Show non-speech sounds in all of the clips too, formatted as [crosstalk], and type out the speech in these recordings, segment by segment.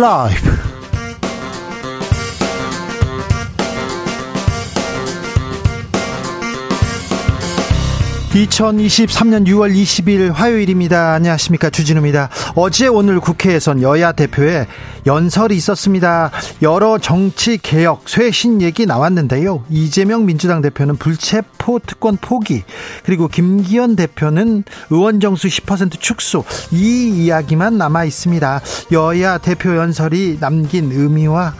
라이브 2023년 6월 20일 화요일입니다. 안녕하십니까. 주진우입니다. 어제 오늘 국회에선 여야 대표의 연설이 있었습니다. 여러 정치 개혁, 쇄신 얘기 나왔는데요. 이재명 민주당 대표는 불체포 특권 포기, 그리고 김기현 대표는 의원 정수 10% 축소, 이 이야기만 남아 있습니다. 여야 대표 연설이 남긴 의미와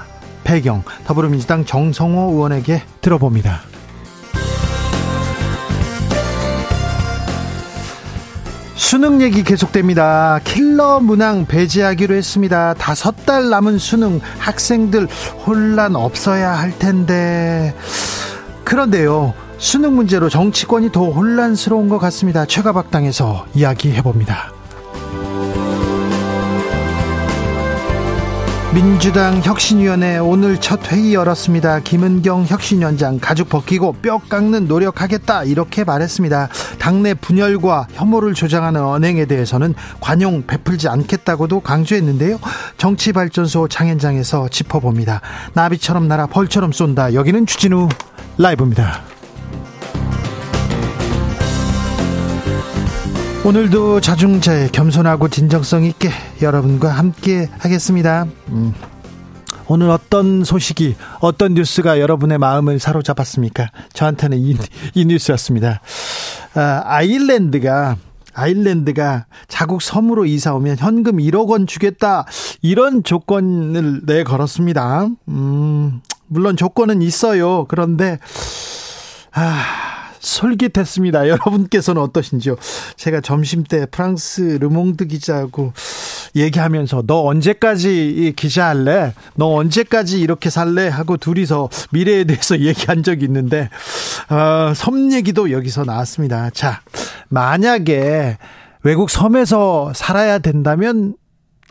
배경, 더불어민주당 정성호 의원에게 들어봅니다. 수능 얘기 계속됩니다. 킬러 문항 배제하기로 했습니다. 다섯 달 남은 수능 학생들 혼란 없어야 할 텐데. 그런데요. 수능 문제로 정치권이 더 혼란스러운 것 같습니다. 최가박당에서 이야기해 봅니다. 민주당 혁신위원회 오늘 첫 회의 열었습니다. 김은경 혁신위원장 가죽 벗기고 뼈 깎는 노력하겠다 이렇게 말했습니다. 당내 분열과 혐오를 조장하는 언행에 대해서는 관용 베풀지 않겠다고도 강조했는데요. 정치발전소 장현장에서 짚어봅니다. 나비처럼 날아 벌처럼 쏜다. 여기는 추진우 라이브입니다. 오늘도 자중자애 겸손하고 진정성 있게 여러분과 함께 하겠습니다. 음. 오늘 어떤 소식이 어떤 뉴스가 여러분의 마음을 사로잡았습니까? 저한테는 이, 이 뉴스였습니다. 아, 아일랜드가 아일랜드가 자국 섬으로 이사 오면 현금 1억 원 주겠다 이런 조건을 내 걸었습니다. 음, 물론 조건은 있어요. 그런데 아. 솔깃했습니다. [laughs] 여러분께서는 어떠신지요? 제가 점심 때 프랑스 르몽드 기자하고 얘기하면서 너 언제까지 기자할래? 너 언제까지 이렇게 살래? 하고 둘이서 미래에 대해서 [laughs] 얘기한 적이 있는데 어, 섬 얘기도 여기서 나왔습니다. 자, 만약에 외국 섬에서 살아야 된다면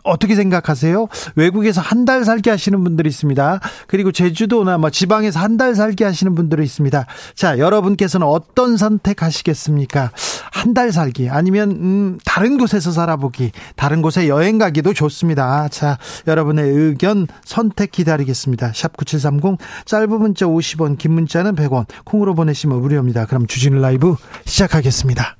어떻게 생각하세요? 외국에서 한 달 살기 하시는 분들이 있습니다. 그리고 제주도나 뭐 지방에서 한 달 살기 하시는 분들이 있습니다. 자, 여러분께서는 어떤 선택하시겠습니까? 한 달 살기 아니면 음, 다른 곳에서 살아보기, 다른 곳에 여행 가기도 좋습니다. 자, 여러분의 의견 선택 기다리겠습니다. 샵 9730 짧은 문자 50원, 긴 문자는 100원. 콩으로 보내시면 무료입니다. 그럼 주진우 라이브 시작하겠습니다.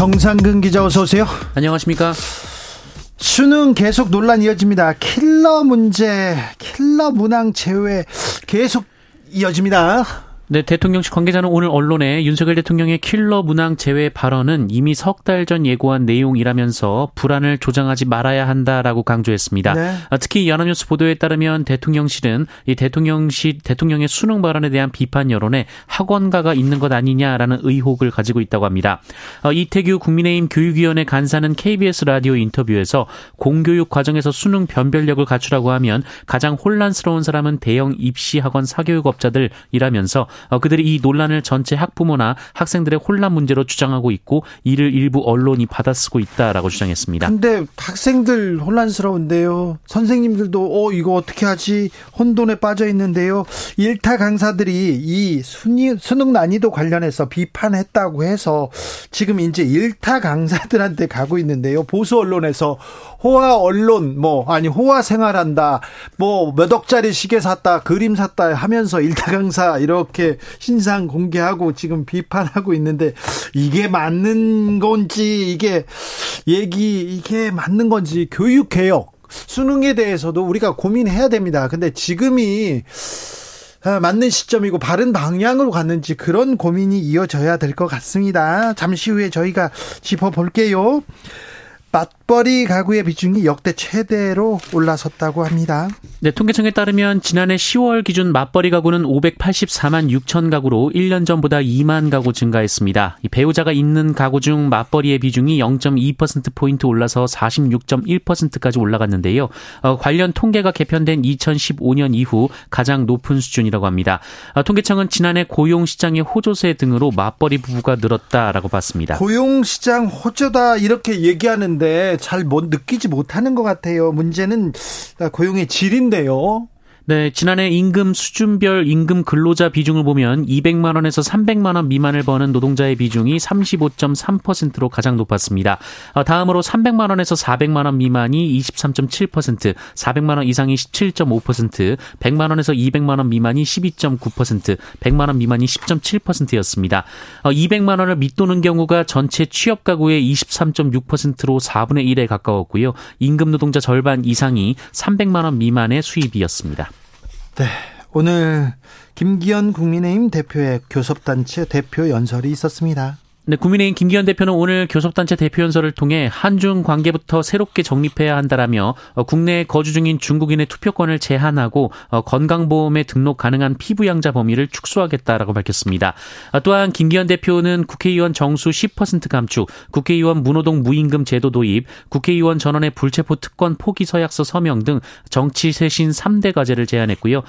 정상근 기자 어서 오세요. 안녕하십니까? 수능 계속 논란 이어집니다. 킬러 문제, 킬러 문항 제외 계속 이어집니다. 네, 대통령실 관계자는 오늘 언론에 윤석열 대통령의 킬러 문항 제외 발언은 이미 석 달 전 예고한 내용이라면서 불안을 조장하지 말아야 한다라고 강조했습니다. 네. 아, 특히 연합뉴스 보도에 따르면 대통령실은 이 대통령실 대통령의 수능 발언에 대한 비판 여론에 학원가가 있는 것 아니냐라는 의혹을 가지고 있다고 합니다. 어, 이태규 국민의힘 교육위원회 간사는 KBS 라디오 인터뷰에서 공교육 과정에서 수능 변별력을 갖추라고 하면 가장 혼란스러운 사람은 대형 입시 학원 사교육업자들이라면서 어, 그들이 이 논란을 전체 학부모나 학생들의 혼란 문제로 주장하고 있고 이를 일부 언론이 받아쓰고 있다라고 주장했습니다. 근데 학생들 혼란스러운데요. 선생님들도 어 이거 어떻게 하지 혼돈에 빠져 있는데요. 일타 강사들이 이 순위, 수능 난이도 관련해서 비판했다고 해서 지금 이제 일타 강사들한테 가고 있는데요. 보수 언론에서 호화 언론 뭐 아니 호화 생활한다 뭐 몇 억짜리 시계 샀다 그림 샀다 하면서 일타 강사 이렇게 신상 공개하고 지금 비판하고 있는데 이게 맞는 건지 이게 얘기 이게 맞는 건지 교육 개혁 수능에 대해서도 우리가 고민해야 됩니다. 근데 지금이 아, 맞는 시점이고 바른 방향으로 갔는지 그런 고민이 이어져야 될 것 같습니다. 잠시 후에 저희가 짚어볼게요. 맞벌이 가구의 비중이 역대 최대로 올라섰다고 합니다. 네, 통계청에 따르면 지난해 10월 기준 맞벌이 가구는 584만 6천 가구로 1년 전보다 2만 가구 증가했습니다. 배우자가 있는 가구 중 맞벌이의 비중이 0.2%포인트 올라서 46.1%까지 올라갔는데요. 어, 관련 통계가 개편된 2015년 이후 가장 높은 수준이라고 합니다. 어, 통계청은 지난해 고용시장의 호조세 등으로 맞벌이 부부가 늘었다라고 봤습니다. 고용시장 호조다 이렇게 얘기하는데 잘 못 느끼지 못하는 것 같아요. 문제는 고용의 질인데요. 네, 지난해 임금 수준별 임금 근로자 비중을 보면 200만 원에서 300만 원 미만을 버는 노동자의 비중이 35.3%로 가장 높았습니다. 어, 다음으로 300만 원에서 400만 원 미만이 23.7%, 400만 원 이상이 17.5%, 100만 원에서 200만 원 미만이 12.9%, 100만 원 미만이 10.7%였습니다. 200만 원을 밑도는 경우가 전체 취업 가구의 23.6%로 4분의 1에 가까웠고요. 임금 노동자 절반 이상이 300만 원 미만의 수입이었습니다. 네. 오늘 김기현 국민의힘 대표의 교섭단체 대표 연설이 있었습니다. 네, 국민의힘 김기현 대표는 오늘 교섭단체 대표연설을 통해 한중 관계부터 새롭게 정립해야 한다라며 어, 국내에 거주 중인 중국인의 투표권을 제한하고 어, 건강보험에 등록 가능한 피부양자 범위를 축소하겠다라고 밝혔습니다. 어, 또한 김기현 대표는 국회의원 정수 10% 감축, 국회의원 문호동 무임금 제도 도입, 국회의원 전원의 불체포 특권 포기 서약서 서명 등 정치 쇄신 3대 과제를 제안했고요.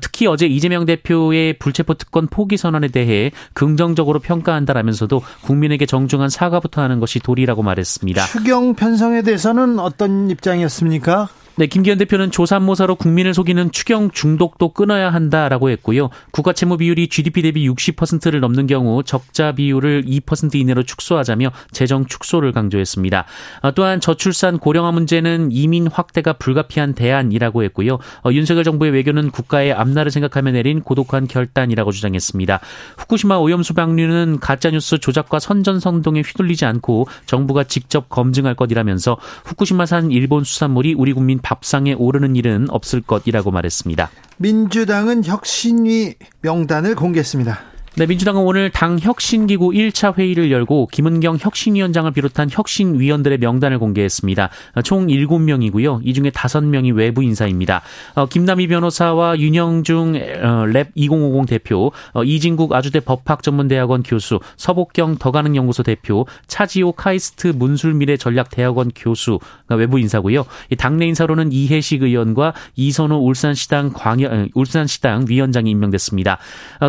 특히 어제 이재명 대표의 불체포 특권 포기 선언에 대해 긍정적으로 평가한다라면서도 국민에게 정중한 사과부터 하는 것이 도리라고 말했습니다. 추경 편성에 대해서는 어떤 입장이었습니까? 네, 김기현 대표는 조산모사로 국민을 속이는 추경 중독도 끊어야 한다라고 했고요. 국가 채무 비율이 GDP 대비 60%를 넘는 경우 적자 비율을 2% 이내로 축소하자며 재정 축소를 강조했습니다. 아, 또한 저출산 고령화 문제는 이민 확대가 불가피한 대안이라고 했고요. 어, 윤석열 정부의 외교는 국가의 앞날을 생각하며 내린 고독한 결단이라고 주장했습니다. 후쿠시마 오염수 방류는 가짜뉴스 조작과 선전성동에 휘둘리지 않고 정부가 직접 검증할 것이라면서 후쿠시마산 일본 수산물이 우리 국민 밥상에 오르는 일은 없을 것이라고 말했습니다. 민주당은 혁신위 명단을 공개했습니다. 네, 민주당은 오늘 당 혁신기구 1차 회의를 열고 김은경 혁신위원장을 비롯한 혁신위원들의 명단을 공개했습니다. 총 7명이고요. 이 중에 5명이 외부 인사입니다. 어, 김남희 변호사와 윤영중 어, 랩2050 대표, 어, 이진국 아주대 법학전문대학원 교수, 서복경 더가능연구소 대표, 차지호 카이스트 문술미래 전략대학원 교수 외부 인사고요. 당내 인사로는 이해식 의원과 이선호 울산시당 광역 울산시당 위원장이 임명됐습니다.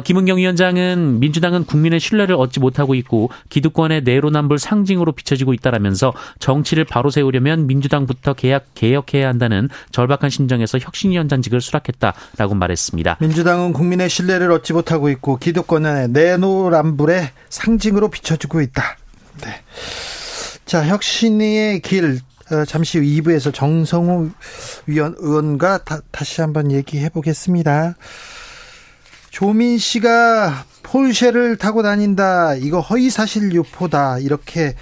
김은경 위원장은 한편 민주당은 국민의 신뢰를 얻지 못하고 있고 기득권의 내로남불 상징으로 비춰지고 있다라면서 정치를 바로 세우려면 민주당부터 개혁, 개혁해야 한다는 절박한 심정에서 혁신위원장직을 수락했다라고 말했습니다. 민주당은 국민의 신뢰를 얻지 못하고 있고 기득권의 내로남불의 상징으로 비춰지고 있다. 네. 자, 혁신의 길 어, 잠시 후 2부에서 정성호 위원, 의원과 다, 다시 한번 얘기해 보겠습니다. 조민 씨가 폴쉐를 타고 다닌다. 이거 허위사실 유포다. 이렇게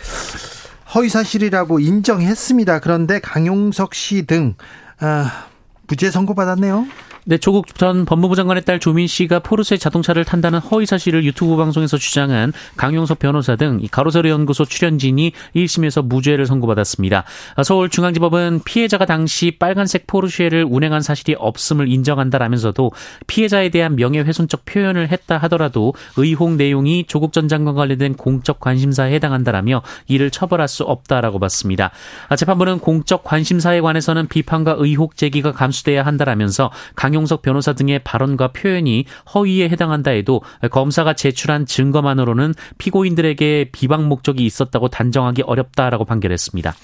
허위사실이라고 인정했습니다. 그런데 강용석 씨 등 아, 무죄 선고받았네요. 네, 조국 전 법무부 장관의 딸 조민 씨가 포르쉐 자동차를 탄다는 허위 사실을 유튜브 방송에서 주장한 강용석 변호사 등 가로세로 연구소 출연진이 1심에서 무죄를 선고받았습니다. 서울중앙지법은 피해자가 당시 빨간색 포르쉐를 운행한 사실이 없음을 인정한다라면서도 피해자에 대한 명예훼손적 표현을 했다 하더라도 의혹 내용이 조국 전 장관과 관련된 공적 관심사에 해당한다라며 이를 처벌할 수 없다라고 봤습니다. 재판부는 공적 관심사에 관해서는 비판과 의혹 제기가 감수돼야 한다라면서 강 강용석 변호사 등의 발언과 표현이 허위에 해당한다 해도 검사가 제출한 증거만으로는 피고인들에게 비방 목적이 있었다고 단정하기 어렵다라고 판결했습니다.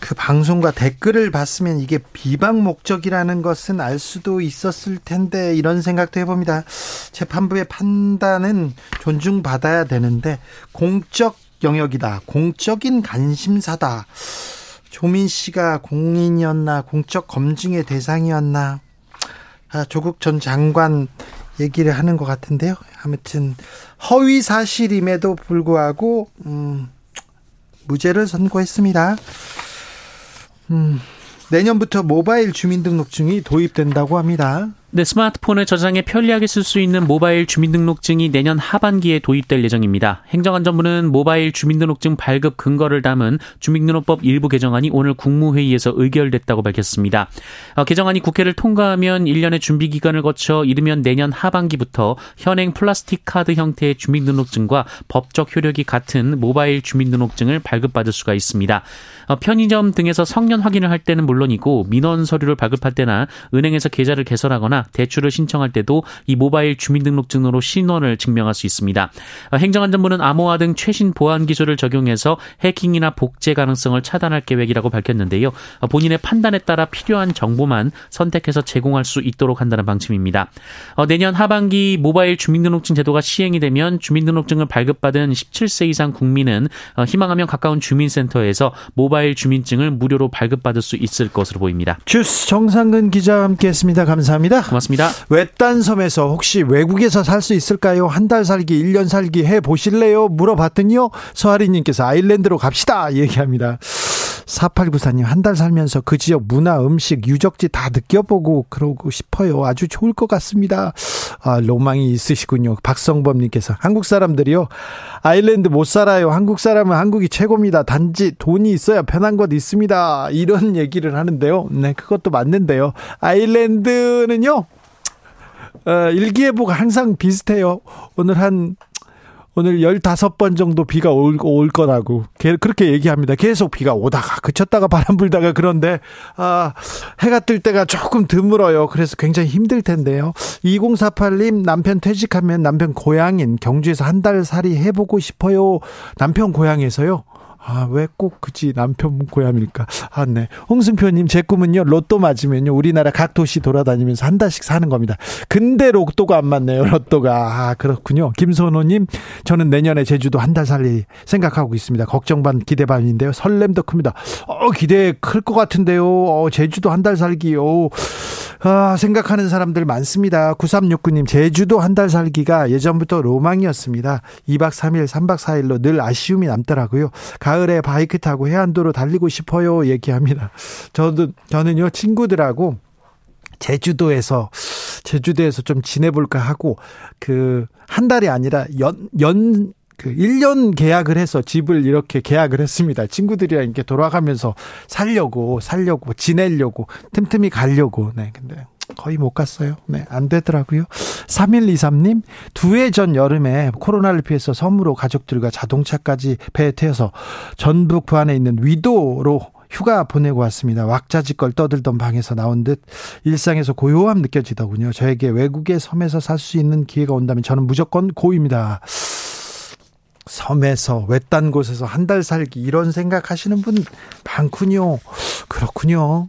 그 방송과 댓글을 봤으면 이게 비방 목적이라는 것은 알 수도 있었을 텐데 이런 생각도 해봅니다. 재판부의 판단은 존중받아야 되는데 공적 영역이다. 공적인 관심사다. 조민 씨가 공인이었나 공적 검증의 대상이었나 아, 조국 전 장관 얘기를 하는 것 같은데요. 아무튼 허위 사실임에도 불구하고 음, 무죄를 선고했습니다. 음, 내년부터 모바일 주민등록증이 도입된다고 합니다. 네, 스마트폰을 저장해 편리하게 쓸 수 있는 모바일 주민등록증이 내년 하반기에 도입될 예정입니다. 행정안전부는 모바일 주민등록증 발급 근거를 담은 주민등록법 일부 개정안이 오늘 국무회의에서 의결됐다고 밝혔습니다. 어, 개정안이 국회를 통과하면 1년의 준비 기간을 거쳐 이르면 내년 하반기부터 현행 플라스틱 카드 형태의 주민등록증과 법적 효력이 같은 모바일 주민등록증을 발급받을 수가 있습니다. 어, 편의점 등에서 성년 확인을 할 때는 물론이고 민원 서류를 발급할 때나 은행에서 계좌를 개설하거나 대출을 신청할 때도 이 모바일 주민등록증으로 신원을 증명할 수 있습니다. 어, 행정안전부는 암호화 등 최신 보안 기술을 적용해서 해킹이나 복제 가능성을 차단할 계획이라고 밝혔는데요. 어, 본인의 판단에 따라 필요한 정보만 선택해서 제공할 수 있도록 한다는 방침입니다. 내년 하반기 모바일 주민등록증 제도가 시행이 되면 주민등록증을 발급받은 17세 이상 국민은 희망하면 가까운 주민센터에서 모바일 주민증을 무료로 발급받을 수 있을 것으로 보입니다. 주스 정상근 기자와 함께했습니다. 감사합니다. 고맙습니다. 외딴 섬에서 혹시 외국에서 살 수 있을까요? 한 달 살기, 1년 살기 해 보실래요? 물어봤더니요. 서하리님께서 아일랜드로 갑시다 얘기합니다. 4894님, 한 달 살면서 그 지역 문화, 음식, 유적지 다 느껴보고 그러고 싶어요. 아주 좋을 것 같습니다. 아, 로망이 있으시군요. 박성범 님께서. 한국 사람들이요. 아일랜드 못 살아요. 한국 사람은 한국이 최고입니다. 단지 돈이 있어야 편한 것 있습니다. 이런 [laughs] 얘기를 하는데요. 네, 그것도 맞는데요. 아일랜드는요. 어, 일기예보가 항상 비슷해요. 오늘 한 오늘 15번 정도 비가 올, 올 거라고 그렇게 얘기합니다. 계속 비가 오다가 그쳤다가 바람 불다가 그런데 아, 해가 뜰 때가 조금 드물어요. 그래서 굉장히 힘들 텐데요. 2048님 남편 퇴직하면 남편 고향인 경주에서 한 달 살이 해보고 싶어요. 남편 고향에서요. 아, 왜 꼭 그지 남편 고향일까? 아, 네. 홍승표님, 제 꿈은요, 로또 맞으면요, 우리나라 각 도시 돌아다니면서 한 달씩 사는 겁니다. 근데 로또가 안 맞네요, 로또가. 아, 그렇군요. 김선호님, 저는 내년에 제주도 한 달 살리 생각하고 있습니다. 걱정 반, 기대 반인데요. 설렘도 큽니다. 어, 기대 클 것 같은데요. 어, 제주도 한 달 살기요. 아, 생각하는 사람들 많습니다. 9369님, 제주도 한 달 살기가 예전부터 로망이었습니다. 2박 3일, 3박 4일로 늘 아쉬움이 남더라고요. 가을 에 바이크 타고 해안도로 달리고 싶어요. 얘기합니다. 저도, 저는요, 친구들하고 제주도에서, 제주도에서 좀 지내볼까 하고, 그, 한 달이 아니라 연, 연, 그 1년 계약을 해서 집을 이렇게 계약을 했습니다. 친구들이랑 이렇게 돌아가면서 살려고 살려고 지내려고 틈틈이 가려고. 네. 근데 거의 못 갔어요. 네, 안 되더라고요. 3123님, 두 해 전 여름에 코로나를 피해서 섬으로 가족들과 자동차까지 배에 태워서 전북 부안에 있는 위도로 휴가 보내고 왔습니다. 왁자지껄 떠들던 방에서 나온 듯 일상에서 고요함 느껴지더군요. 저에게 외국의 섬에서 살 수 있는 기회가 온다면 저는 무조건 고입니다. 섬에서 외딴 곳에서 한 달 살기 이런 생각하시는 분 많군요. 그렇군요.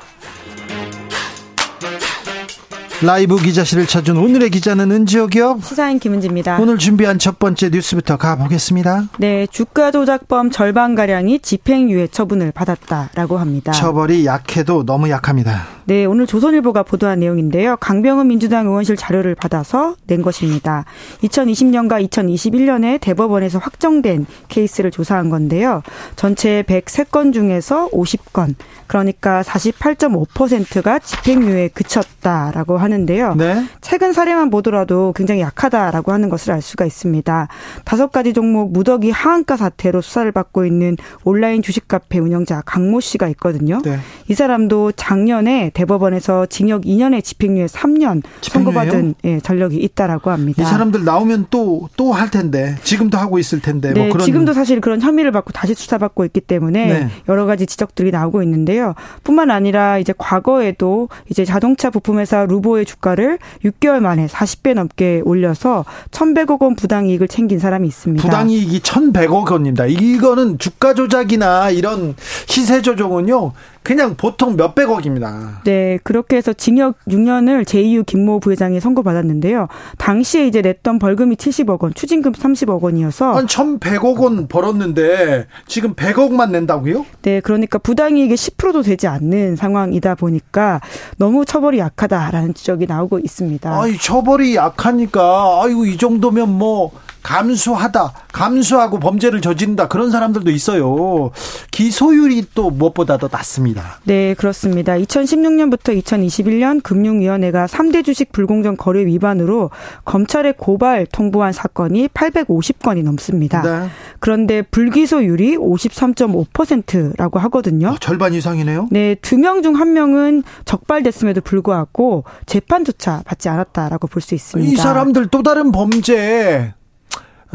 라이브 기자실을 찾은 오늘의 기자는 은지옥이요. 시사인 김은지입니다. 오늘 준비한 첫 번째 뉴스부터 가보겠습니다. 네, 주가 조작범 절반 가량이 집행유예 처분을 받았다라고 합니다. 처벌이 약해도 너무 약합니다. 네, 오늘 조선일보가 보도한 내용인데요. 강병은 민주당 의원실 자료를 받아서 낸 것입니다. 2020년과 2021년에 대법원에서 확정된 케이스를 조사한 건데요. 전체 103건 중에서 50건, 그러니까 48.5%가 집행유예에 그쳤다라고 하는데요. 네. 최근 사례만 보더라도 굉장히 약하다라고 하는 것을 알 수가 있습니다. 다섯 가지 종목 무더기 하한가 사태로 수사를 받고 있는 온라인 주식 카페 운영자 강모 씨가 있거든요. 네. 이 사람도 작년에 대법원에서 징역 2년에 집행유예 3년 선고받은 예, 전력이 있다라고 합니다. 이 사람들 나오면 또 또 할 텐데 지금도 하고 있을 텐데 뭐 네, 뭐 그런 지금도 사실 그런 혐의를 받고 다시 수사받고 있기 때문에 네. 여러 가지 지적들이 나오고 있는데요. 뿐만 아니라 이제 과거에도 이제 자동차 부품회사 루보의 주가를 6개월 만에 40배 넘게 올려서 1,100억 원 부당이익을 챙긴 사람이 있습니다. 부당이익이 1,100억 원입니다. 이거는 주가 조작이나 이런 시세 조종은요. 그냥 보통 몇백억입니다. 네, 그렇게 해서 징역 6년을 제2유 김모 부회장이 선고받았는데요. 당시에 이제 냈던 벌금이 70억 원, 추징금 30억 원이어서 한 1,100억 원 벌었는데 지금 100억만 낸다고요? 네, 그러니까 부당이익의 10%도 되지 않는 상황이다 보니까 너무 처벌이 약하다라는 지적이 나오고 있습니다. 아이, 처벌이 약하니까 아이고 이 정도면 뭐 감수하다, 감수하고 범죄를 저지른다 그런 사람들도 있어요. 기소율이 또 무엇보다 더 낮습니다. 네, 그렇습니다. 2016년부터 2021년 금융위원회가 3대 주식 불공정 거래 위반으로 검찰에 고발 통보한 사건이 850건이 넘습니다. 네. 그런데 불기소율이 53.5%라고 하거든요. 어, 절반 이상이네요. 네, 두 명 중 한 명은 적발됐음에도 불구하고 재판조차 받지 않았다라고 볼 수 있습니다. 이 사람들 또 다른 범죄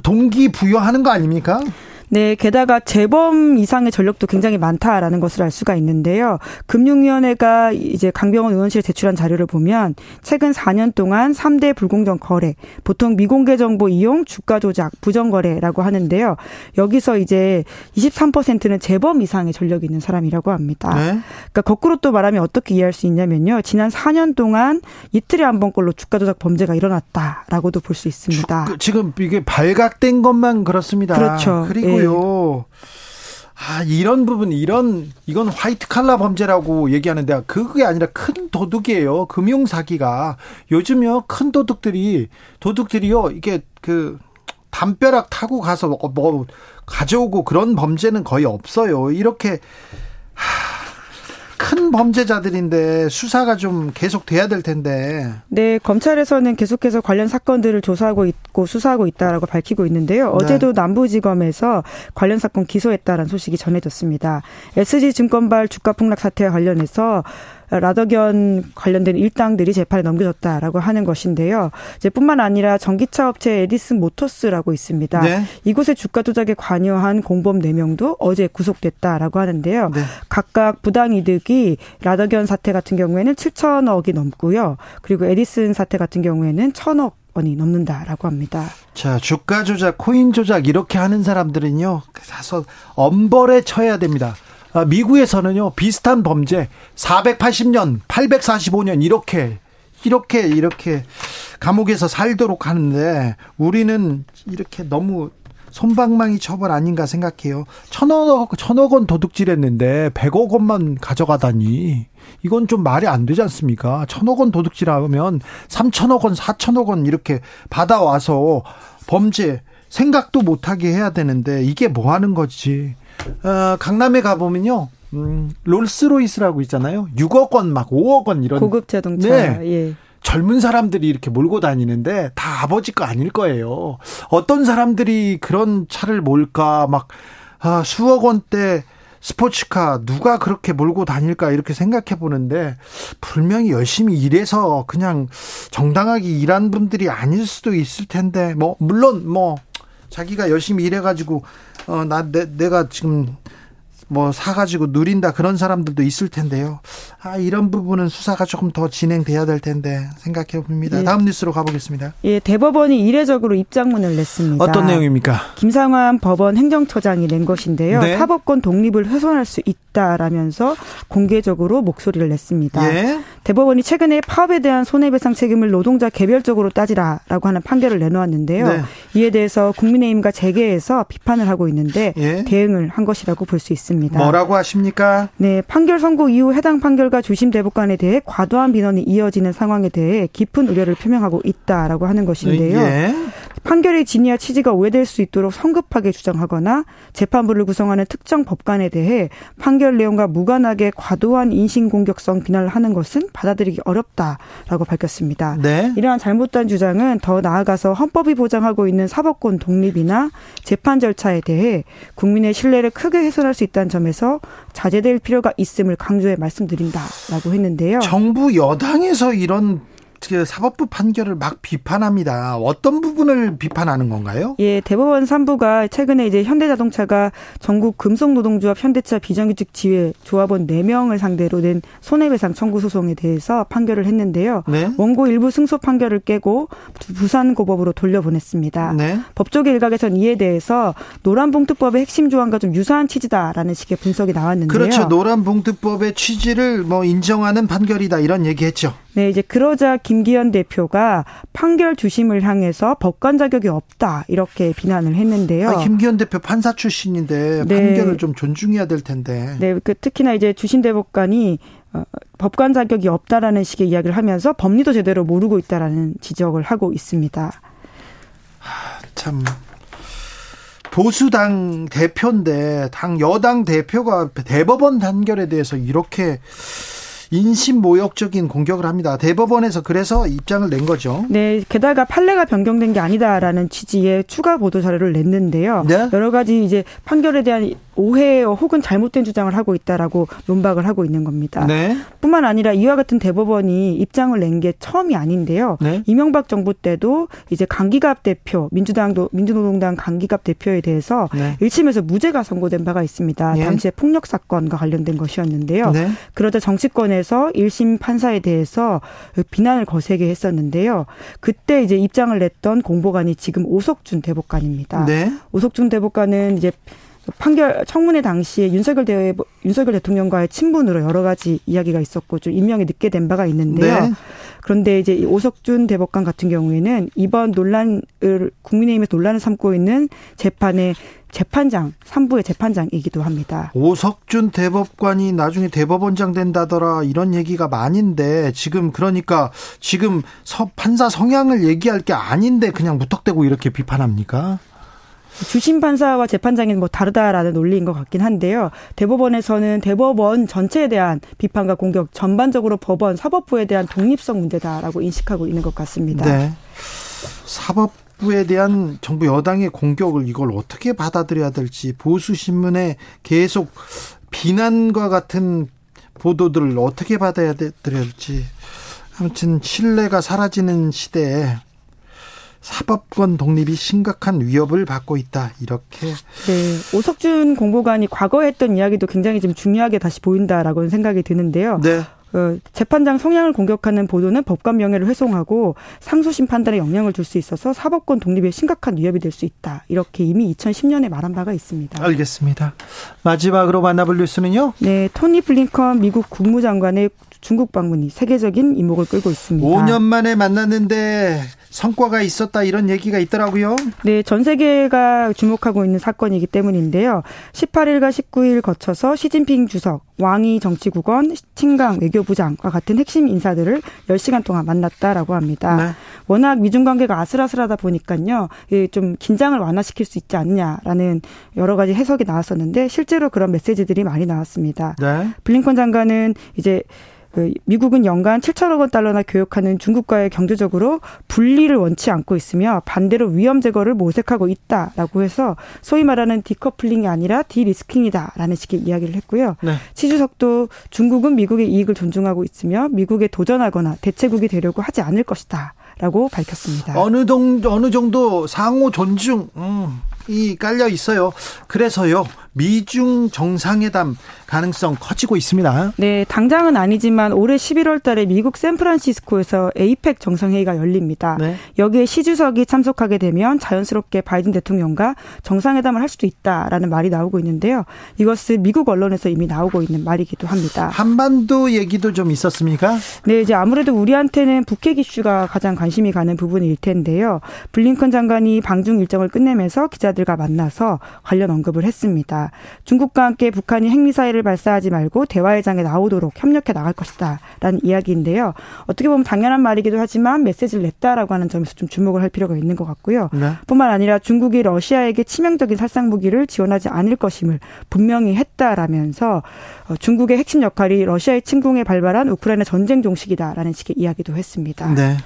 동기부여하는 거 아닙니까? 네, 게다가 재범 이상의 전력도 굉장히 많다라는 것을 알 수가 있는데요. 금융위원회가 이제 강병원 의원실에 제출한 자료를 보면 최근 4년 동안 3대 불공정 거래, 보통 미공개 정보 이용, 주가 조작, 부정 거래라고 하는데요. 여기서 이제 23%는 재범 이상의 전력이 있는 사람이라고 합니다. 네? 그러니까 거꾸로 또 말하면 어떻게 이해할 수 있냐면요. 지난 4년 동안 이틀에 한 번꼴로 주가 조작 범죄가 일어났다라고도 볼 수 있습니다. 주, 지금 이게 발각된 것만 그렇습니다. 그렇죠. 그리고 있고요. 아, 이런 부분, 이런, 이건 화이트 칼라 범죄라고 얘기하는데, 그게 아니라 큰 도둑이에요. 금융사기가. 요즘요, 큰 도둑들이, 도둑들이요, 이게 그, 담벼락 타고 가서 뭐, 뭐 가져오고 그런 범죄는 거의 없어요. 이렇게, 하, 큰 범죄자들인데 수사가 좀 계속 돼야 될 텐데. 네, 검찰에서는 계속해서 관련 사건들을 조사하고 있고 수사하고 있다라고 밝히고 있는데요. 어제도 네. 남부지검에서 관련 사건 기소했다라는 소식이 전해졌습니다. SG증권발 주가 폭락 사태와 관련해서 라더견 관련된 일당들이 재판에 넘겨졌다라고 하는 것인데요. 이제 뿐만 아니라 전기차 업체 에디슨 모터스라고 있습니다. 네. 이곳의 주가 조작에 관여한 공범 4명도 어제 구속됐다라고 하는데요. 네. 각각 부당 이득이 라더견 사태 같은 경우에는 7천억이 넘고요. 그리고 에디슨 사태 같은 경우에는 1천억 원이 넘는다라고 합니다. 자, 주가 조작, 코인 조작 이렇게 하는 사람들은요. 사서 엄벌에 처해야 됩니다. 아, 미국에서는요 비슷한 범죄 480년, 845년 이렇게 이렇게 이렇게 감옥에서 살도록 하는데 우리는 이렇게 너무 솜방망이 처벌 아닌가 생각해요. 천억 천억 원 도둑질했는데 100억 원만 가져가다니 이건 좀 말이 안 되지 않습니까? 천억 원 도둑질하면 3천억 원, 4천억 원 이렇게 받아와서 범죄 생각도 못하게 해야 되는데 이게 뭐 하는 거지? 어, 강남에 가보면요. 음, 롤스로이스라고 있잖아요. 6억 원, 막 5억 원 이런. 고급 자동차. 네. 예. 젊은 사람들이 이렇게 몰고 다니는데 다 아버지 거 아닐 거예요. 어떤 사람들이 그런 차를 몰까 막 아, 수억 원대 스포츠카 누가 그렇게 몰고 다닐까 이렇게 생각해 보는데 분명히 열심히 일해서 그냥 정당하게 일한 분들이 아닐 수도 있을 텐데 뭐 물론 뭐 자기가 열심히 일해가지고 어나 내가 지금 뭐 사가지고 누린다 그런 사람들도 있을 텐데요. 아 이런 부분은 수사가 조금 더 진행돼야 될 텐데 생각해 봅니다. 예. 다음 뉴스로 가보겠습니다. 예, 대법원이 이례적으로 입장문을 냈습니다. 어떤 내용입니까? 김상환 법원 행정처장이 낸 것인데요. 네. 사법권 독립을 훼손할 수 있다라면서 공개적으로 목소리를 냈습니다. 예. 대법원이 최근에 파업에 대한 손해배상 책임을 노동자 개별적으로 따지라라고 하는 판결을 내놓았는데요. 네. 이에 대해서 국민의힘과 재계에서 비판을 하고 있는데 예. 대응을 한 것이라고 볼 수 있습니다. 있습니다. 뭐라고 하십니까? 네, 판결 선고 이후 해당 판결과 주심 대법관에 대해 과도한 민원이 이어지는 상황에 대해 깊은 우려를 표명하고 있다라고 하는 것인데요. 예. 판결의 진위와 취지가 오해될 수 있도록 성급하게 주장하거나 재판부를 구성하는 특정 법관에 대해 판결 내용과 무관하게 과도한 인신공격성 비난을 하는 것은 받아들이기 어렵다라고 밝혔습니다. 네. 이러한 잘못된 주장은 더 나아가서 헌법이 보장하고 있는 사법권 독립이나 재판 절차에 대해 국민의 신뢰를 크게 훼손할 수 있다는 점에서 자제될 필요가 있음을 강조해 말씀드린다라고 했는데요. 정부 여당에서 이런 그 사법부 판결을 막 비판합니다. 어떤 부분을 비판하는 건가요? 예, 대법원 3부가 최근에 이제 현대자동차가 전국 금속노동조합 현대차 비정규직 지회 조합원 4명을 상대로 낸 손해배상 청구 소송에 대해서 판결을 했는데요. 네? 원고 일부 승소 판결을 깨고 부산 고법으로 돌려보냈습니다. 네? 법조계 일각에선 이에 대해서 노란봉투법의 핵심 조항과 좀 유사한 취지다라는 식의 분석이 나왔는데요. 그렇죠. 노란봉투법의 취지를 뭐 인정하는 판결이다 이런 얘기했죠. 네, 이제 그러자 김기현 대표가 판결 주심을 향해서 법관 자격이 없다 이렇게 비난을 했는데요. 아, 김기현 대표 판사 출신인데 네. 판결을 좀 존중해야 될 텐데. 네, 그 특히나 이제 주심 대법관이 어, 법관 자격이 없다라는 식의 이야기를 하면서 법리도 제대로 모르고 있다라는 지적을 하고 있습니다. 하, 참 보수당 대표인데 당 여당 대표가 대법원 단결에 대해서 이렇게 인신모욕적인 공격을 합니다. 대법원에서 그래서 입장을 낸 거죠. 네, 게다가 판례가 변경된 게 아니다라는 취지의 추가 보도 자료를 냈는데요. 네? 여러 가지 이제 판결에 대한 오해 혹은 잘못된 주장을 하고 있다라고 논박을 하고 있는 겁니다. 네. 뿐만 아니라 이와 같은 대법원이 입장을 낸 게 처음이 아닌데요. 네. 이명박 정부 때도 이제 강기갑 대표 민주당도 민주노동당 강기갑 대표에 대해서 네. 1심에서 무죄가 선고된 바가 있습니다. 네. 당시에 폭력 사건과 관련된 것이었는데요. 네. 그러자 정치권에서 1심 판사에 대해서 비난을 거세게 했었는데요. 그때 이제 입장을 냈던 공보관이 지금 오석준 대법관입니다. 네. 오석준 대법관은 이제 판결 청문회 당시에 윤석열 대 윤석열 대통령과의 친분으로 여러 가지 이야기가 있었고 좀 임명이 늦게 된 바가 있는데요. 네. 그런데 이제 오석준 대법관 같은 경우에는 이번 논란을 국민의힘에서 논란을 삼고 있는 재판의 재판장, 3부의 재판장이기도 합니다. 오석준 대법관이 나중에 대법원장 된다더라 이런 얘기가 많은데 지금 그러니까 지금 판사 성향을 얘기할 게 아닌데 그냥 무턱대고 이렇게 비판합니까? 주심 판사와 재판장이 뭐 다르다라는 논리인 것 같긴 한데요. 대법원에서는 대법원 전체에 대한 비판과 공격, 전반적으로 법원 사법부에 대한 독립성 문제다라고 인식하고 있는 것 같습니다. 네. 사법 부에 대한 정부 여당의 공격을 이걸 어떻게 받아들여야 될지 보수 신문에 계속 비난과 같은 보도들을 어떻게 받아야 될지 아무튼 신뢰가 사라지는 시대에 사법권 독립이 심각한 위협을 받고 있다. 이렇게. 네. 오석준 공보관이 과거에 했던 이야기도 굉장히 좀 중요하게 다시 보인다라고 생각이 드는데요. 네. 어, 재판장 성향을 공격하는 보도는 법관 명예를 훼손하고 상소심 판단에 영향을 줄 수 있어서 사법권 독립에 심각한 위협이 될 수 있다. 이렇게 이미 2010년에 말한 바가 있습니다. 알겠습니다. 마지막으로 만나볼 뉴스는요? 네, 토니 블링컨 미국 국무장관의 중국 방문이 세계적인 이목을 끌고 있습니다. 5년 만에 만났는데 성과가 있었다 이런 얘기가 있더라고요. 네, 전 세계가 주목하고 있는 사건이기 때문인데요. 18일과 19일 거쳐서 시진핑 주석, 왕이 정치국원, 칭강 외교부장과 같은 핵심 인사들을 10시간 동안 만났다라고 합니다. 네. 워낙 미중 관계가 아슬아슬하다 보니까요. 좀 긴장을 완화시킬 수 있지 않냐라는 여러 가지 해석이 나왔었는데 실제로 그런 메시지들이 많이 나왔습니다. 네. 블링컨 장관은 이제 그 미국은 연간 7천억 원 달러나 교역하는 중국과의 경제적으로 분리를 원치 않고 있으며 반대로 위험 제거를 모색하고 있다라고 해서 소위 말하는 decoupling이 아니라 de-risking이다라는 식의 이야기를 했고요. 네. 시주석도 중국은 미국의 이익을 존중하고 있으며 미국에 도전하거나 대체국이 되려고 하지 않을 것이다. 라고 밝혔습니다. 어느 정도, 어느 정도 상호 존중, 음, 이 깔려 있어요. 그래서요. 미중 정상회담 가능성 커지고 있습니다. 네, 당장은 아니지만 올해 11월 달에 미국 샌프란시스코에서 에이펙 정상회의가 열립니다. 네. 여기에 시 주석이 참석하게 되면 자연스럽게 바이든 대통령과 정상회담을 할 수도 있다라는 말이 나오고 있는데요. 이것은 미국 언론에서 이미 나오고 있는 말이기도 합니다. 한반도 얘기도 좀 있었습니까? 네, 이제 아무래도 우리한테는 북핵 이슈가 가장 관심 이 가는 부분일 텐데요. 블링컨 장관이 방중 일정을 끝내면서 기자들과 만나서 관련 언급을 했습니다. 중국과 함께 북한이 핵미사일을 발사하지 말고 대화의 장에 나오도록 협력해 나갈 것이다 라는 이야기인데요. 어떻게 보면 당연한 말이기도 하지만 메시지를 냈다라고 하는 점에서 좀 주목을 할 필요가 있는 것 같고요. 네. 뿐만 아니라 중국이 러시아에게 치명적인 살상 무기를 지원하지 않을 것임을 분명히 했다라면서 어, 중국의 핵심 역할이 러시아의 침공에 발발한 우크라이나 전쟁 종식이다라는 식의 이야기도 했습니다. 네.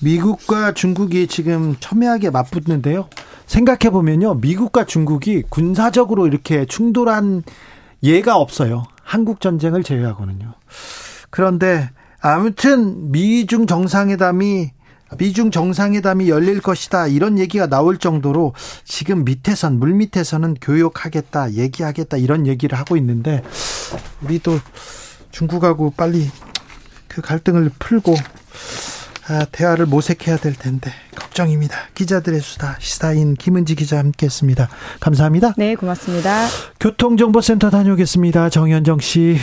미국과 중국이 지금 첨예하게 맞붙는데요. 생각해 보면요. 미국과 중국이 군사적으로 이렇게 충돌한 예가 없어요. 한국 전쟁을 제외하고는요. 그런데 아무튼 미중 정상회담이 미중 정상회담이 열릴 것이다 이런 얘기가 나올 정도로 지금 밑에선 물 밑에서는 교역하겠다 얘기하겠다 이런 얘기를 하고 있는데 우리도 중국하고 빨리 그 갈등을 풀고 아, 대화를 모색해야 될 텐데 걱정입니다. 기자들의 수다 시사인 김은지 기자 함께했습니다. 감사합니다. 네, 고맙습니다. 교통정보센터 다녀오겠습니다. 정현정 씨.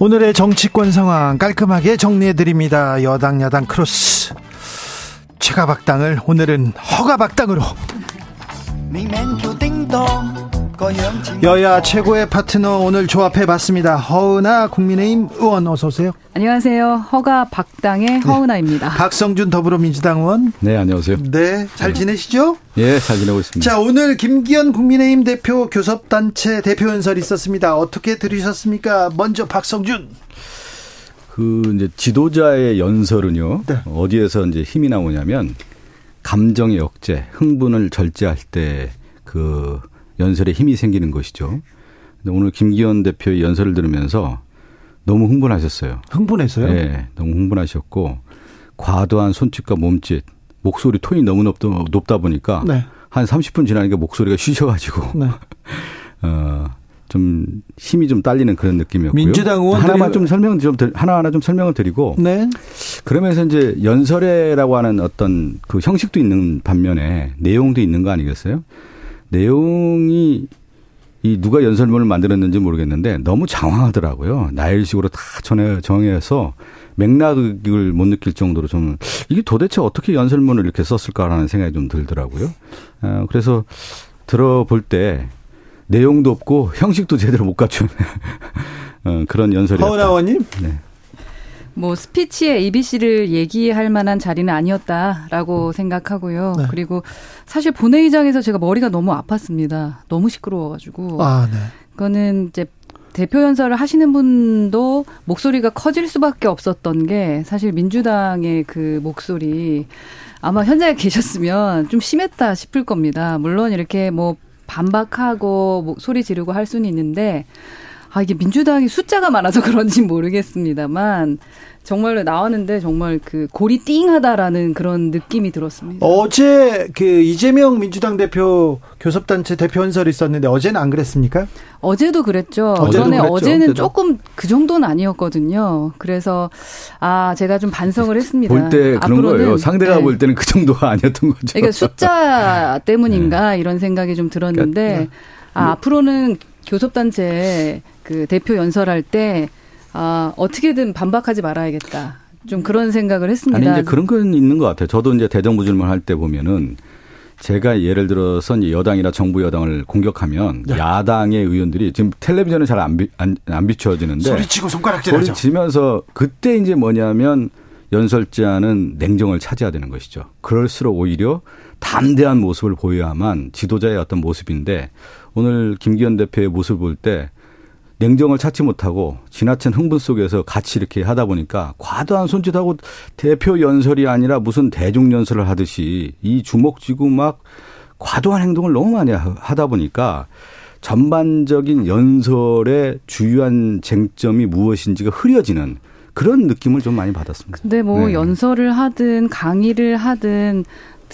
오늘의 정치권 상황 깔끔하게 정리해드립니다. 여당 야당 크로스 최가박당을 오늘은 허가박당으로 여야 최고의 파트너 오늘 조합해봤습니다. 허은아 국민의힘 의원 어서 오세요. 안녕하세요. 허가 박당의 네. 허은아입니다. 네. 박성준 더불어민주당 의원. 네, 안녕하세요. 네, 잘 지내시죠? 예, 잘 지내고 있습니다. 자, 오늘 김기현 국민의힘 대표 교섭단체 대표 연설 있었습니다. 어떻게 들으셨습니까? 먼저 박성준. 그 이제 지도자의 연설은요. 네. 어디에서 이제 힘이 나오냐면 감정의 억제, 흥분을 절제할 때 그 연설에 힘이 생기는 것이죠. 근데 오늘 김기현 대표의 연설을 들으면서 너무 흥분하셨어요. 흥분했어요? 네, 너무 흥분하셨고 과도한 손짓과 몸짓, 목소리 톤이 너무 높다, 높다 보니까 네. 한 30분 지나니까 목소리가 쉬셔가지고 네. [laughs] 어, 좀 힘이 좀 딸리는 그런 느낌이었고요. 민주당 의원 하나만 좀 설명 좀 하나 하나 좀 설명을 드리고 네. 그러면서 이제 연설회라고 하는 어떤 그 형식도 있는 반면에 내용도 있는 거 아니겠어요? 내용이 이 누가 연설문을 만들었는지 모르겠는데 너무 장황하더라고요. 나일식으로 다 전해 정해서 맥락을 못 느낄 정도로 좀 이게 도대체 어떻게 연설문을 이렇게 썼을까라는 생각이 좀 들더라고요. 어, 그래서 들어볼 때 내용도 없고 형식도 제대로 못 갖춘 [laughs] 어, 그런 연설이었다. 허은아원님? 네. 뭐 스피치에 ABC를 얘기할 만한 자리는 아니었다라고 생각하고요. 네. 그리고 사실 본회의장에서 제가 머리가 너무 아팠습니다. 너무 시끄러워가지고. 아, 네. 그거는 이제 대표 연설을 하시는 분도 목소리가 커질 수밖에 없었던 게 사실 민주당의 그 목소리 아마 현장에 계셨으면 좀 심했다 싶을 겁니다. 물론 이렇게 뭐 반박하고 뭐 소리 지르고 할 수는 있는데 아 이게 민주당이 숫자가 많아서 그런지 모르겠습니다만 정말로 나왔는데 정말 그 골이 띵하다라는 그런 느낌이 들었습니다. 어제 그 이재명 민주당 대표 교섭단체 대표 연설이 있었는데 어제는 안 그랬습니까? 어제도 그랬죠. 그런데 어제는 어제도. 조금 그 정도는 아니었거든요. 그래서 아 제가 좀 반성을 했습니다. 볼 때 그런 거예요. 상대가 네. 볼 때는 그 정도가 아니었던 거죠. 그러니까 숫자 때문인가 네. 이런 생각이 좀 들었는데 그러니까, 네. 아 앞으로는 교섭단체 그 대표 연설할 때 아, 어떻게든 반박하지 말아야겠다. 좀 그런 생각을 했습니다. 아니, 이제 그런 건 있는 것 같아요. 저도 이제 대정부 질문할 때 보면은 제가 예를 들어서 이제 여당이나 정부 여당을 공격하면 네. 야당의 의원들이 지금 텔레비전은 잘안 안, 안 비춰지는데 소리치고 손가락질하죠. 소리치면서 그때 이제 뭐냐면 연설자는 냉정을 차지해야 되는 것이죠. 그럴수록 오히려 담대한 모습을 보여야만 지도자의 어떤 모습인데 오늘 김기현 대표의 모습을 볼 때 냉정을 찾지 못하고 지나친 흥분 속에서 같이 이렇게 하다 보니까 과도한 손짓하고 대표 연설이 아니라 무슨 대중 연설을 하듯이 이 주먹 쥐고 막 과도한 행동을 너무 많이 하다 보니까 전반적인 연설의 주요한 쟁점이 무엇인지가 흐려지는 그런 느낌을 좀 많이 받았습니다. 근데 뭐 네. 연설을 하든 강의를 하든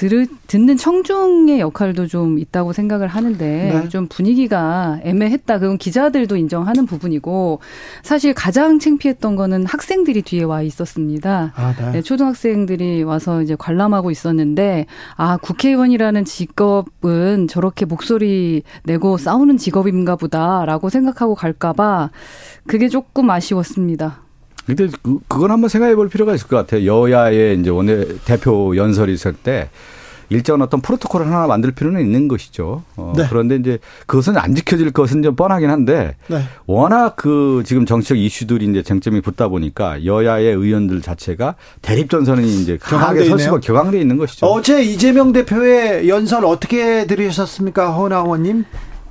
들, 듣는 청중의 역할도 좀 있다고 생각을 하는데 네. 좀 분위기가 애매했다. 그건 기자들도 인정하는 부분이고 사실 가장 창피했던 거는 학생들이 뒤에 와 있었습니다. 아, 네. 네, 초등학생들이 와서 이제 관람하고 있었는데 아 국회의원이라는 직업은 저렇게 목소리 내고 싸우는 직업인가 보다라고 생각하고 갈까봐 그게 조금 아쉬웠습니다. 근데 그, 그건 한번 생각해 볼 필요가 있을 것 같아요. 여야의 이제 원내 대표 연설이 있을 때 일정한 어떤 프로토콜을 하나 만들 필요는 있는 것이죠. 어, 네. 그런데 이제 그것은 안 지켜질 것은 좀 뻔하긴 한데 네. 워낙 그 지금 정치적 이슈들이 이제 쟁점이 붙다 보니까 여야의 의원들 자체가 대립 전선이 이제 강하게 설수가 격앙돼 있는 것이죠. 어제 이재명 대표의 연설 어떻게 들으셨습니까, 허나 의원님?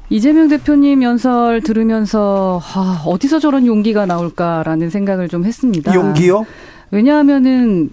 이재명 대표님 연설 들으면서 아, 어디서 저런 용기가 나올까라는 생각을 좀 했습니다. 용기요? 왜냐하면은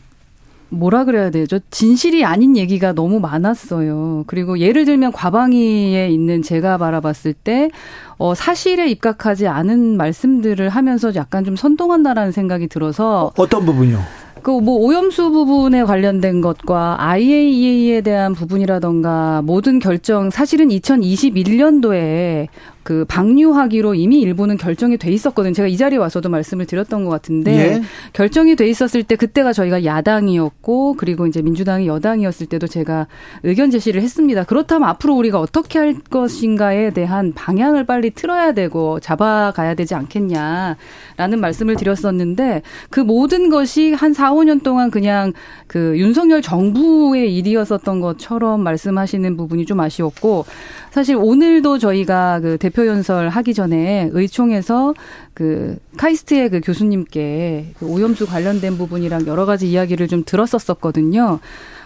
뭐라 그래야 되죠? 진실이 아닌 얘기가 너무 많았어요. 그리고 예를 들면 과방위에 있는 제가 바라봤을 때, 어, 사실에 입각하지 않은 말씀들을 하면서 약간 좀 선동한다라는 생각이 들어서. 어떤 부분요? 그 뭐 오염수 부분에 관련된 것과 IAEA에 대한 부분이라던가 모든 결정 사실은 2021년도에 그 방류하기로 이미 일부는 결정이 돼 있었거든요. 제가 이 자리에 와서도 말씀을 드렸던 것 같은데 예. 결정이 돼 있었을 때 그때가 저희가 야당이었고 그리고 이제 민주당이 여당이었을 때도 제가 의견 제시를 했습니다. 그렇다면 앞으로 우리가 어떻게 할 것인가에 대한 방향을 빨리 틀어야 되고 잡아가야 되지 않겠냐라는 말씀을 드렸었는데 그 모든 것이 한 4, 5년 동안 그냥 그 윤석열 정부의 일이었었던 것처럼 말씀하시는 부분이 좀 아쉬웠고 사실 오늘도 저희가 그 대표 대표 연설 하기 전에 의총에서 그 카이스트의 그 교수님께 그 오염수 관련된 부분이랑 여러 가지 이야기를 좀 들었었었거든요.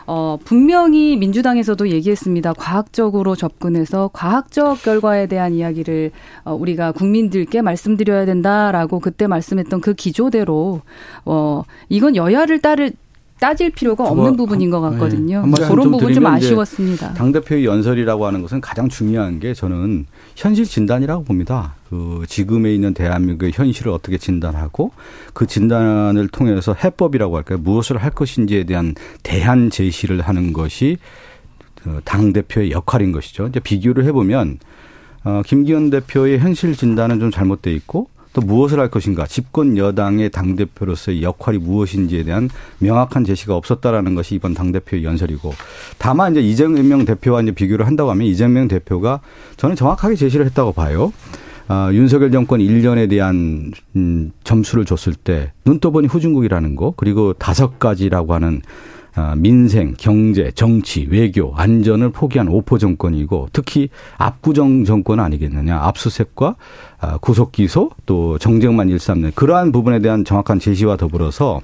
어, 분명히 민주당에서도 얘기했습니다. 과학적으로 접근해서 과학적 결과에 대한 이야기를 어, 우리가 국민들께 말씀드려야 된다라고 그때 말씀했던 그 기조대로 어, 이건 여야를 따를 따질 필요가 없는 부분인 것 같거든요. 네. 그런 부분 좀 아쉬웠습니다. 당 대표의 연설이라고 하는 것은 가장 중요한 게 저는 현실 진단이라고 봅니다. 그 지금에 있는 대한민국의 현실을 어떻게 진단하고 그 진단을 통해서 해법이라고 할까요? 무엇을 할 것인지에 대한 대안 제시를 하는 것이 그 당대표의 역할인 것이죠. 이제 비교를 해보면 어, 김기현 대표의 현실 진단은 좀 잘못돼 있고 또 무엇을 할 것인가 집권 여당의 당 대표로서의 역할이 무엇인지에 대한 명확한 제시가 없었다라는 것이 이번 당 대표의 연설이고 다만 이제 이재명 대표와 이제 비교를 한다고 하면 이재명 대표가 저는 정확하게 제시를 했다고 봐요. 아, 윤석열 정권 1년에 대한 음, 점수를 줬을 때 눈떠보니 후진국이라는 거 그리고 다섯 가지라고 하는 아, 민생, 경제, 정치, 외교, 안전을 포기한 오포 정권이고 특히 압구정 정권 아니겠느냐. 압수색과 아, 구속 기소 또 정쟁만 일삼는 그러한 부분에 대한 정확한 제시와 더불어서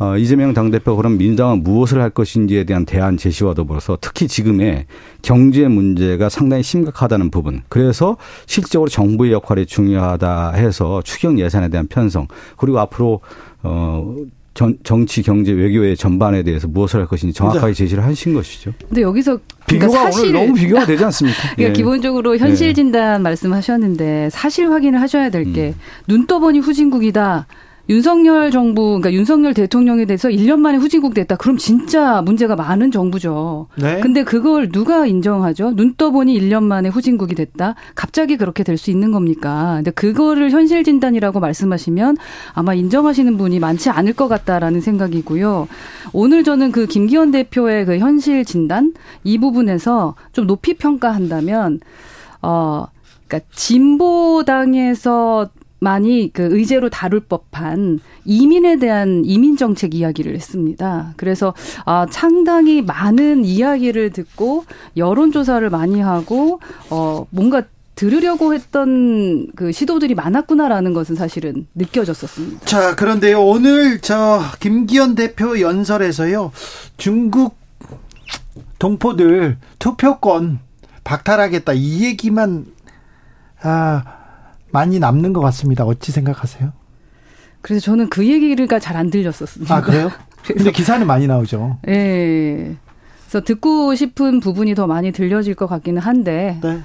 어, 이재명 당대표 그럼 민주당은 무엇을 할 것인지에 대한 대안 제시와 더불어서 특히 지금의 경제 문제가 상당히 심각하다는 부분. 그래서 실질적으로 정부의 역할이 중요하다 해서 추경 예산에 대한 편성 그리고 앞으로 어 전, 정치, 경제, 외교의 전반에 대해서 무엇을 할 것인지 정확하게 제시를 하신 것이죠. 근데 여기서 그러니까 비교가 사실 너무 비교가 되지 않습니까? [laughs] 그러니까 예. 기본적으로 현실 예. 진단 말씀하셨는데 사실 확인을 하셔야 될게 음. 눈 떠보니 후진국이다. 윤석열 정부, 그러니까 윤석열 대통령에 대해서 1년 만에 후진국 됐다. 그럼 진짜 문제가 많은 정부죠. 네. 근데 그걸 누가 인정하죠? 눈 떠보니 1년 만에 후진국이 됐다. 갑자기 그렇게 될 수 있는 겁니까? 근데 그거를 현실 진단이라고 말씀하시면 아마 인정하시는 분이 많지 않을 것 같다라는 생각이고요. 오늘 저는 그 김기현 대표의 그 현실 진단 이 부분에서 좀 높이 평가한다면 어 그러니까 진보당에서 많이 그 의제로 다룰 법한 이민에 대한 이민 정책 이야기를 했습니다. 그래서 아 상당히 많은 이야기를 듣고 여론 조사를 많이 하고 어 뭔가 들으려고 했던 그 시도들이 많았구나라는 것은 사실은 느껴졌었습니다. 자, 그런데요. 오늘 저 김기현 대표 연설에서요. 중국 동포들 투표권 박탈하겠다 이 얘기만 아 많이 남는 것 같습니다. 어찌 생각하세요? 그래서 저는 그 얘기가 잘 안 들렸었습니다. 아, 그래요? [laughs] 근데 기사는 많이 나오죠. 예. 네. 그래서 듣고 싶은 부분이 더 많이 들려질 것 같기는 한데. 네.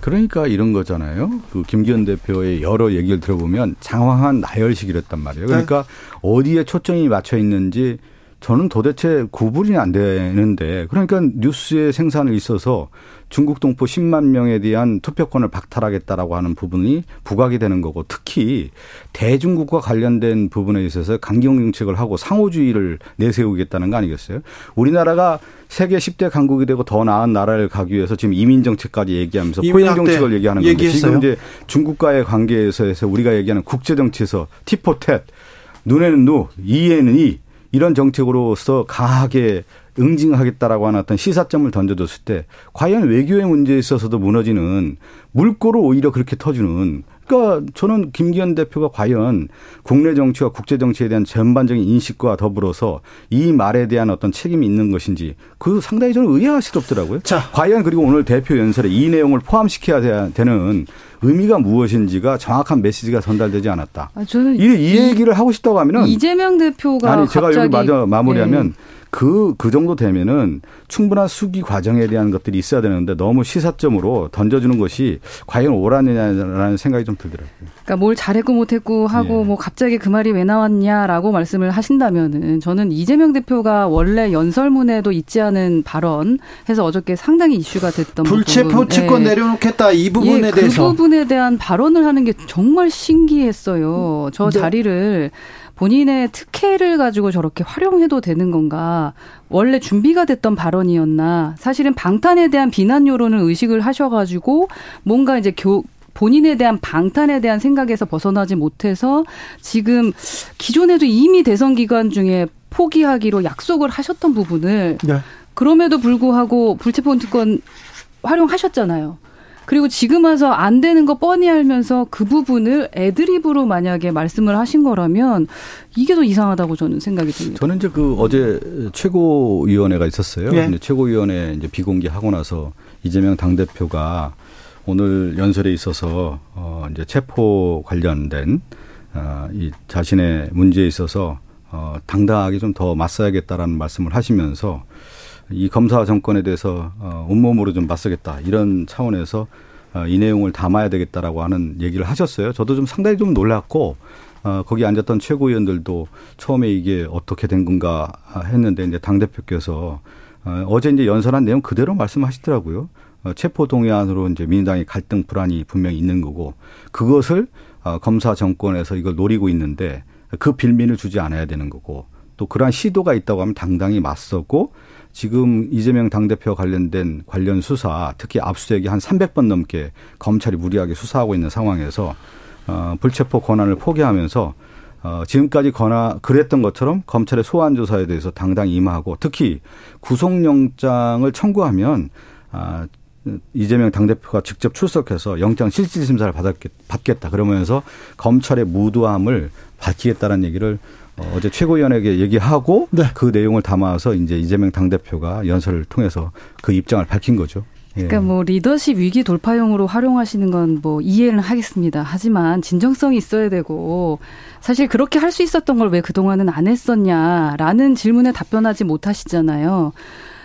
그러니까 이런 거잖아요. 그 김기현 대표의 여러 얘기를 들어보면 장황한 나열식이랬단 말이에요. 그러니까 네. 어디에 초점이 맞춰 있는지 저는 도대체 구분이 안 되는데 그러니까 뉴스의 생산에 있어서 중국 동포 10만 명에 대한 투표권을 박탈하겠다라고 하는 부분이 부각이 되는 거고 특히 대중국과 관련된 부분에 있어서 강경 정책을 하고 상호주의를 내세우겠다는 거 아니겠어요? 우리나라가 세계 10대 강국이 되고 더 나은 나라를 가기 위해서 지금 이민 정책까지 얘기하면서 포용 정책을 얘기하는 건데 지금 이제 중국과의 관계에서 해서 우리가 얘기하는 국제 정치에서 티포텟 눈에는 누, 이에는 이 이런 정책으로서 강하게 응징하겠다라고 하는 어떤 시사점을 던져줬을 때 과연 외교의 문제에 있어서도 무너지는 물꼬를 오히려 그렇게 터주는 그러니까 저는 김기현 대표가 과연 국내 정치와 국제 정치에 대한 전반적인 인식과 더불어서 이 말에 대한 어떤 책임이 있는 것인지 그 상당히 저는 의아하시덥더라고요. 자, 과연 그리고 오늘 대표 연설에 이 내용을 포함시켜야 되는 의미가 무엇인지가 정확한 메시지가 전달되지 않았다. 아, 저는 이, 이 얘기를 하고 싶다고 하면은 이재명 대표가 아니 제가 여기 마저 마무리하면 네. 그, 그 정도 되면은 충분한 수기 과정에 대한 것들이 있어야 되는데 너무 시사점으로 던져주는 것이 과연 옳았느냐라는 생각이 좀 들더라고요. 그러니까 뭘 잘했고 못했고 하고 예. 뭐 갑자기 그 말이 왜 나왔냐라고 말씀을 하신다면은 저는 이재명 대표가 원래 연설문에도 있지 않은 발언 해서 어저께 상당히 이슈가 됐던 불체포 특권 예. 내려놓겠다 이 부분에 예, 그 대해서 그 부분에 대한 발언을 하는 게 정말 신기했어요. 저 네. 자리를 본인의 특혜를 가지고 저렇게 활용해도 되는 건가? 원래 준비가 됐던 발언이었나? 사실은 방탄에 대한 비난 여론을 의식을 하셔가지고 뭔가 이제 교, 본인에 대한 방탄에 대한 생각에서 벗어나지 못해서 지금 기존에도 이미 대선 기간 중에 포기하기로 약속을 하셨던 부분을 네. 그럼에도 불구하고 불체포 특권 활용하셨잖아요. 그리고 지금 와서 안 되는 거 뻔히 알면서 그 부분을 애드립으로 만약에 말씀을 하신 거라면 이게 더 이상하다고 저는 생각이 듭니다. 저는 이제 그 어제 최고위원회가 있었어요. 네. 최고위원회 이제 비공개하고 나서 이재명 당 대표가 오늘 연설에 있어서 어 이제 체포 관련된 어이 자신의 문제에 있어서 어 당당하게 좀 더 맞서야겠다라는 말씀을 하시면서 이 검사 정권에 대해서 어, 온몸으로 좀 맞서겠다 이런 차원에서 어, 이 내용을 담아야 되겠다라고 하는 얘기를 하셨어요. 저도 좀 상당히 좀 놀랐고 어, 거기 앉았던 최고위원들도 처음에 이게 어떻게 된 건가 했는데 이제 당 대표께서 어, 어제 이제 연설한 내용 그대로 말씀하시더라고요. 어, 체포 동의안으로 이제 민주당이 갈등 불안이 분명히 있는 거고 그것을 어, 검사 정권에서 이걸 노리고 있는데 그 빌미를 주지 않아야 되는 거고 또 그러한 시도가 있다고 하면 당당히 맞서고 지금 이재명 당대표 관련된 관련 수사 특히 압수수색이 한 300번 넘게 검찰이 무리하게 수사하고 있는 상황에서 어, 불체포 권한을 포기하면서 어, 지금까지 거나 그랬던 것처럼 검찰의 소환 조사에 대해서 당당히 임하고 특히 구속영장을 청구하면 아, 이재명 당대표가 직접 출석해서 영장 실질 심사를 받겠다. 그러면서 검찰의 무도함을 밝히겠다는 얘기를 어, 어제 최고위원에게 얘기하고 네. 그 내용을 담아서 이제 이재명 당대표가 연설을 통해서 그 입장을 밝힌 거죠. 예. 그러니까 뭐 리더십 위기 돌파용으로 활용하시는 건 뭐 이해는 하겠습니다. 하지만 진정성이 있어야 되고 사실 그렇게 할 수 있었던 걸 왜 그동안은 안 했었냐라는 질문에 답변하지 못하시잖아요.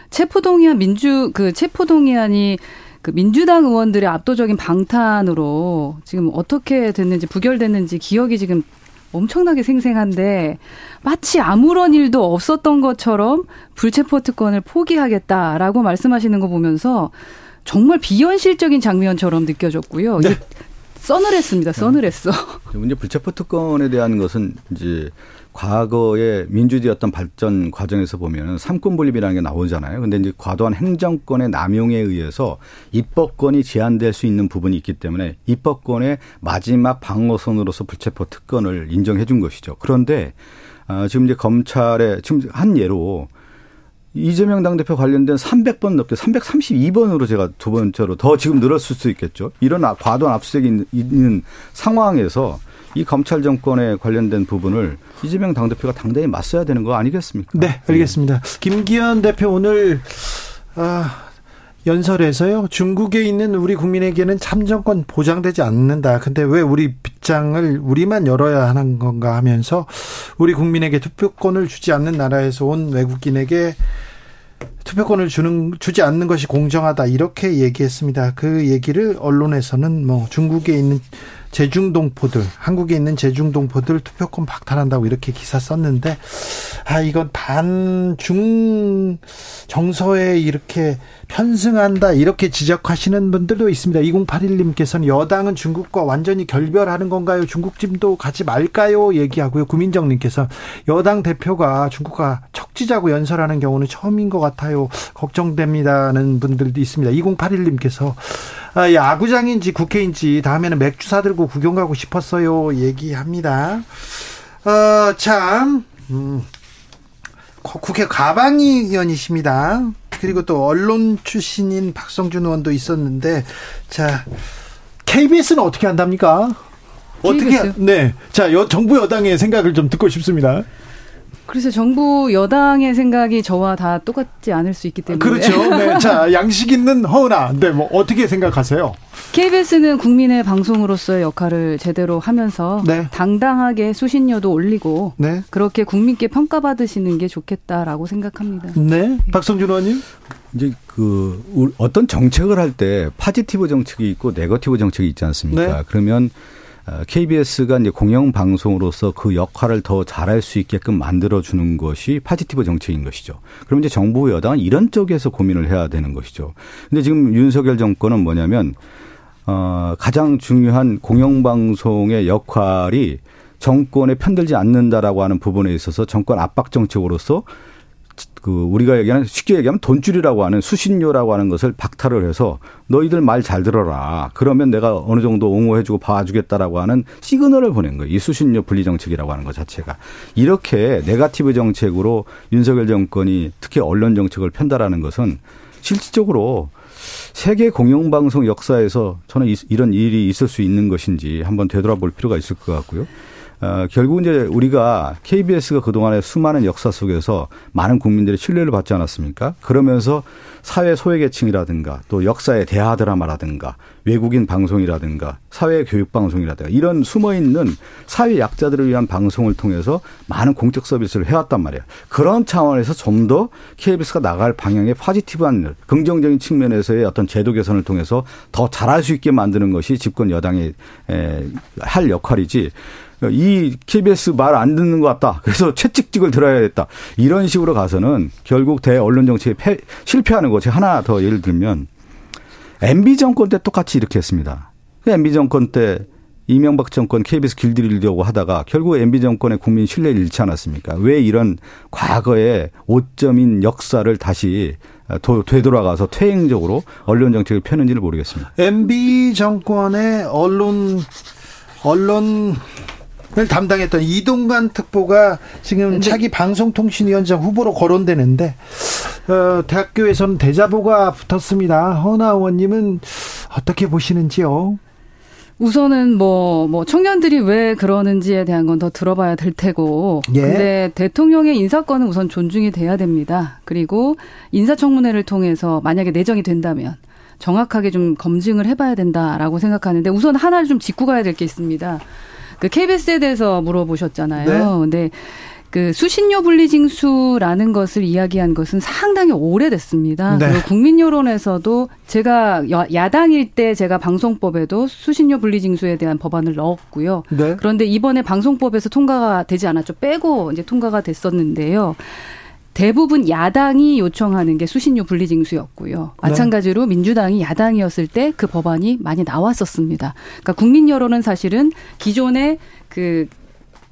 체포동의안 민주 그 체포동의안이 그 민주당 의원들의 압도적인 방탄으로 지금 어떻게 됐는지 부결됐는지 기억이 지금 엄청나게 생생한데 마치 아무런 일도 없었던 것처럼 불체포 특권을 포기하겠다라고 말씀하시는 거 보면서 정말 비현실적인 장면처럼 느껴졌고요. 네. 써늘했습니다. 써늘했어. 문제 불체포 특권에 대한 것은 이제 과거의 민주주의 어떤 발전 과정에서 보면은 삼권 분립이라는 게 나오잖아요. 근데 이제 과도한 행정권의 남용에 의해서 입법권이 제한될 수 있는 부분이 있기 때문에 입법권의 마지막 방어선으로서 불체포 특권을 인정해 준 것이죠. 그런데 어, 지금 이제 검찰의 지금 한 예로 이재명 당대표 관련된 300번 넘게 332번으로 제가 두 번째로 더 지금 늘었을 수 있겠죠. 이런 과도한 압수수색이 있는 상황에서 이 검찰 정권에 관련된 부분을 이재명 당대표가 당당히 맞서야 되는 거 아니겠습니까? 네, 알겠습니다. 김기현 대표 오늘 아, 연설에서요. 중국에 있는 우리 국민에게는 참정권 보장되지 않는다. 근데 왜 우리 빗장을 우리만 열어야 하는 건가 하면서 우리 국민에게 투표권을 주지 않는 나라에서 온 외국인에게 투표권을 주는 주지 않는 것이 공정하다 이렇게 얘기했습니다. 그 얘기를 언론에서는 뭐 중국에 있는 제중동포들, 한국에 있는 제중동포들 투표권 박탈한다고 이렇게 기사 썼는데, 아, 이건 반중 정서에 이렇게 편승한다, 이렇게 지적하시는 분들도 있습니다. 2081님께서는 여당은 중국과 완전히 결별하는 건가요? 중국집도 가지 말까요? 얘기하고요. 구민정님께서 여당 대표가 중국과 척지자고 연설하는 경우는 처음인 것 같아요. 걱정됩니다는 분들도 있습니다. 2081님께서 아, 야구장인지 국회인지 다음에는 맥주 사들고 구경 가고 싶었어요. 얘기합니다. 어, 참, 음, 국회 가방이 의원이십니다. 그리고 또 언론 출신인 박성준 의원도 있었는데, 자, KBS는 어떻게 한답니까? 어떻게, 네. 자, 여, 정부 여당의 생각을 좀 듣고 싶습니다. 그래서 정부 여당의 생각이 저와 다 똑같지 않을 수 있기 때문에 그렇죠. 네. [laughs] 자 양식 있는 허은아, 네, 뭐 어떻게 생각하세요? KBS는 국민의 방송으로서의 역할을 제대로 하면서 네. 당당하게 수신료도 올리고 네. 그렇게 국민께 평가받으시는 게 좋겠다라고 생각합니다. 네. 박성준 의원님. 이제 그 어떤 정책을 할 때 positive 정책이 있고 negative 정책이 있지 않습니까? 네. 그러면 KBS가 어, 이제 공영 방송으로서 그 역할을 더 잘할 수 있게끔 만들어 주는 것이 positive 정책인 것이죠. 그럼 이제 정부 여당은 이런 쪽에서 고민을 해야 되는 것이죠. 근데 지금 윤석열 정권은 뭐냐면 어 가장 중요한 공영 방송의 역할이 정권에 편들지 않는다라고 하는 부분에 있어서 정권 압박 정책으로서 그 우리가 얘기하는 쉽게 얘기하면 돈줄이라고 하는 수신료라고 하는 것을 박탈을 해서 너희들 말 잘 들어라. 그러면 내가 어느 정도 옹호해주고 봐주겠다라고 하는 시그널을 보낸 거예요. 이 수신료 분리 정책이라고 하는 것 자체가 이렇게 네가티브 정책으로 윤석열 정권이 특히 언론 정책을 편달하는 것은 실질적으로 세계 공영방송 역사에서 저는 이런 일이 있을 수 있는 것인지 한번 되돌아볼 필요가 있을 것 같고요. 어, 결국 이제 우리가 KBS가 그동안에 수많은 역사 속에서 많은 국민들의 신뢰를 받지 않았습니까? 그러면서 사회 소외계층이라든가 또 역사의 대하 드라마라든가 외국인 방송이라든가 사회 교육 방송이라든가 이런 숨어 있는 사회 약자들을 위한 방송을 통해서 많은 공적 서비스를 해왔단 말이에요. 그런 차원에서 좀 더 KBS가 나갈 방향의 파지티브한 긍정적인 측면에서의 어떤 제도 개선을 통해서 더 잘할 수 있게 만드는 것이 집권 여당이 할 역할이지 이 KBS 말 안 듣는 것 같다. 그래서 [laughs] 채찍찍을 들어야겠다. 이런 식으로 가서는 결국 대 언론 정책에 패, 실패하는 거지. 하나 더 예를 들면 MB 정권 때 똑같이 이렇게 했습니다. MB 정권 때 이명박 정권 KBS 길들이려고 하다가 결국 MB 정권의 국민 신뢰를 잃지 않았습니까? 왜 이런 과거의 오점인 역사를 다시 도, 되돌아가서 퇴행적으로 언론 정책을 펴는지를 모르겠습니다. MB 정권의 언론 언론 을 담당했던 이동관 특보가 지금 네. 차기 방송통신위원장 후보로 거론되는데 어, 대학교에서는 대자보가 붙었습니다. 허나 의원님은 어떻게 보시는지요? 우선은 뭐, 뭐, 청년들이 왜 그러는지에 대한 건 더 들어봐야 될 테고. 예. 근데 대통령의 인사권은 우선 존중이 돼야 됩니다. 그리고 인사청문회를 통해서 만약에 내정이 된다면 정확하게 좀 검증을 해봐야 된다라고 생각하는데 우선 하나를 좀 짚고 가야 될 게 있습니다. 그 KBS에 대해서 물어보셨잖아요. 네. 근데 그 수신료 분리징수라는 것을 이야기한 것은 상당히 오래됐습니다. 네. 그리고 국민 여론에서도 제가 야당일 때 제가 방송법에도 수신료 분리징수에 대한 법안을 넣었고요. 네. 그런데 이번에 방송법에서 통과가 되지 않았죠. 빼고 이제 통과가 됐었는데요. 대부분 야당이 요청하는 게 수신료 분리징수였고요. 네. 마찬가지로 네. 민주당이 야당이었을 때 그 법안이 많이 나왔었습니다. 그러니까 국민 여론은 사실은 기존의 그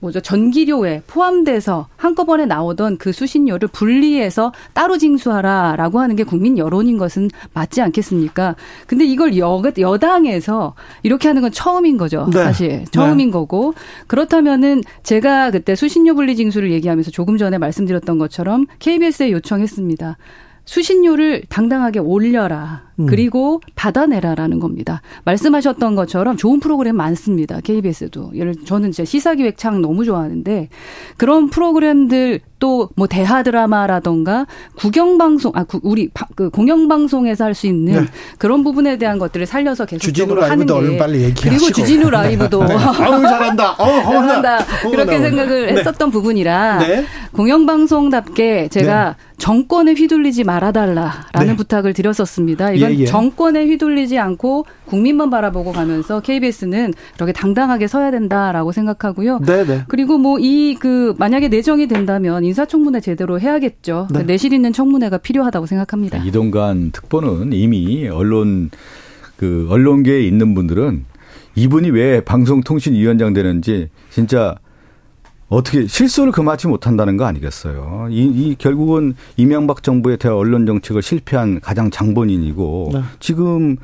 뭐죠 전기료에 포함돼서 한꺼번에 나오던 그 수신료를 분리해서 따로 징수하라라고 하는 게 국민 여론인 것은 맞지 않겠습니까? 근데 이걸 여, 여당에서 이렇게 하는 건 처음인 거죠. 네. 사실 처음인 네. 거고 그렇다면은 제가 그때 수신료 분리 징수를 얘기하면서 조금 전에 말씀드렸던 것처럼 KBS에 요청했습니다. 수신료를 당당하게 올려라. 음. 그리고 받아내라라는 겁니다. 말씀하셨던 것처럼 좋은 프로그램 많습니다. KBS도. 예를 저는 제 시사기획 창 너무 좋아하는데 그런 프로그램들 또 뭐 대하 드라마라던가 국영 방송 아 우리 그 공영 방송에서 할 수 있는 네. 그런 부분에 대한 것들을 살려서 계속적으로 하는 게 빨리 얘기하시고. 그리고 주진우 라이브도 [laughs] 네. 아우 잘한다. 어, [laughs] 잘한다. 그렇게 생각을 네. 했었던 부분이라 네. 공영 방송답게 제가 네. 정권에 휘둘리지 말아달라라는 네. 부탁을 드렸었습니다. 이건 예, 예. 정권에 휘둘리지 않고 국민만 바라보고 가면서 KBS는 이렇게 당당하게 서야 된다라고 생각하고요. 네네. 네. 그리고 뭐 이 그 만약에 내정이 된다면 인사청문회 제대로 해야겠죠. 네. 내실 있는 청문회가 필요하다고 생각합니다. 이동관 특보는 이미 언론 그 언론계에 있는 분들은 이분이 왜 방송통신위원장 되는지 진짜 어떻게 실수를 금하지 못한다는 거 아니겠어요? 이, 이 결국은 이명박 정부의 대 언론 정책을 실패한 가장 장본인이고 네. 지금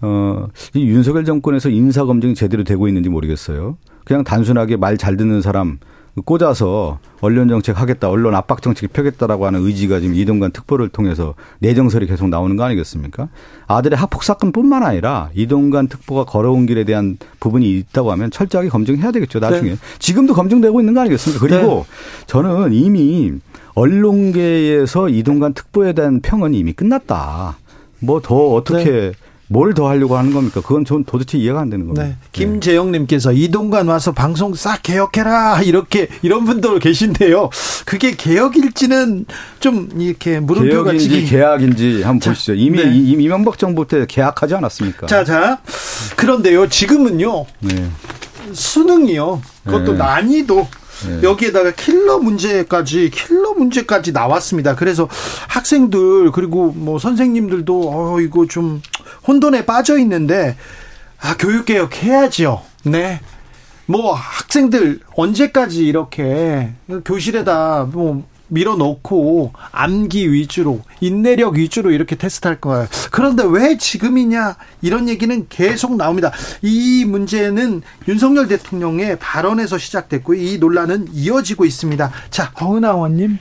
어, 이 윤석열 정권에서 인사 검증이 제대로 되고 있는지 모르겠어요. 그냥 단순하게 말 잘 듣는 사람 꽂아서 언론 정책 하겠다, 언론 압박 정책 펴겠다라고 하는 의지가 지금 이동관 특보를 통해서 내정설이 계속 나오는 거 아니겠습니까? 아들의 학폭 사건뿐만 아니라 이동관 특보가 걸어온 길에 대한 부분이 있다고 하면 철저하게 검증해야 되겠죠, 나중에. 네. 지금도 검증되고 있는 거 아니겠습니까? 그리고 네. 저는 이미 언론계에서 이동관 특보에 대한 평은 이미 끝났다. 뭐 더 어떻게 네. 뭘 더 하려고 하는 겁니까? 그건 전 도대체 이해가 안 되는 겁니다. 네. 김재영님께서 이동관 와서 방송 싹 개혁해라 이렇게 이런 분들 계신데요. 그게 개혁일지는 좀 이렇게 물음표가 개혁인지 계약인지 한번 자, 보시죠. 이미 네. 이명박 정부 때 계약하지 않았습니까? 자, 자. 그런데요, 지금은요. 네. 수능이요. 그것도 네. 난이도 네. 여기에다가 킬러 문제까지 킬러 문제까지 나왔습니다. 그래서 학생들 그리고 뭐 선생님들도 어 이거 좀 혼돈에 빠져 있는데 아 교육 개혁 해야죠. 네. 뭐 학생들 언제까지 이렇게 교실에다 뭐 밀어넣고 암기 위주로 인내력 위주로 이렇게 테스트할 거예요. 그런데 왜 지금이냐 이런 얘기는 계속 나옵니다. 이 문제는 윤석열 대통령의 발언에서 시작됐고 이 논란은 이어지고 있습니다. 자, 허은하 의원님.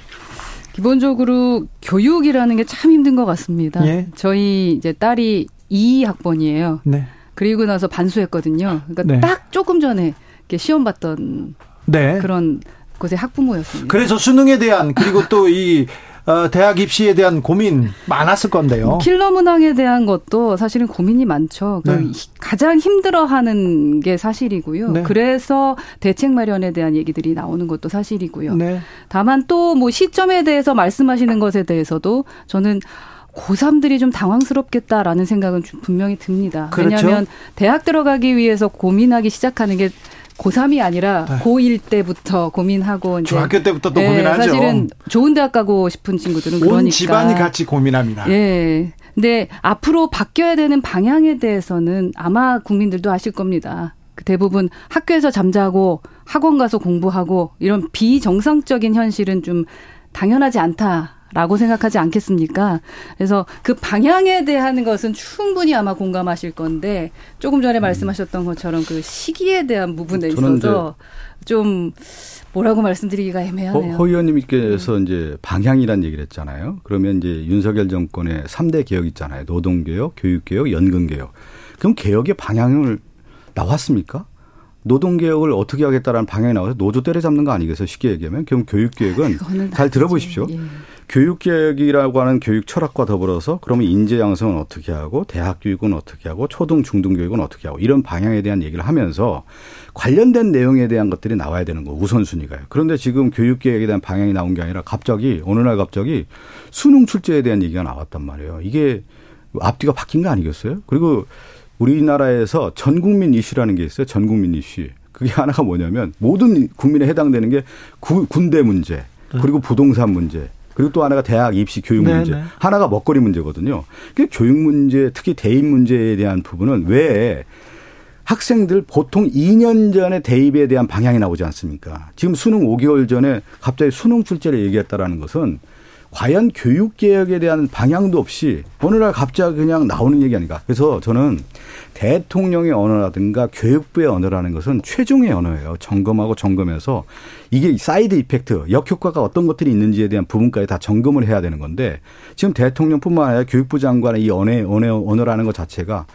기본적으로 교육이라는 게 참 힘든 것 같습니다. 예. 저희 이제 딸이 2학번이에요. 네. 그리고 나서 반수했거든요. 그러니까 네. 딱 조금 전에 시험 봤던 네. 그런 곳의 학부모였습니다. 그래서 수능에 대한 그리고 또이 어, 대학 입시에 대한 고민 많았을 건데요. 킬러 문항에 대한 것도 사실은 고민이 많죠. 그 네. 가장 힘들어하는 게 사실이고요. 네. 그래서 대책 마련에 대한 얘기들이 나오는 것도 사실이고요. 네. 다만 또 뭐 시점에 대해서 말씀하시는 것에 대해서도 저는 고3들이 좀 당황스럽겠다라는 생각은 분명히 듭니다. 그렇죠? 왜냐하면 대학 들어가기 위해서 고민하기 시작하는 게 고3이 아니라 네. 고1 때부터 고민하고 이제 중학교 때부터 또 네, 고민하죠. 사실은 좋은 대학 가고 싶은 친구들은 온 그러니까. 집안이 같이 고민합니다. 예. 근데 앞으로 바뀌어야 되는 방향에 대해서는 아마 국민들도 아실 겁니다. 그 대부분 학교에서 잠자고 학원 가서 공부하고 이런 비정상적인 현실은 좀 당연하지 않다. 라고 생각하지 않겠습니까? 그래서 그 방향에 대한 것은 충분히 아마 공감하실 건데 조금 전에 음. 말씀하셨던 것처럼 그 시기에 대한 부분에 있어서 좀 뭐라고 말씀드리기가 애매하네요. 허, 허 의원님께서 음. 이제 방향이란 얘기를 했잖아요. 그러면 이제 윤석열 정권의 3대 개혁 있잖아요. 노동개혁, 교육개혁, 연금개혁. 그럼 개혁의 방향을 나왔습니까? 노동개혁을 어떻게 하겠다라는 방향이 나와서 노조 때려잡는 거 아니겠어요? 쉽게 얘기하면. 그럼 교육개혁은 잘 들어보십시오. 예. 교육계획이라고 하는 교육 철학과 더불어서 그러면 인재 양성은 어떻게 하고 대학 교육은 어떻게 하고 초등 중등 교육은 어떻게 하고 이런 방향에 대한 얘기를 하면서 관련된 내용에 대한 것들이 나와야 되는 거 우선순위가요. 그런데 지금 교육계획에 대한 방향이 나온 게 아니라 갑자기 어느 날 갑자기 수능 출제에 대한 얘기가 나왔단 말이에요. 이게 앞뒤가 바뀐 거 아니겠어요? 그리고 우리나라에서 전 국민 이슈라는 게 있어요. 전 국민 이슈. 그게 하나가 뭐냐면 모든 국민에 해당되는 게 구, 군대 문제 그리고 부동산 문제 그리고 또 하나가 대학 입시 교육 네, 문제. 네네. 하나가 먹거리 문제거든요. 그 교육 문제, 특히 대입 문제에 대한 부분은 왜 학생들 보통 2년 전에 대입에 대한 방향이 나오지 않습니까? 지금 수능 5개월 전에 갑자기 수능 출제를 얘기했다라는 것은 과연 교육 개혁에 대한 방향도 없이 어느 날 갑자기 그냥 나오는 얘기 아닌가. 그래서 저는 대통령의 언어라든가 교육부의 언어라는 것은 최종의 언어예요. 점검하고 점검해서 이게 side effect, 역효과가 어떤 것들이 있는지에 대한 부분까지 다 점검을 해야 되는 건데 지금 대통령뿐만 아니라 교육부 장관의 이 언어, 언어, 언어라는 것 자체가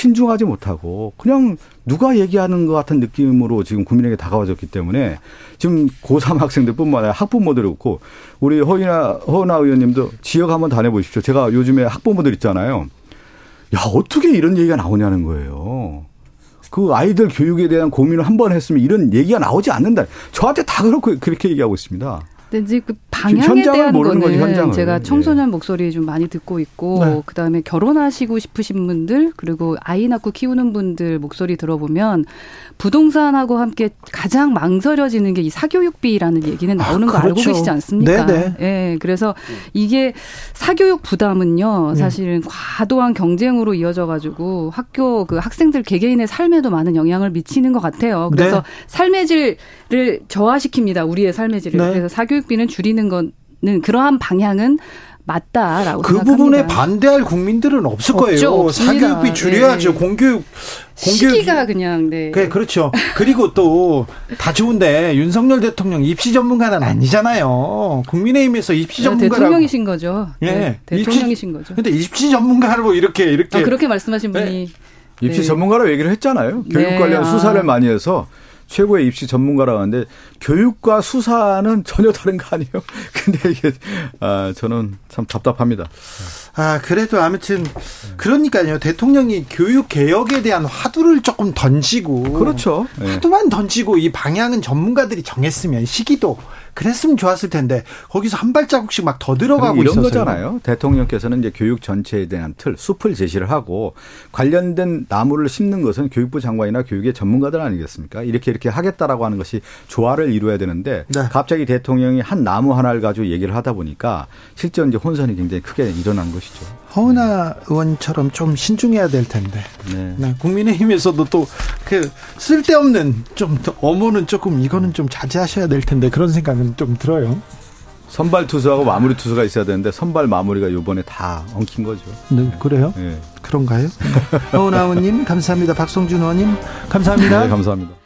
신중하지 못하고 그냥 누가 얘기하는 것 같은 느낌으로 지금 국민에게 다가와졌기 때문에 지금 고3 학생들뿐만 아니라 학부모들이 그렇고 우리 허은아 허은아 의원님도 지역 한번 다녀보십시오. 제가 요즘에 학부모들 있잖아요. 야 어떻게 이런 얘기가 나오냐는 거예요. 그 아이들 교육에 대한 고민을 한 번 했으면 이런 얘기가 나오지 않는다. 저한테 다 그렇고 그렇게 얘기하고 있습니다. 이제 그 방향에 대한 거는 거지, 제가 청소년 예. 목소리 좀 많이 듣고 있고 네. 그다음에 결혼하시고 싶으신 분들 그리고 아이 낳고 키우는 분들 목소리 들어보면 부동산하고 함께 가장 망설여지는 게 이 사교육비라는 얘기는 아, 나오는 아, 거 그렇죠. 알고 계시지 않습니까? 네네. 네. 예. 그래서 이게 사교육 부담은요. 네. 사실은 네. 과도한 경쟁으로 이어져 가지고 학교 그 학생들 개개인의 삶에도 많은 영향을 미치는 것 같아요. 그래서 네. 삶의 질을 저하시킵니다. 우리의 삶의 질을. 네. 그래서 사교육 비는 줄이는 거는 그러한 방향은 맞다라고 그 생각합니다. 부분에 반대할 국민들은 없을 없죠, 거예요. 없습니다. 사교육비 줄여야죠. 네. 공교육 공교육 시기가 그냥 네. 그 그렇죠. 그리고 또 다 좋은데 윤석열 대통령 입시 전문가는 아니잖아요. 국민의힘에서 입시 전문가 대통령이신 거죠. 네. 네. 대통령이신 거죠. 근데 입시 전문가로 이렇게 이렇게 아, 그렇게 말씀하신 분이 네. 입시 네. 전문가로 얘기를 했잖아요. 교육 네. 관련 아. 수사를 많이 해서 최고의 입시 전문가라고 하는데 교육과 수사는 전혀 다른 거 아니에요? [laughs] 근데 이게 아 저는 참 답답합니다. 아, 그래도 아무튼 그러니까요. 대통령이 교육 개혁에 대한 화두를 조금 던지고 그렇죠. 화두만 던지고 이 방향은 전문가들이 정했으면 시기도 그랬으면 좋았을 텐데 거기서 한 발자국씩 막 더 들어가고 이런 있어서 거잖아요. 대통령께서는 이제 교육 전체에 대한 틀, 숲을 제시를 하고 관련된 나무를 심는 것은 교육부 장관이나 교육의 전문가들 아니겠습니까? 이렇게 이렇게 하겠다라고 하는 것이 조화를 이루어야 되는데 네. 갑자기 대통령이 한 나무 하나를 가지고 얘기를 하다 보니까 실제 이제 혼선이 굉장히 크게 일어난 것이죠. 허은하 의원처럼 좀 신중해야 될 텐데. 네. 네. 국민의힘에서도 또 그 쓸데없는 좀 어머는 조금 이거는 좀 자제하셔야 될 텐데 그런 생각은 좀 들어요. 선발 투수하고 마무리 투수가 있어야 되는데 선발 마무리가 요번에 다 엉킨 거죠. 네, 그래요? 네. 그런가요? 허은하 의원님 감사합니다. 박성준 의원님 감사합니다. 네, 감사합니다.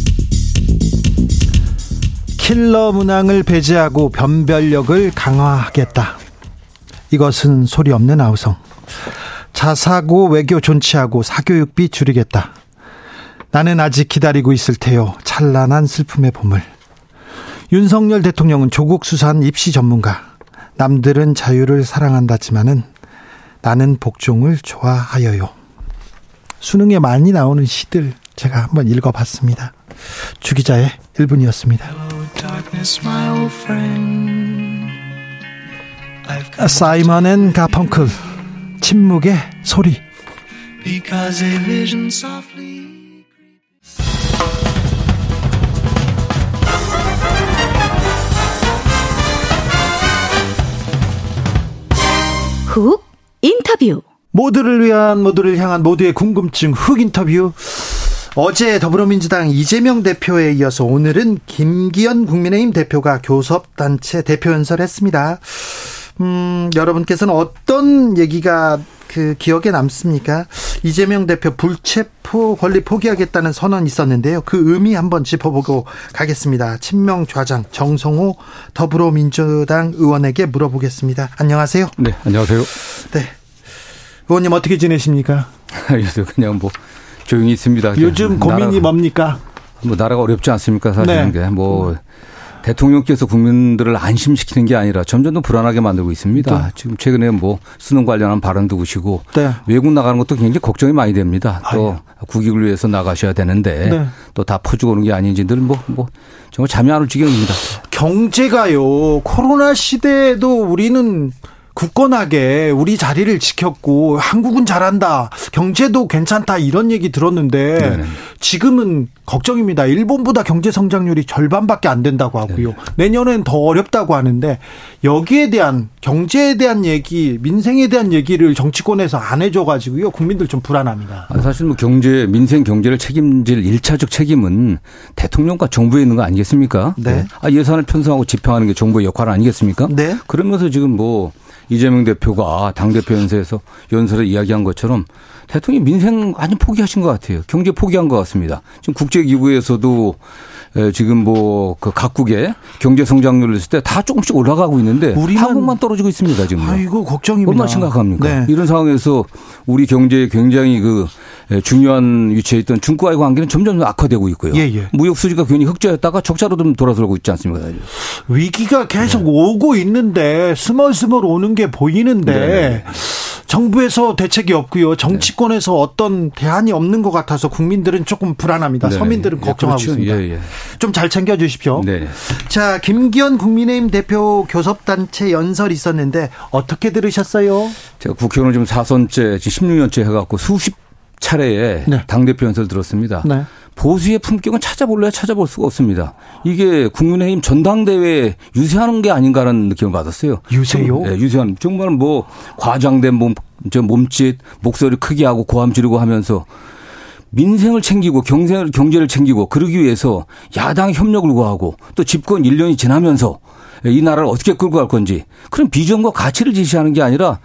킬러 문항을 배제하고 변별력을 강화하겠다. 이것은 소리 없는 아우성. 자사고 외교 존치하고 사교육비 줄이겠다. 나는 아직 기다리고 있을 테요. 찬란한 슬픔의 봄을. 윤석열 대통령은 조국 수산 입시 전문가. 남들은 자유를 사랑한다지만은 나는 복종을 좋아하여요. 수능에 많이 나오는 시들 제가 한번 읽어봤습니다. 주기자의 1분이었습니다. 사이먼 앤 가펑클 침묵의 소리 훅 인터뷰 모두를 위한 모두를 향한 모두의 궁금증 훅 인터뷰 어제 더불어민주당 이재명 대표에 이어서 오늘은 김기현 국민의힘 대표가 교섭단체 대표 연설했습니다. 음, 여러분께서는 어떤 얘기가 그 기억에 남습니까? 이재명 대표 불체포 권리 포기하겠다는 선언이 있었는데요. 그 의미 한번 짚어보고 가겠습니다. 친명 좌장 정성호 더불어민주당 의원에게 물어보겠습니다. 안녕하세요. 네, 안녕하세요. 네. 의원님 어떻게 지내십니까? [laughs] 그냥 뭐 조용히 있습니다. 요즘 고민이 나라가, 뭡니까? 뭐 나라가 어렵지 않습니까? 사실은 네. 뭐 대통령께서 국민들을 안심시키는 게 아니라 점점 더 불안하게 만들고 있습니다. 네. 지금 최근에 뭐 수능 관련한 발언도 보시고 네. 외국 나가는 것도 굉장히 걱정이 많이 됩니다. 또 아유. 국익을 위해서 나가셔야 되는데 네. 또다 퍼주고 오는 게 아닌지 늘 뭐, 뭐 정말 잠이 안 올 지경입니다. 경제가요. 코로나 시대에도 우리는 굳건하게 우리 자리를 지켰고 한국은 잘한다. 경제도 괜찮다. 이런 얘기 들었는데 네네. 지금은 걱정입니다. 일본보다 경제 성장률이 절반밖에 안 된다고 하고요. 내년엔 더 어렵다고 하는데 여기에 대한 경제에 대한 얘기, 민생에 대한 얘기를 정치권에서 안 해줘 가지고요. 국민들 좀 불안합니다. 사실 뭐 경제, 민생 경제를 책임질 일차적 책임은 대통령과 정부에 있는 거 아니겠습니까? 네. 아, 예산을 편성하고 집행하는 게 정부의 역할 아니겠습니까? 네. 그러면서 지금 뭐 이재명 대표가 당대표 연설에서 연설에 이야기한 것처럼 대통령이 민생 완전 포기하신 것 같아요. 경제 포기한 것 같습니다. 지금 국제기구에서도 지금 뭐 그 각국의 경제 성장률을 했을 때 다 조금씩 올라가고 있는데 한국만 떨어지고 있습니다 지금. 아이고 걱정입니다. 얼마나 심각합니까? 네. 이런 상황에서 우리 경제에 굉장히 그 중요한 위치에 있던 중국과의 관계는 점점 악화되고 있고요. 예, 예. 무역 수지가 괜히 흑자였다가 적자로 좀 돌아서고 있지 않습니까? 위기가 계속 네. 오고 있는데 스멀스멀 오는 게 보이는데. 네. 네, 네. 정부에서 대책이 없고요. 정치권에서 네. 어떤 대안이 없는 것 같아서 국민들은 조금 불안합니다. 네. 서민들은 예, 걱정하고 그렇죠. 있습니다. 예, 예. 좀잘 챙겨 주십시오. 네. 자, 김기현 국민의힘 대표 교섭단체 연설 있었는데 어떻게 들으셨어요? 제가 국회의원 좀 4선째, 16년째 해갖고 수십 차례에 네. 당대표 연설 들었습니다. 네. 보수의 품격은 찾아볼래야 찾아볼 수가 없습니다. 이게 국민의힘 전당대회 유세하는 게 아닌가라는 느낌을 받았어요. 유세요? 네, 유세하는 정말 뭐 과장된 몸, 저 몸짓, 목소리 크게 하고 고함 지르고 하면서 민생을 챙기고 경제를, 경제를 챙기고 그러기 위해서 야당 협력을 구하고 또 집권 1년이 지나면서 이 나라를 어떻게 끌고 갈 건지 그런 비전과 가치를 제시하는 게 아니라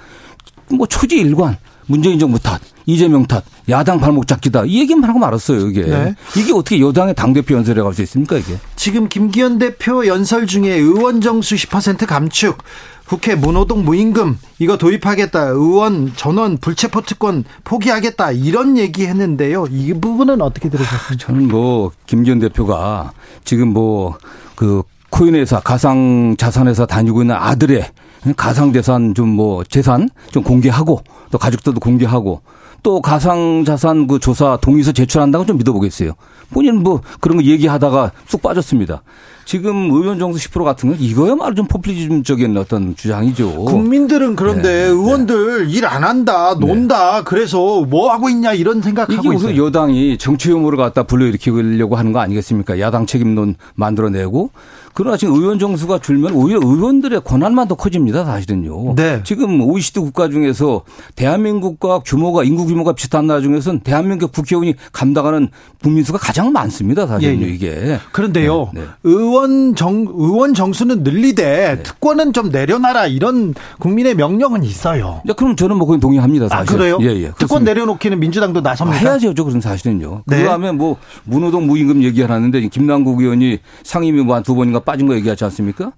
뭐 초지 일관 문재인 정부 탓, 이재명 탓, 야당 발목 잡기다. 이 얘기만 하고 말았어요, 이게. 네. 이게 어떻게 여당의 당 대표 연설에 갈수 있습니까, 이게? 지금 김기현 대표 연설 중에 의원 정수 10% 감축, 국회 무노동 무임금 이거 도입하겠다. 의원 전원 불체포 특권 포기하겠다. 이런 얘기 했는데요. 이 부분은 어떻게 들으셨습니까? 저는 뭐 김기현 대표가 지금 뭐그 코인 회사 가상 자산 회사 다니고 있는 아들의 가상 재산 좀 뭐 재산 좀 공개하고 또 가족들도 공개하고 또 가상자산 그 조사 동의서 제출한다고 좀 믿어보겠어요. 본인 뭐 그런 거 얘기하다가 쑥 빠졌습니다. 지금 의원 정수 10% 같은 건 이거야말로 좀 포퓰리즘적인 어떤 주장이죠. 국민들은 그런데 네. 의원들 네. 일안 한다, 논다, 네. 그래서 뭐 하고 있냐 이런 생각하고 이게 있어요. 여당이 정치 혐오를 갖다 불러일으키려고 하는 거 아니겠습니까? 야당 책임론 만들어내고 그러나 지금 의원 정수가 줄면 오히려 의원들의 권한만 더 커집니다, 사실은요. 네. 지금 OECD 국가 중에서 대한민국과 규모가 인구 규모가 비슷한 나라 중에서는 대한민국 국회의원이 감당하는 국민수가 가장 많습니다, 사실은요, 예, 예. 이게. 그런데요. 네, 네. 의원 정 의원 정수는 늘리되 네. 특권은 좀 내려놔라 이런 국민의 명령은 있어요. 네, 그럼 저는 뭐 거기 동의합니다, 사실. 아, 그래요? 예, 예. 특권 내려놓기는 민주당도 나섭니까? 아, 해야죠, 그런 사실은요. 네. 그다음에 뭐 문호동 무임금 얘기하는데 김남국 의원이 상임위 뭐 한 두 번인가 빠진 거 얘기하지 않습니까?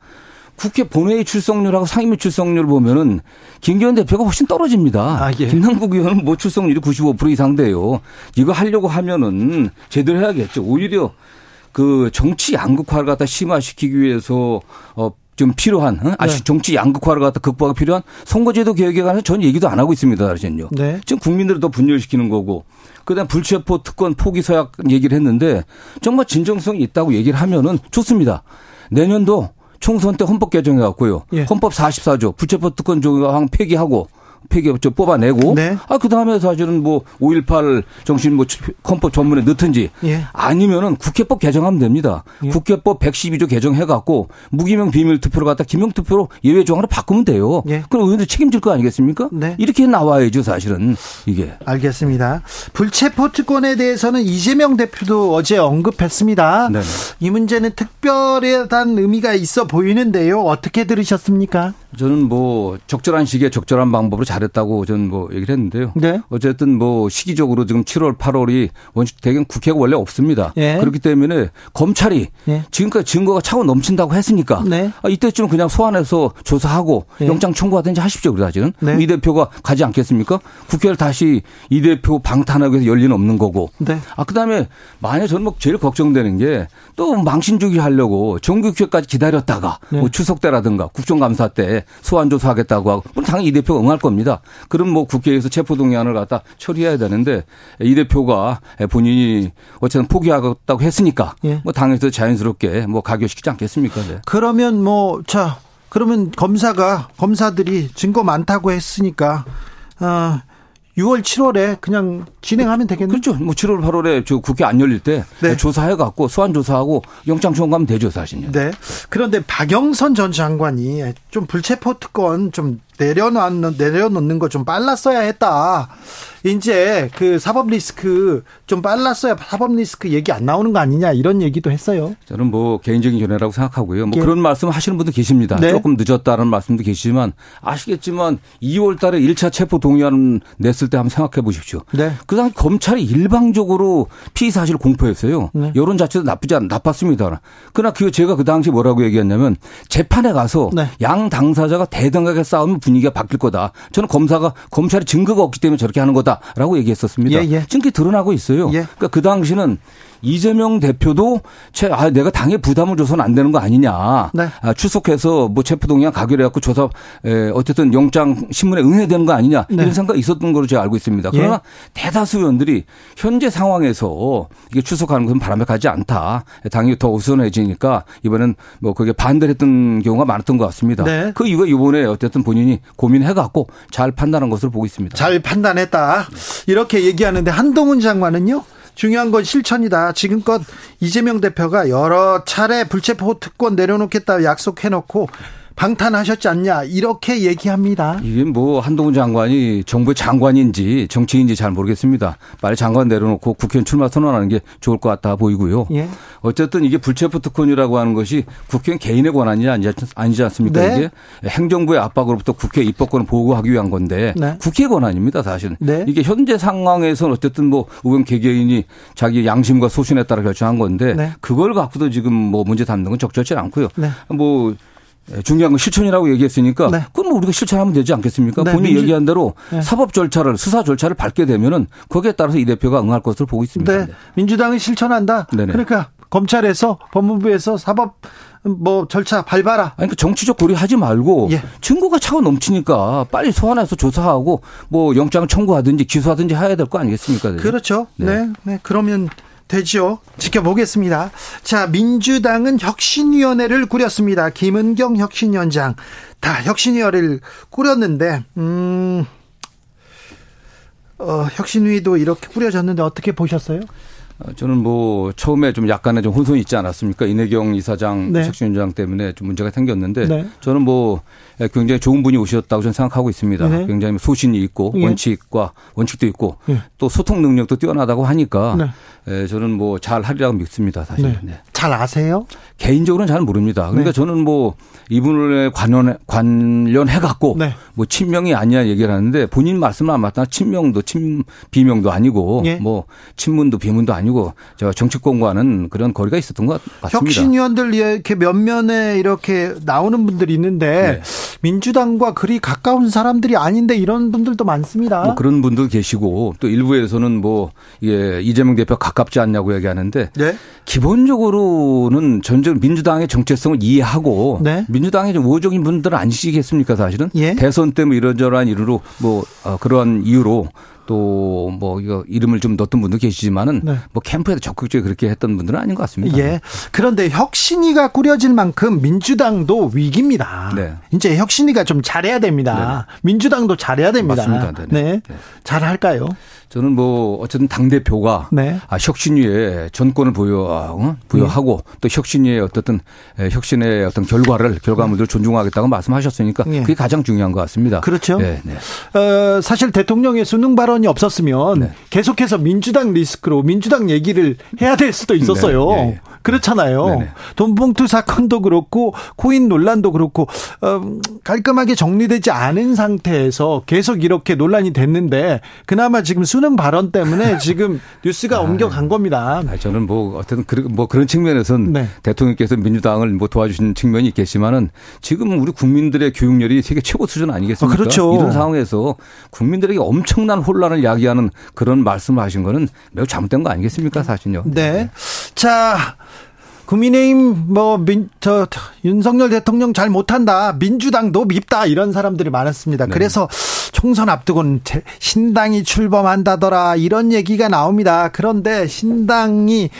국회 본회의 출석률하고 상임위 출석률 보면은 김기현 대표가 훨씬 떨어집니다. 아, 예. 김남국 의원은 뭐 출석률이 95% 이상 돼요. 이거 하려고 하면은 제대로 해야겠죠. 오히려 그 정치 양극화를 갖다 심화시키기 위해서 어, 좀 필요한 어? 아시 네. 정치 양극화를 갖다 극복하기 필요한 선거제도 개혁에 관해서 전 얘기도 안 하고 있습니다. 사실은요. 네. 지금 국민들을 더 분열시키는 거고 그다음 불체포 특권 포기 서약 얘기를 했는데 정말 진정성이 있다고 얘기를 하면은 좋습니다. 내년도 총선 때 헌법 개정해 갖고요. 예. 헌법 44조 불체포 특권 조항 폐기하고 폐기 저 뽑아내고 네. 아 그다음에 사실은 뭐 5.18 정신 뭐 헌법 전문에 넣든지 예. 아니면은 국회법 개정하면 됩니다. 예. 국회법 112조 개정해 갖고 무기명 비밀 투표로 갖다 기명 투표로 예외 조항으로 바꾸면 돼요. 예. 그럼 의원들 책임질 거 아니겠습니까? 네. 이렇게 나와야죠, 사실은 이게. 알겠습니다. 불체포 특권에 대해서는 이재명 대표도 어제 언급했습니다. 네네. 이 문제는 특별한 의미가 있어 보이는데요. 어떻게 들으셨습니까? 저는 뭐 적절한 시기에 적절한 방법으로 잘했다고 저는 뭐 얘기를 했는데요. 네. 어쨌든 뭐 시기적으로 지금 7월, 8월이 원칙 대경 국회가 원래 없습니다. 네. 그렇기 때문에 검찰이 네. 지금까지 증거가 차고 넘친다고 했으니까 네. 아, 이때쯤 그냥 소환해서 조사하고 네. 영장 청구하든지 하십시오. 그래 사실은 네. 이 대표가 가지 않겠습니까? 국회를 다시 이 대표 방탄하기 위해서 열리는 없는 거고. 네. 아 그다음에 만약 저는 뭐 제일 걱정되는 게 또 망신주기 하려고 정규국회까지 기다렸다가 뭐 추석 때라든가 국정감사 때 소환 조사하겠다고 하고 물론 당연히 이 대표가 응할 겁니다. 그럼 뭐 국회에서 체포동의안을 갖다 처리해야 되는데 이 대표가 본인이 어쨌든 포기하겠다고 했으니까 예. 뭐 당에서 자연스럽게 뭐 가결시키지 않겠습니까? 네. 그러면 뭐 자 그러면 검사가 검사들이 증거 많다고 했으니까 어 6월, 7월에 그냥 진행하면 되겠네요. 그렇죠. 뭐 7월, 8월에 저 국회 안 열릴 때 네. 조사해 갖고 소환 조사하고 영장 청구하면 되죠, 사실은. 네. 그런데 박영선 전 장관이 좀 불체포 특권 좀 내려놓는 내려놓는 거 좀 빨랐어야 했다. 이제 그 사법 리스크 좀 빨랐어야 사법 리스크 얘기 안 나오는 거 아니냐 이런 얘기도 했어요. 저는 뭐 개인적인 견해라고 생각하고요. 뭐 예. 그런 말씀 하시는 분도 계십니다. 네. 조금 늦었다는 말씀도 계시지만 아시겠지만 2월 달에 1차 체포 동의안 냈을 때 한번 생각해 보십시오. 네. 그 당시 검찰이 일방적으로 피의 사실을 공포했어요. 네. 여론 자체도 나쁘지 않 나빴습니다. 그러나 그 제가 그 당시 뭐라고 얘기했냐면 재판에 가서 네. 양 당사자가 대등하게 싸우면 분위기가 바뀔 거다. 저는 검사가 검찰이 증거가 없기 때문에 저렇게 하는 거다라고 얘기했었습니다. 예, 예. 증거 드러나고 있어요. 예. 그러니까 그 당시는 이재명 대표도 채, 아, 내가 당에 부담을 줘서는 안 되는 거 아니냐. 네. 아, 출석해서 뭐 체포동의안 가결해 갖고 조사, 에, 어쨌든 영장 신문에 응해야 되는 거 아니냐. 네. 이런 생각이 있었던 걸로 제가 알고 있습니다. 그러나 예. 대다수 의원들이 현재 상황에서 이게 출석하는 것은 바람직하지 않다. 당이 더 우선해지니까 이번엔 뭐 그게 반대를 했던 경우가 많았던 것 같습니다. 네. 그 이유가 이번에 어쨌든 본인이 고민해 갖고 잘 판단한 것으로 보고 있습니다. 잘 판단했다. 이렇게 얘기하는데 한동훈 장관은요? 중요한 건 실천이다. 지금껏 이재명 대표가 여러 차례 불체포 특권 내려놓겠다 약속해놓고 방탄하셨지 않냐 이렇게 얘기합니다. 이게 뭐 한동훈 장관이 정부의 장관인지 정치인지 잘 모르겠습니다. 빨리 장관 내려놓고 국회의원 출마 선언하는 게 좋을 것 같아 보이고요. 예. 어쨌든 이게 불체포 특권이라고 하는 것이 국회의원 개인의 권한이 아니지 않습니까? 네. 이게 행정부의 압박으로부터 국회 입법권을 보호하기 위한 건데 네. 국회 권한입니다, 사실은. 네. 이게 현재 상황에서는 어쨌든 뭐 의원 개개인이 자기 양심과 소신에 따라 결정한 건데 네. 그걸 갖고도 지금 뭐 문제 삼는 건 적절치 않고요. 네. 뭐 예, 중요한 건 실천이라고 얘기했으니까 네. 그건 뭐 우리가 실천하면 되지 않겠습니까? 네, 본인이 민주... 얘기한 대로 네. 사법 절차를 수사 절차를 밟게 되면은 거기에 따라서 이 대표가 응할 것으로 보고 있습니다. 네. 민주당이 실천한다. 네네. 그러니까 검찰에서 법무부에서 사법 뭐 절차 밟아라. 아니 그 정치적 고려하지 말고 예. 증거가 차고 넘치니까 빨리 소환해서 조사하고 뭐 영장 청구하든지 기소하든지 해야 될 거 아니겠습니까? 그렇죠. 네. 네. 네. 그러면 되죠. 지켜보겠습니다. 자, 민주당은 혁신위원회를 꾸렸습니다. 김은경 혁신위원장. 다 혁신위원회를 꾸렸는데, 음, 어, 혁신위도 이렇게 꾸려졌는데 어떻게 보셨어요? 어, 저는 뭐 처음에 좀 약간의 좀 혼선이 있지 않았습니까? 이내경 이사장, 네. 혁신위원장 때문에 좀 문제가 생겼는데 네. 저는 뭐 굉장히 좋은 분이 오셨다고 저는 생각하고 있습니다. 네. 굉장히 소신이 있고 예. 원칙과 원칙도 있고 예. 또 소통 능력도 뛰어나다고 하니까 네. 예, 저는 뭐 잘 하리라고 믿습니다. 사실. 네. 네. 잘 아세요? 개인적으로는 잘 모릅니다. 그러니까 네. 저는 뭐 이분을 관련 관련해 갖고 네. 뭐 친명이 아니냐 얘기를 하는데 본인 말씀은 안 맞다. 친명도 친 비명도 아니고 예. 뭐 친문도 비문도 아니고 제가 정치권과는 그런 거리가 있었던 것 같습니다. 혁신위원들 이렇게 면면에 이렇게 나오는 분들이 있는데 네. 민주당과 그리 가까운 사람들이 아닌데 이런 분들도 많습니다. 뭐 그런 분도 계시고 또 일부에서는 뭐 예, 이재명 대표 가깝지 않냐고 얘기하는데 네? 기본적으로는 전적 민주당의 정체성을 이해하고 네? 민주당의 좀 우호적인 분들은 아니시겠습니까 사실은 예? 대선 때문에 이런저런 이유로 뭐 어, 그러한 이유로 또 뭐 이거 이름을 좀 넣었던 분도 계시지만은 네. 뭐 캠프에서 적극적으로 그렇게 했던 분들은 아닌 것 같습니다. 예. 그런데 혁신위가 꾸려질 만큼 민주당도 위기입니다. 네. 이제 혁신위가 좀 잘해야 됩니다. 네. 민주당도 잘해야 됩니다. 맞습니다. 네. 네. 네. 잘 할까요? 저는 뭐 어쨌든 당 대표가 네. 아, 혁신위에 전권을 부여 어? 부여하고 네. 또 혁신위의 어떻든 혁신의 어떤 결과를 결과물을 존중하겠다고 말씀하셨으니까 네. 그게 가장 중요한 것 같습니다. 그렇죠. 네, 네. 어, 사실 대통령의 수능 발언이 없었으면 네. 계속해서 민주당 리스크로 민주당 얘기를 해야 될 수도 있었어요. 그렇잖아요. 네네. 돈봉투 사건도 그렇고 코인 논란도 그렇고 어, 깔끔하게 정리되지 않은 상태에서 계속 이렇게 논란이 됐는데 그나마 지금 수능 발언 때문에 [laughs] 지금 뉴스가 아, 옮겨간 겁니다. 아, 저는 뭐 어쨌든 그, 뭐 그런 측면에서는 네. 대통령께서 민주당을 뭐 도와주신 측면이 있겠지만은 지금 우리 국민들의 교육열이 세계 최고 수준 아니겠습니까? 아, 그렇죠. 이런 상황에서 국민들에게 엄청난 혼란을 야기하는 그런 말씀을 하신 거는 매우 잘못된 거 아니겠습니까, 사실요. 네. 네. 자, 국민의힘 뭐 민 저 윤석열 대통령 잘 못한다 민주당도 밉다 이런 사람들이 많았습니다. 네. 그래서 총선 앞두고는 신당이 출범한다더라 이런 얘기가 나옵니다. 그런데 신당이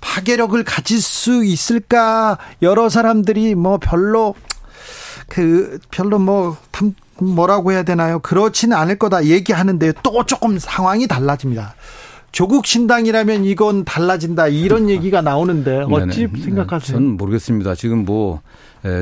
파괴력을 가질 수 있을까 여러 사람들이 뭐 별로 그 별로 뭐 뭐라고 해야 되나요? 그렇지는 않을 거다 얘기하는데 또 조금 상황이 달라집니다. 조국 신당이라면 이건 달라진다 이런 얘기가 나오는데 어찌 네네. 생각하세요? 저는 모르겠습니다. 지금 뭐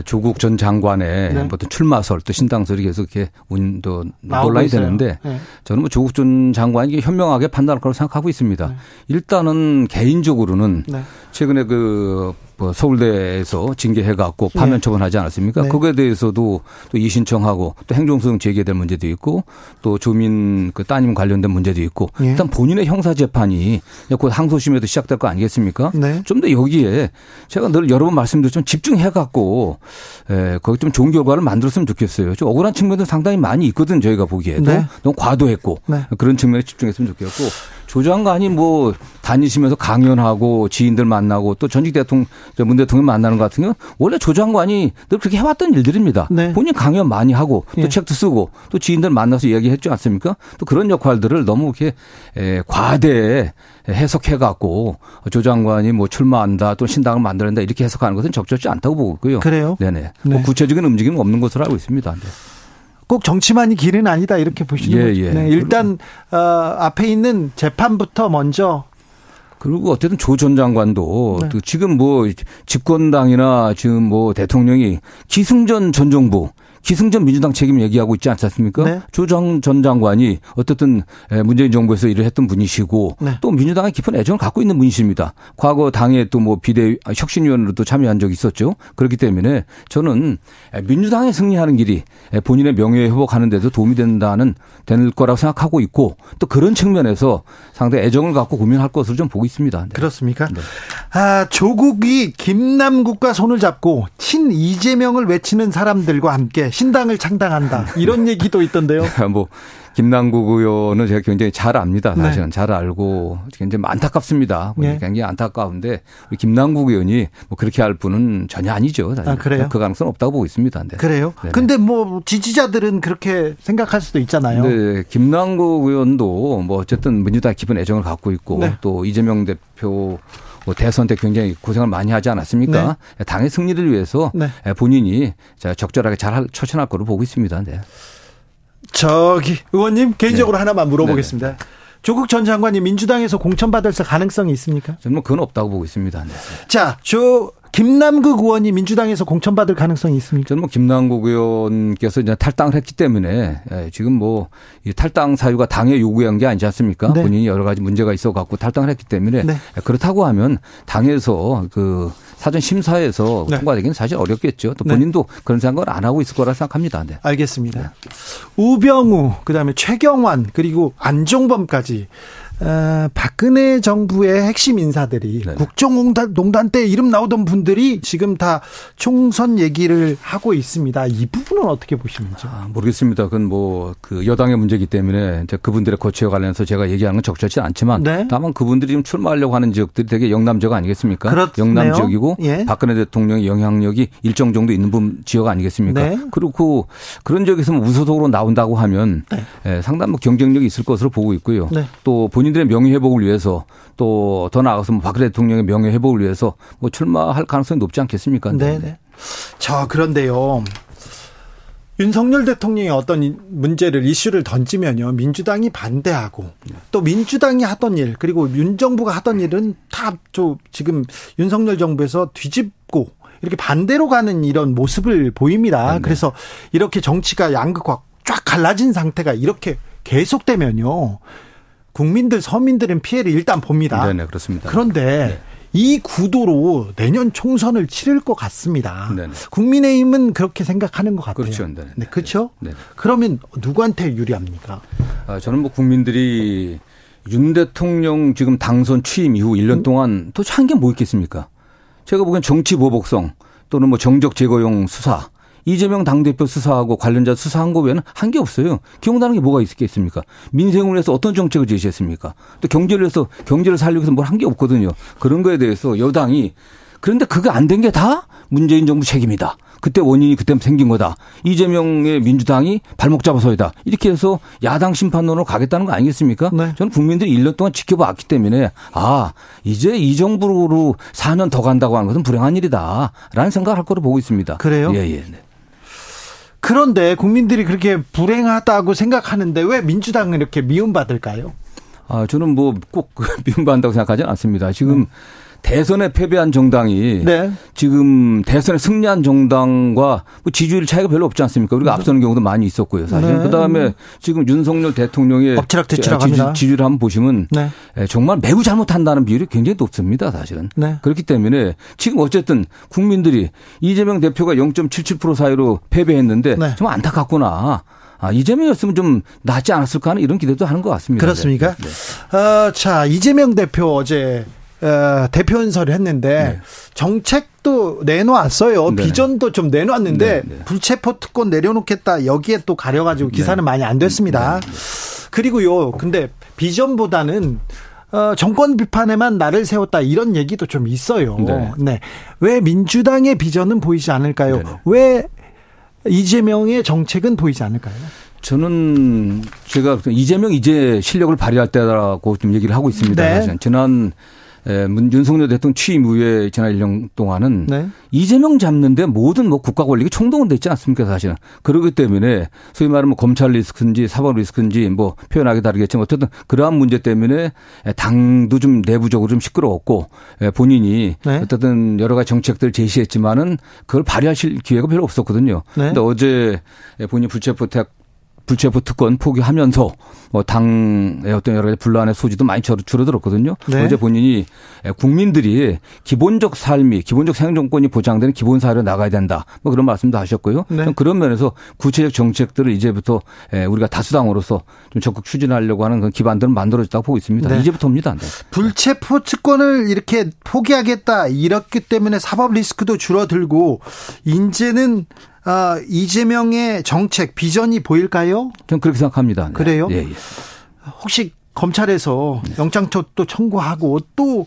조국 전 장관의 네. 어떤 출마설 또 신당설이 계속 이렇게 운도 논란이 되는데 네. 저는 뭐 조국 전 장관이 현명하게 판단할 거라고 생각하고 있습니다. 네. 일단은 개인적으로는 네. 최근에 그 뭐 서울대에서 징계해갖고 네. 파면 처분하지 않았습니까? 네. 거기에 대해서도 또 이신청하고 또 행정소송 제기될 문제도 있고 또 주민 그 따님 관련된 문제도 있고 네. 일단 본인의 형사 재판이 곧 항소심에도 시작될 거 아니겠습니까? 네. 좀더 여기에 제가 늘 여러 번 말씀드렸지만 집중해갖고 에, 거기 좀 좋은 결과를 만들었으면 좋겠어요. 좀 억울한 측면도 상당히 많이 있거든 저희가 보기에도 네. 너무 과도했고 네. 그런 측면에 집중했으면 좋겠고 조 장관이 뭐 다니시면서 강연하고 지인들 만나고 또 전직 대통령 문 대통령 만나는 것 같은 경우 원래 조 장관이 늘 그렇게 해왔던 일들입니다. 네. 본인 강연 많이 하고 또 예. 책도 쓰고 또 지인들 만나서 이야기했지 않습니까? 또 그런 역할들을 너무 이렇게 에, 과대 해석해 갖고 조 장관이 뭐 출마한다 또 신당을 만들어낸다 이렇게 해석하는 것은 적절치 않다고 보고 있고요. 그래요? 네네. 뭐 네. 뭐 구체적인 움직임은 없는 것으로 알고 있습니다. 네. 꼭 정치만이 길은 아니다 이렇게 보시는 예, 거죠. 예. 네, 일단 어, 앞에 있는 재판부터 먼저 그리고 어쨌든 조 전 장관도 네. 지금 뭐 집권당이나 지금 뭐 대통령이 기승전 전 정부 기승전 민주당 책임 얘기하고 있지 않습니까? 네. 조정 전 장관이 어쨌든 문재인 정부에서 일을 했던 분이시고 네. 또 민주당에 깊은 애정을 갖고 있는 분이십니다. 과거 당에 또 뭐 비대 혁신위원으로도 참여한 적이 있었죠. 그렇기 때문에 저는 민주당에 승리하는 길이 본인의 명예 회복하는 데도 도움이 된다는 될 거라고 생각하고 있고 또 그런 측면에서 상당히 애정을 갖고 고민할 것으로 좀 보고 있습니다. 네. 그렇습니까? 네. 아, 조국이 김남국과 손을 잡고 친 이재명을 외치는 사람들과 함께 신당을 창당한다. 이런 얘기도 있던데요. [laughs] 뭐 김남국 의원은 제가 굉장히 잘 압니다. 네. 사실은 네. 잘 알고 굉장히 안타깝습니다. 네. 굉장히 안타까운데 우리 김남국 의원이 뭐 그렇게 할 분은 전혀 아니죠. 사실. 아, 그래요? 그 가능성 없다고 보고 있습니다. 네. 그래요? 네 근데 뭐 지지자들은 그렇게 생각할 수도 있잖아요. 네. 김남국 의원도 뭐 어쨌든 민주당 깊은 애정을 갖고 있고 네. 또 이재명 대표 뭐 대선 때 굉장히 고생을 많이 하지 않았습니까? 네. 당의 승리를 위해서 네. 본인이 적절하게 잘 처신할 거로 보고 있습니다. 네. 저기 의원님 개인적으로 네. 하나만 물어보겠습니다. 네네. 조국 전 장관이 민주당에서 공천받을 가능성이 있습니까? 저는 뭐 그건 없다고 보고 있습니다. 네. 자, 저 김남국 의원이 민주당에서 공천받을 가능성이 있습니까? 저는 뭐 김남국 의원께서 이제 탈당을 했기 때문에 예, 지금 뭐 탈당 사유가 당의 요구한 게 아니지 않습니까? 네. 본인이 여러 가지 문제가 있어 갖고 탈당을 했기 때문에 네. 그렇다고 하면 당에서 그 사전 심사에서 네. 통과되기는 사실 어렵겠죠. 또 네. 본인도 네. 그런 생각을 안 하고 있을 거라 생각합니다. 네. 알겠습니다. 네. 우병우, 그다음에 최경환, 그리고 안종범까지 어, 박근혜 정부의 핵심 인사들이 네. 국정농단 농단 때 이름 나오던 분들이 지금 다 총선 얘기를 하고 있습니다. 이 부분은 어떻게 보시는지? 아, 모르겠습니다. 그건 뭐 그 여당의 문제이기 때문에 이제 그분들의 거취에 관련해서 제가 얘기하는 건 적절치 않지만 네. 다만 그분들이 지금 출마하려고 하는 지역들이 되게 영남 지역 아니겠습니까? 그렇네요. 영남 지역이고 예. 박근혜 대통령의 영향력이 일정 정도 있는 분 지역 아니겠습니까? 네. 그리고 그런 지역에서 뭐 우소속으로 나온다고 하면 네. 예, 상당히 뭐 경쟁력이 있을 것으로 보고 있고요. 네. 또 본인 본인들의 명예 회복을 위해서 또 더 나아가서 뭐 박근혜 대통령의 명예 회복을 위해서 뭐 출마할 가능성이 높지 않겠습니까? 네. 네. 자, 그런데요. 윤석열 대통령이 어떤 문제를 이슈를 던지면요 민주당이 반대하고 또 민주당이 하던 일 그리고 윤 정부가 하던 일은 다 저 지금 윤석열 정부에서 뒤집고 이렇게 반대로 가는 이런 모습을 보입니다. 네. 그래서 이렇게 정치가 양극화 쫙 갈라진 상태가 이렇게 계속되면요 국민들 서민들은 피해를 일단 봅니다. 네, 그렇습니다. 그런데 네. 이 구도로 내년 총선을 치를 것 같습니다. 네네. 국민의힘은 그렇게 생각하는 것 같아요. 그렇죠. 네네. 네, 그렇죠. 네. 그러면 누구한테 유리합니까? 아, 저는 뭐 국민들이 윤 대통령 지금 당선 취임 이후 1년 음? 동안 도대체 한 게 뭐 있겠습니까? 제가 보기엔 정치 보복성 또는 뭐 정적 제거용 수사 이재명 당대표 수사하고 관련자 수사한 거 외에는 한 게 없어요. 기억나는 게 뭐가 있겠습니까? 민생을 위해서 어떤 정책을 제시했습니까? 또 경제를 위해서 경제를 살리기 위해서 뭘 한 게 없거든요. 그런 거에 대해서 여당이 그런데 그게 안된 게 다 문재인 정부 책임이다. 그때 원인이 그때 생긴 거다. 이재명의 민주당이 발목 잡아서이다. 이렇게 해서 야당 심판론으로 가겠다는 거 아니겠습니까? 네. 저는 국민들이 1년 동안 지켜봤기 때문에 아 이제 이 정부로 4년 더 간다고 하는 것은 불행한 일이다. 라는 생각을 할 거로 보고 있습니다. 그래요? 예, 예. 네. 그런데 국민들이 그렇게 불행하다고 생각하는데 왜 민주당은 이렇게 미움받을까요? 아, 저는 뭐 꼭 [laughs] 미움받는다고 생각하지 않습니다. 지금 음. 대선에 패배한 정당이 네. 지금 대선에 승리한 정당과 뭐 지지율 차이가 별로 없지 않습니까? 우리가 네. 앞서는 경우도 많이 있었고요. 사실 네. 그다음에 지금 윤석열 대통령의 지지, 지지율 한번 보시면 네. 예, 정말 매우 잘못한다는 비율이 굉장히 높습니다. 사실은 네. 그렇기 때문에 지금 어쨌든 국민들이 이재명 대표가 0.77% 사이로 패배했는데 네. 좀 안타깝구나. 아, 이재명이었으면 좀 낫지 않았을까 하는 이런 기대도 하는 것 같습니다. 그렇습니까? 네. 어, 자, 이재명 대표 어제 어, 대표 연설을 했는데 네. 정책도 내놓았어요. 네. 비전도 좀 내놓았는데 네. 네. 불체포 특권 내려놓겠다 여기에 또 가려가지고 기사는 네. 많이 안 됐습니다. 네. 그리고요, 근데 비전보다는 어, 정권 비판에만 나를 세웠다 이런 얘기도 좀 있어요. 네. 왜 민주당의 비전은 보이지 않을까요? 왜 이재명의 정책은 보이지 않을까요? 저는 제가 이재명 이제 실력을 발휘할 때라고 좀 얘기를 하고 있습니다. 지난 예, 문 윤석열 대통령 취임 이후에 지난 1년 동안은 네. 이재명 잡는데 모든 뭐 국가 권력이 총동원 됐지 않습니까 사실은 그렇기 때문에 소위 말하면 뭐 검찰 리스크인지 사법 리스크인지 뭐 표현하기 다르겠지만 어쨌든 그러한 문제 때문에 당도 좀 내부적으로 좀 시끄러웠고 예, 본인이 네. 어쨌든 여러 가지 정책들을 제시했지만은 그걸 발휘하실 기회가 별로 없었거든요. 네. 근데 어제 본인 불체포 불체포 특권 포기하면서 뭐 당의 어떤 여러 가지 분란의 소지도 많이 줄어들었거든요. 네. 어제 본인이 국민들이 기본적 삶이 기본적 생존권이 보장되는 기본 사회로 나가야 된다. 뭐 그런 말씀도 하셨고요. 네. 그런 면에서 구체적 정책들을 이제부터 우리가 다수당으로서 좀 적극 추진하려고 하는 그런 기반들은 만들어졌다고 보고 있습니다. 네. 이제부터입니다. 네. 불체포 특권을 이렇게 포기하겠다 이렇기 때문에 사법 리스크도 줄어들고 이제는 아, 이재명의 정책 비전이 보일까요? 전 그렇게 생각합니다. 네. 그래요? 예, 예. 혹시 검찰에서 네. 영장초 또 청구하고 또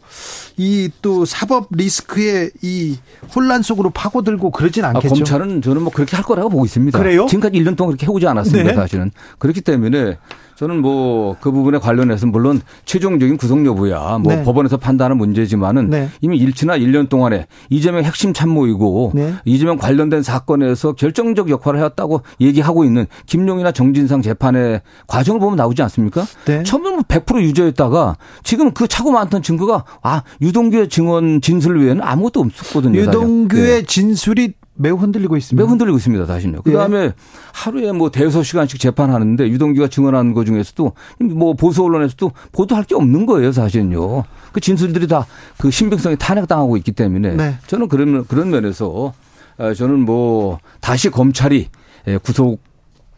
이또 사법 리스크의 이 혼란 속으로 파고들고 그러진 아, 않겠죠. 아, 검찰은 저는 뭐 그렇게 할 거라고 보고 있습니다. 그래요? 지금까지 1년 동안 그렇게 해오지 않았습니다. 네. 사실은 그렇기 때문에 저는 뭐 그 부분에 관련해서 물론 최종적인 구속 여부야 뭐 네. 법원에서 판단하는 문제지만은 네. 이미 일치나 1년 동안에 이재명 핵심 참모이고 네. 이재명 관련된 사건에서 결정적 역할을 해왔다고 얘기하고 있는 김용이나 정진상 재판의 과정을 보면 나오지 않습니까? 네. 처음에는 100%뭐 유죄였다가 지금 그 차고 많던 증거가 아 유동규의 증언 진술 외에는 아무것도 없었거든요. 유동규의 네. 진술이 매우 흔들리고 있습니다. 매우 흔들리고 있습니다. 사실요. 그 다음에 예. 하루에 뭐 대여섯 시간씩 재판하는데 유동규가 증언하는 것 중에서도 뭐 보수 언론에서도 보도할 게 없는 거예요. 사실은요. 그 진술들이 다 그 신빙성이 탄핵당하고 있기 때문에 네. 저는 그런 그런 면에서 아, 저는 뭐 다시 검찰이 예, 구속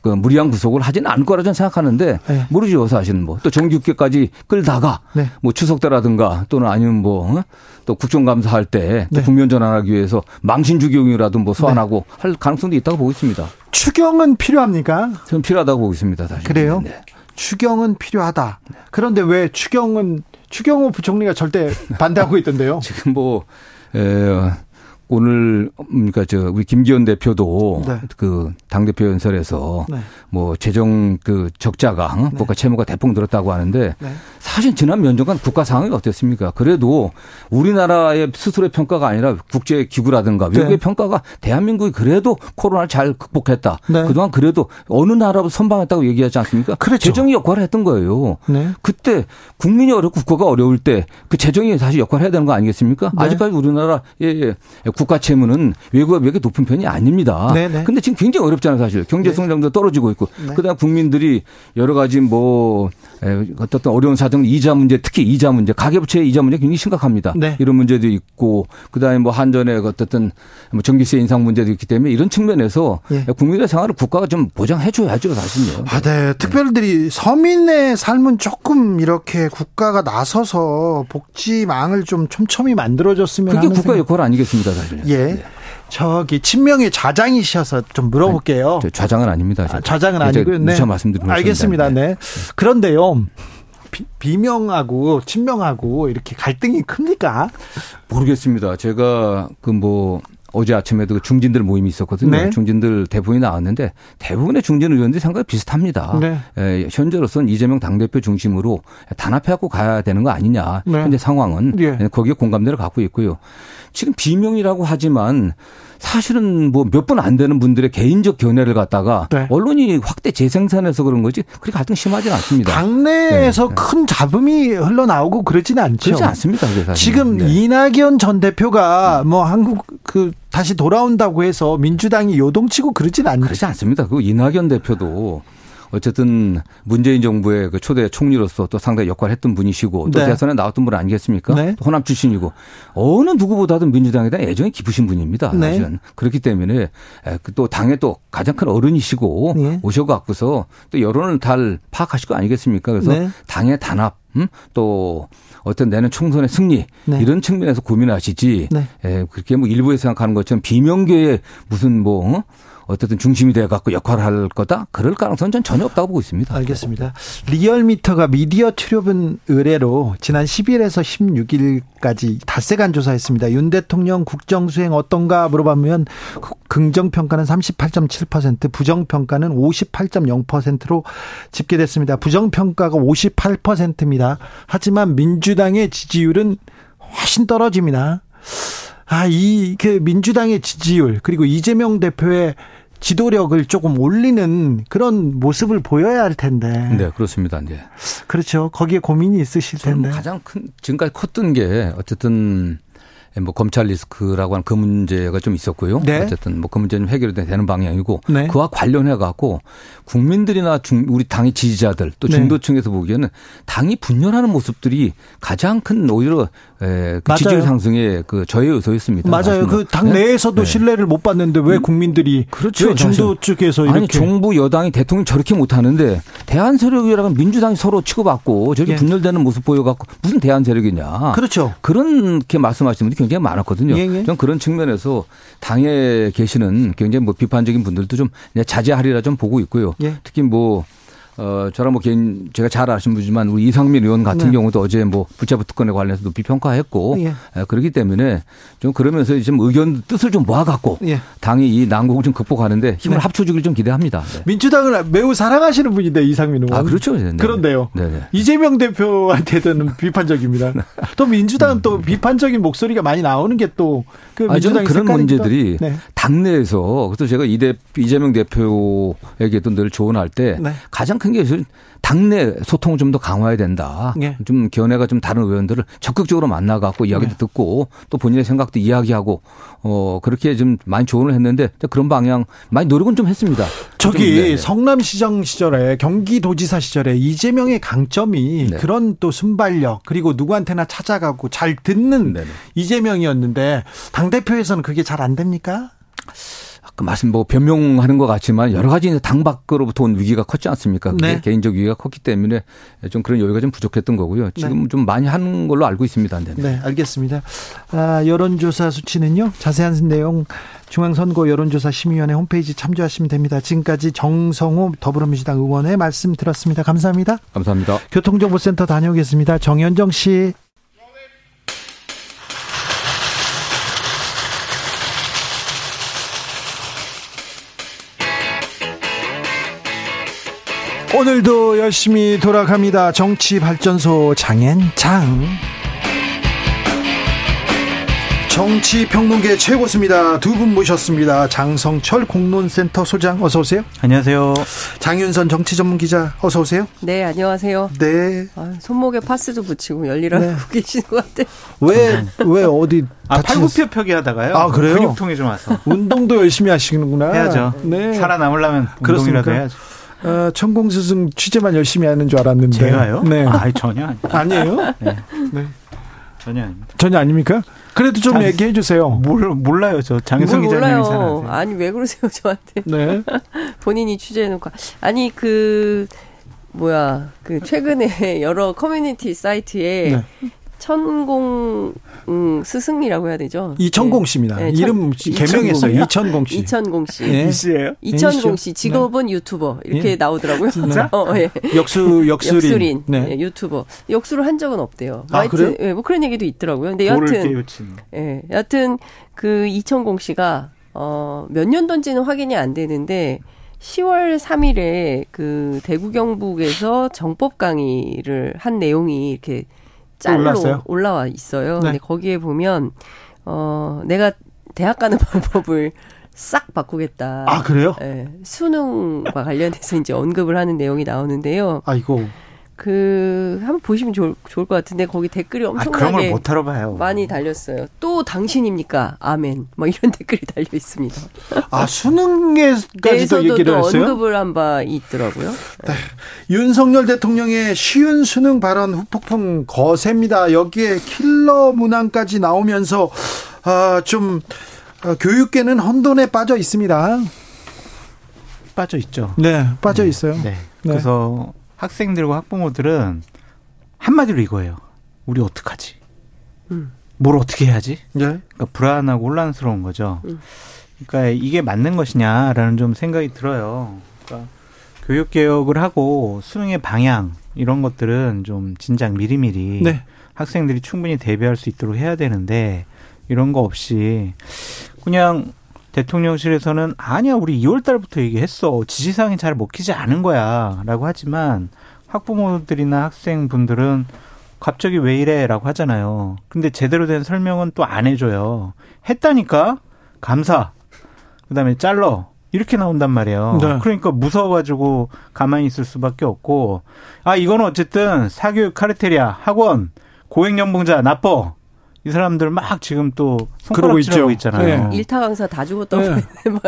그 무리한 구속을 하지는 않을 거라 저는 생각하는데 네. 모르죠 사실은 뭐 또 정규직까지 끌다가 네. 뭐 추석 때라든가 또는 아니면 뭐또 어? 국정감사할 때 네. 국면 전환하기 위해서 망신 주경이라도 뭐 소환하고 네. 할 가능성도 있다고 보고 있습니다. 추경은 필요합니까? 저는 필요하다고 보고 있습니다. 사실. 그래요? 네. 추경은 필요하다. 그런데 왜 추경은 추경호 부총리가 절대 반대하고 있던데요? [laughs] 지금 뭐 에, 오늘 그러니까 저 우리 김기현 대표도 네. 그당 대표 연설에서 네. 뭐 재정 그 적자가 네. 국가 채무가 대폭 늘었다고 하는데 네. 사실 지난 몇 년간 국가 상황이 어땠습니까? 그래도 우리나라의 스스로의 평가가 아니라 국제 기구라든가 네. 외국의 평가가 대한민국이 그래도 코로나를 잘 극복했다. 네. 그동안 그래도 어느 나라보다 선방했다고 얘기하지 않습니까? 그렇죠. 재정이 역할을 했던 거예요. 그때 국민이 어렵고 국가가 어려울 때 그 재정이 사실 역할을 해야 되는 거 아니겠습니까? 아직까지 우리나라의 국가 채무는 외국과 비교해 높은 편이 아닙니다. 네네. 근데 지금 굉장히 어렵잖아요, 사실. 경제 성장도 네. 떨어지고 있고. 네. 그다음 국민들이 여러 가지 뭐 어떤 어려운 사정 이자 문제, 특히 이자 문제, 가계부채 이자 문제 굉장히 심각합니다. 네. 이런 문제도 있고 그다음에 뭐 한전의 어떻든 뭐 전기세 인상 문제도 있기 때문에 이런 측면에서 네. 국민의 생활을 국가가 좀 보장해 줘야죠, 사실요. 아, 네. 특별들이 서민의 삶은 조금 이렇게 국가가 나서서 복지망을 좀 촘촘히 만들어줬으면 그게 국가 역할 아니겠습니까, 사실. 예. 네. 저기 친명의 좌장이셔서 좀 물어볼게요. 아니, 좌장은 아닙니다. 아, 좌장은 아니고요. 네. 누차 말씀드리면 알겠습니다. 네. 그런데요. 비, 명하고 친명하고 이렇게 갈등이 큽니까? 모르겠습니다. 제가 그 뭐 어제 아침에도 그 중진들 모임이 있었거든요. 네. 중진들 대부분이 나왔는데 대부분의 중진 의원들이 생각이 비슷합니다. 네. 에, 현재로서는 이재명 당대표 중심으로 단합해갖고 가야 되는 거 아니냐. 네. 현재 상황은 예. 거기에 공감대를 갖고 있고요. 지금 비명이라고 하지만 사실은 뭐몇분안 되는 분들의 개인적 견해를 갖다가 네. 언론이 확대 재생산해서 그런 거지 그렇게 갈등 심하지는 않습니다. 당내에서 네. 큰 잡음이 흘러나오고 그러지는 않죠. 그렇지 않습니다. 지금 네. 이낙연 전 대표가 뭐 한국 그 다시 돌아온다고 해서 민주당이 요동치고 그러진 않죠. 그렇지 않습니다. 그 이낙연 대표도 어쨌든 문재인 정부의 그 초대 총리로서 또 상당히 역할을 했던 분이시고 또 네. 대선에 나왔던 분 아니겠습니까? 네. 호남 출신이고 어느 누구보다도 민주당에 대한 애정이 깊으신 분입니다. 네. 사실은. 그렇기 때문에 그또 당의 또 가장 큰 어른이시고 네. 오셔갖고서 또 여론을 잘 파악하실 거 아니겠습니까? 그래서 네. 당의 단합 음? 또 어떤 내년 총선의 승리 네. 이런 측면에서 고민하시지 네. 에, 그렇게 뭐 일부에서 생각하는 것처럼 비명계의 무슨 뭐 어? 어쨌든 중심이 돼 갖고 역할을 할 거다. 그럴 가능성은 전 전혀 없다고 보고 있습니다. 알겠습니다. 리얼미터가 미디어 출연분 의뢰로 지난 10일에서 16일까지 닷새간 조사했습니다. 윤 대통령 국정 수행 어떤가 물어보면 긍정 평가는 38.7%, 부정 평가는 58.0%로 집계됐습니다. 부정 평가가 58%입니다. 하지만 민주당의 지지율은 훨씬 떨어집니다. 아, 이, 그, 민주당의 지지율, 그리고 이재명 대표의 지도력을 조금 올리는 그런 모습을 보여야 할 텐데. 네, 그렇습니다. 네. 그렇죠. 거기에 고민이 있으실 텐데. 가장 큰, 지금까지 컸던 게 어쨌든 뭐 검찰 리스크라고 하는 그 문제가 좀 있었고요. 네. 어쨌든 뭐 그 문제 는 해결이 되는 방향이고 네. 그와 관련해 갖고 국민들이나 중, 우리 당의 지지자들 또 네. 중도층에서 네. 보기에는 당이 분열하는 모습들이 가장 큰 오히려 에, 그 지지율 상승의 그 저의 요소였습니다. 맞아요. 그 당 내에서도 네. 신뢰를 못 받는데 왜 음. 국민들이 그렇죠. 왜 중도 측에서 이렇게 아니 정부 여당이 대통령 저렇게 못 하는데 대한 세력이랑 민주당이 서로 치고받고 저렇게 예. 분열되는 모습 보여 갖고 무슨 대한 세력이냐. 그렇죠. 그렇게 말씀하시는 분들이 굉장히 많았거든요. 예, 예. 전 그런 측면에서 당에 계시는 굉장히 뭐 비판적인 분들도 좀 자제하리라 좀 보고 있고요. 예. 특히 뭐 어, 저랑 뭐 개인, 제가 잘 아시는 분이지만 우리 이상민 의원 같은 네. 경우도 어제 뭐 붙잡부 특권에 관련해서 높이 평가했고 예. 예. 그렇기 때문에 좀 그러면서 좀 의견 뜻을 좀 모아갖고 예. 당이 이 난국을 좀 극복하는데 힘을 네. 합쳐주길 좀 기대합니다. 네. 민주당을 매우 사랑하시는 분인데 이상민 의원. 아, 그렇죠. 네. 그런데요. 네네. 이재명 대표한테는 [laughs] 비판적입니다. 또 민주당은 음. 또 비판적인 목소리가 많이 나오는 게 또그 민주당 그런 문제들이 네. 당내에서 그래서 제가 이대 이재명 대표에게도 늘 조언할 때 네. 가장 큰게 당내 소통을 좀 더 강화해야 된다. 네. 좀 견해가 좀 다른 의원들을 적극적으로 만나 갖고 이야기도 네. 듣고 또 본인의 생각도 이야기하고 어 그렇게 좀 많이 조언을 했는데 그런 방향 많이 노력은 좀 했습니다. 저기 네, 네. 성남시장 시절에 경기도지사 시절에 이재명의 강점이 네. 그런 또 순발력 그리고 누구한테나 찾아가고 잘 듣는 네, 이재명이었는데 당 대표에서는 그게 잘 안 됩니까? 그 말씀 뭐 변명하는 것 같지만 여러 가지 당 밖으로부터 온 위기가 컸지 않습니까? 그게 네. 개인적 위기가 컸기 때문에 좀 그런 여유가 좀 부족했던 거고요. 지금 네. 좀 많이 하는 걸로 알고 있습니다. 네, 네 알겠습니다. 아, 여론조사 수치는요. 자세한 내용 중앙선거 여론조사 심의위원회 홈페이지 참조하시면 됩니다. 지금까지 정성호 더불어민주당 의원의 말씀 들었습니다. 감사합니다. 감사합니다. 교통정보센터 다녀오겠습니다. 정현정 씨. 오늘도 열심히 돌아갑니다. 정치발전소 장앤장. 정치평론계 최고수입니다. 두 분 모셨습니다. 장성철 공론센터 소장 어서 오세요. 안녕하세요. 장윤선 정치전문기자 어서 오세요. 네 안녕하세요. 네. 아, 손목에 파스도 붙이고 열일하고 네. [laughs] 계신 것 같아요. 왜왜 어디 아, 팔굽혀펴기 하다가요. 아 그래요? 근육통이 좀 와서. 운동도 열심히 하시는구나. 해야죠. 네. 살아남으려면 운동이라도 해야죠. 어, 천공 스승 취재만 열심히 하는 줄 알았는데. 제가요? 네. 아, 전혀 아니에요. 아니에요? 네. 네. 전혀 아닙니다. 전혀 아닙니까? 그래도 좀 장, 얘기해 주세요. 몰, 몰라요, 저. 장혜성 기자님이 잘 아니, 왜 그러세요, 저한테. 네. [laughs] 본인이 취재해놓고. 아니, 그, 뭐야, 그, 최근에 여러 커뮤니티 사이트에 네. 천공 음, 스승이라고 해야 되죠. 이천공 씨입니다. 네, 이름 개명했어요. 이천공 씨. 이천공 씨. 네. 이 씨예요? 이천공 씨 직업은 네. 유튜버 이렇게 네. 나오더라고요. 진짜? [laughs] 어, 예. 역수 역술인, 역술인 네. 네. 유튜버. 역수를 한 적은 없대요. 아, 그래요? 예, 뭐 그런 얘기도 있더라고요. 근데 여하튼 예, 여하튼 그 이천공 씨가 어, 몇 년도인지는 확인이 안 되는데 10월 3일에 그 대구 경북에서 정법 강의를 한 내용이 이렇게 짤로? 올라와 있어요. 네. 근데 거기에 보면 어 내가 대학 가는 [laughs] 방법을 싹 바꾸겠다. 아 그래요? 네, 수능과 관련해서 이제 언급을 하는 내용이 나오는데요. 아이고. 그 한번 보시면 좋을, 좋을 것 같은데 거기 댓글이 엄청나게 아, 그런 걸못 알아봐요. 많이 달렸어요. 또 당신입니까? 아멘. 뭐 이런 [laughs] 댓글이 달려 있습니다. 아 수능에까지도 얘기를 했어요? 언급을 한 바 있더라고요. 네. 윤석열 대통령의 쉬운 수능 발언 후폭풍 거셉니다. 여기에 킬러 문항까지 나오면서 아좀 어, 교육계는 혼돈에 빠져 있습니다. 빠져 있죠. 네, 빠져 있어요. 네. 네. 그래서 학생들과 학부모들은 한마디로 이거예요. 우리 어떡하지? 음. 뭘 어떻게 해야지? 네. 그러니까 불안하고 혼란스러운 거죠. 음. 그러니까 이게 맞는 것이냐라는 좀 생각이 들어요. 그러니까 교육 개혁을 하고 수능의 방향 이런 것들은 좀 진작 미리미리 네. 학생들이 충분히 대비할 수 있도록 해야 되는데 이런 거 없이 그냥 대통령실에서는 아니야 우리 2월 달부터 얘기했어 지시사항이 잘 먹히지 않은 거야라고 하지만 학부모들이나 학생분들은 갑자기 왜 이래라고 하잖아요. 근데 제대로 된 설명은 또 안 해줘요. 했다니까 감사. 그다음에 잘러 이렇게 나온단 말이에요. 네. 그러니까 무서워가지고 가만히 있을 수밖에 없고 아 이거는 어쨌든 사교육 카르텔이야 학원 고액연봉자 나빠 이 사람들 막 지금 또 손가락질하고 있잖아요. 네. 일타 강사 다 죽었다고 네. 막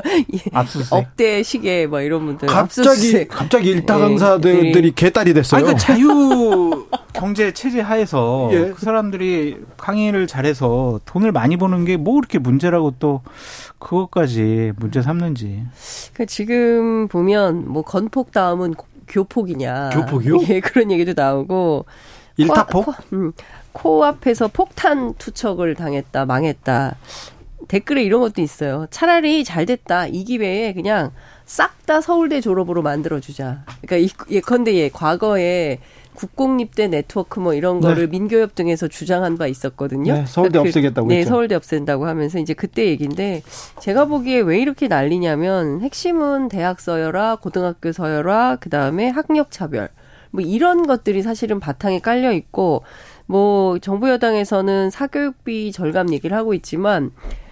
억대 시계 막 이런 분들 갑자기 압수수색. 갑자기 일타 네. 강사들이 네. 개딸이 됐어요. 아니, 그러니까 자유 [laughs] 경제 체제 하에서 예. 그 사람들이 강의를 잘해서 돈을 많이 버는 게 뭐 그렇게 문제라고 또 그것까지 문제 삼는지. 그러니까 지금 보면 뭐 건폭 다음은 교폭이냐. 교폭이요? [laughs] 예, 그런 얘기도 나오고. 일타폭? 코, 음, 코앞에서 폭탄 투척을 당했다, 망했다. 댓글에 이런 것도 있어요. 차라리 잘 됐다. 이 기회에 그냥 싹 다 서울대 졸업으로 만들어주자. 그러니까 예컨대 예, 과거에 국공립대 네트워크 뭐 이런 네. 거를 네. 민교협 등에서 주장한 바 있었거든요. 네, 서울대 그러니까 없애겠다고 그, 네, 서울대 없앤다고 하면서 이제 그때 얘기인데 제가 보기에 왜 이렇게 난리냐면 핵심은 대학 서열화, 고등학교 서열화, 그다음에 학력 차별. 뭐 이런 것들이 사실은 바탕에 깔려 있고 뭐 정부 여당에서는 사교육비 절감 얘기를 하고 있지만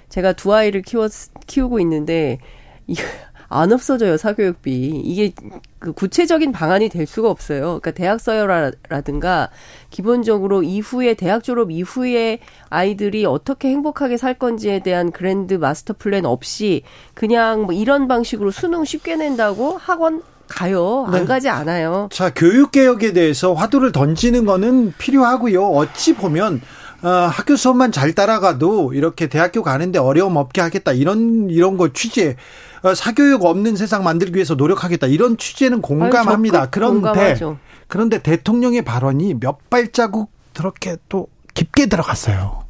제가 두 아이를 키워 키우고 있는데 [laughs] 안 없어져요 사교육비 이게 그 구체적인 방안이 될 수가 없어요. 그러니까 대학 서열화라든가 기본적으로 이후에 대학 졸업 이후에 아이들이 어떻게 행복하게 살 건지에 대한 그랜드 마스터 플랜 없이 그냥 뭐 이런 방식으로 수능 쉽게 낸다고 학원 가요. 안 네. 가지 않아요. 자, 교육 개혁에 대해서 화두를 던지는 거는 필요하고요. 어찌 보면 어, 학교 수업만 잘 따라가도 이렇게 대학교 가는데 어려움 없게 하겠다 이런 이런 거 취재 어, 사교육 없는 세상 만들기 위해서 노력하겠다 이런 취재는 공감합니다. 아유, 그런데 공감하죠. 그런데 대통령의 발언이 몇 발자국 그렇게 또 깊게 들어갔어요.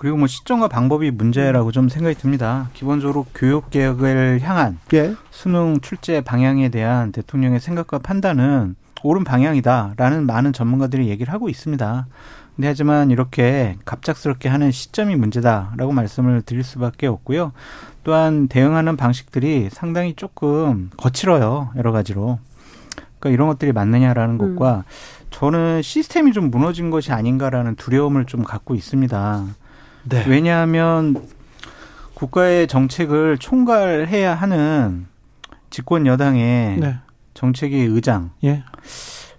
그리고 뭐 시점과 방법이 문제라고 좀 생각이 듭니다. 기본적으로 교육 개혁을 향한 예. 수능 출제 방향에 대한 대통령의 생각과 판단은 옳은 방향이다라는 많은 전문가들이 얘기를 하고 있습니다. 근데 하지만 이렇게 갑작스럽게 하는 시점이 문제다라고 말씀을 드릴 수밖에 없고요. 또한 대응하는 방식들이 상당히 조금 거칠어요. 여러 가지로. 그러니까 이런 것들이 맞느냐라는 음. 것과 저는 시스템이 좀 무너진 것이 아닌가라는 두려움을 좀 갖고 있습니다. 네. 왜냐하면 국가의 정책을 총괄해야 하는 집권 여당의 네. 정책의 의장 예.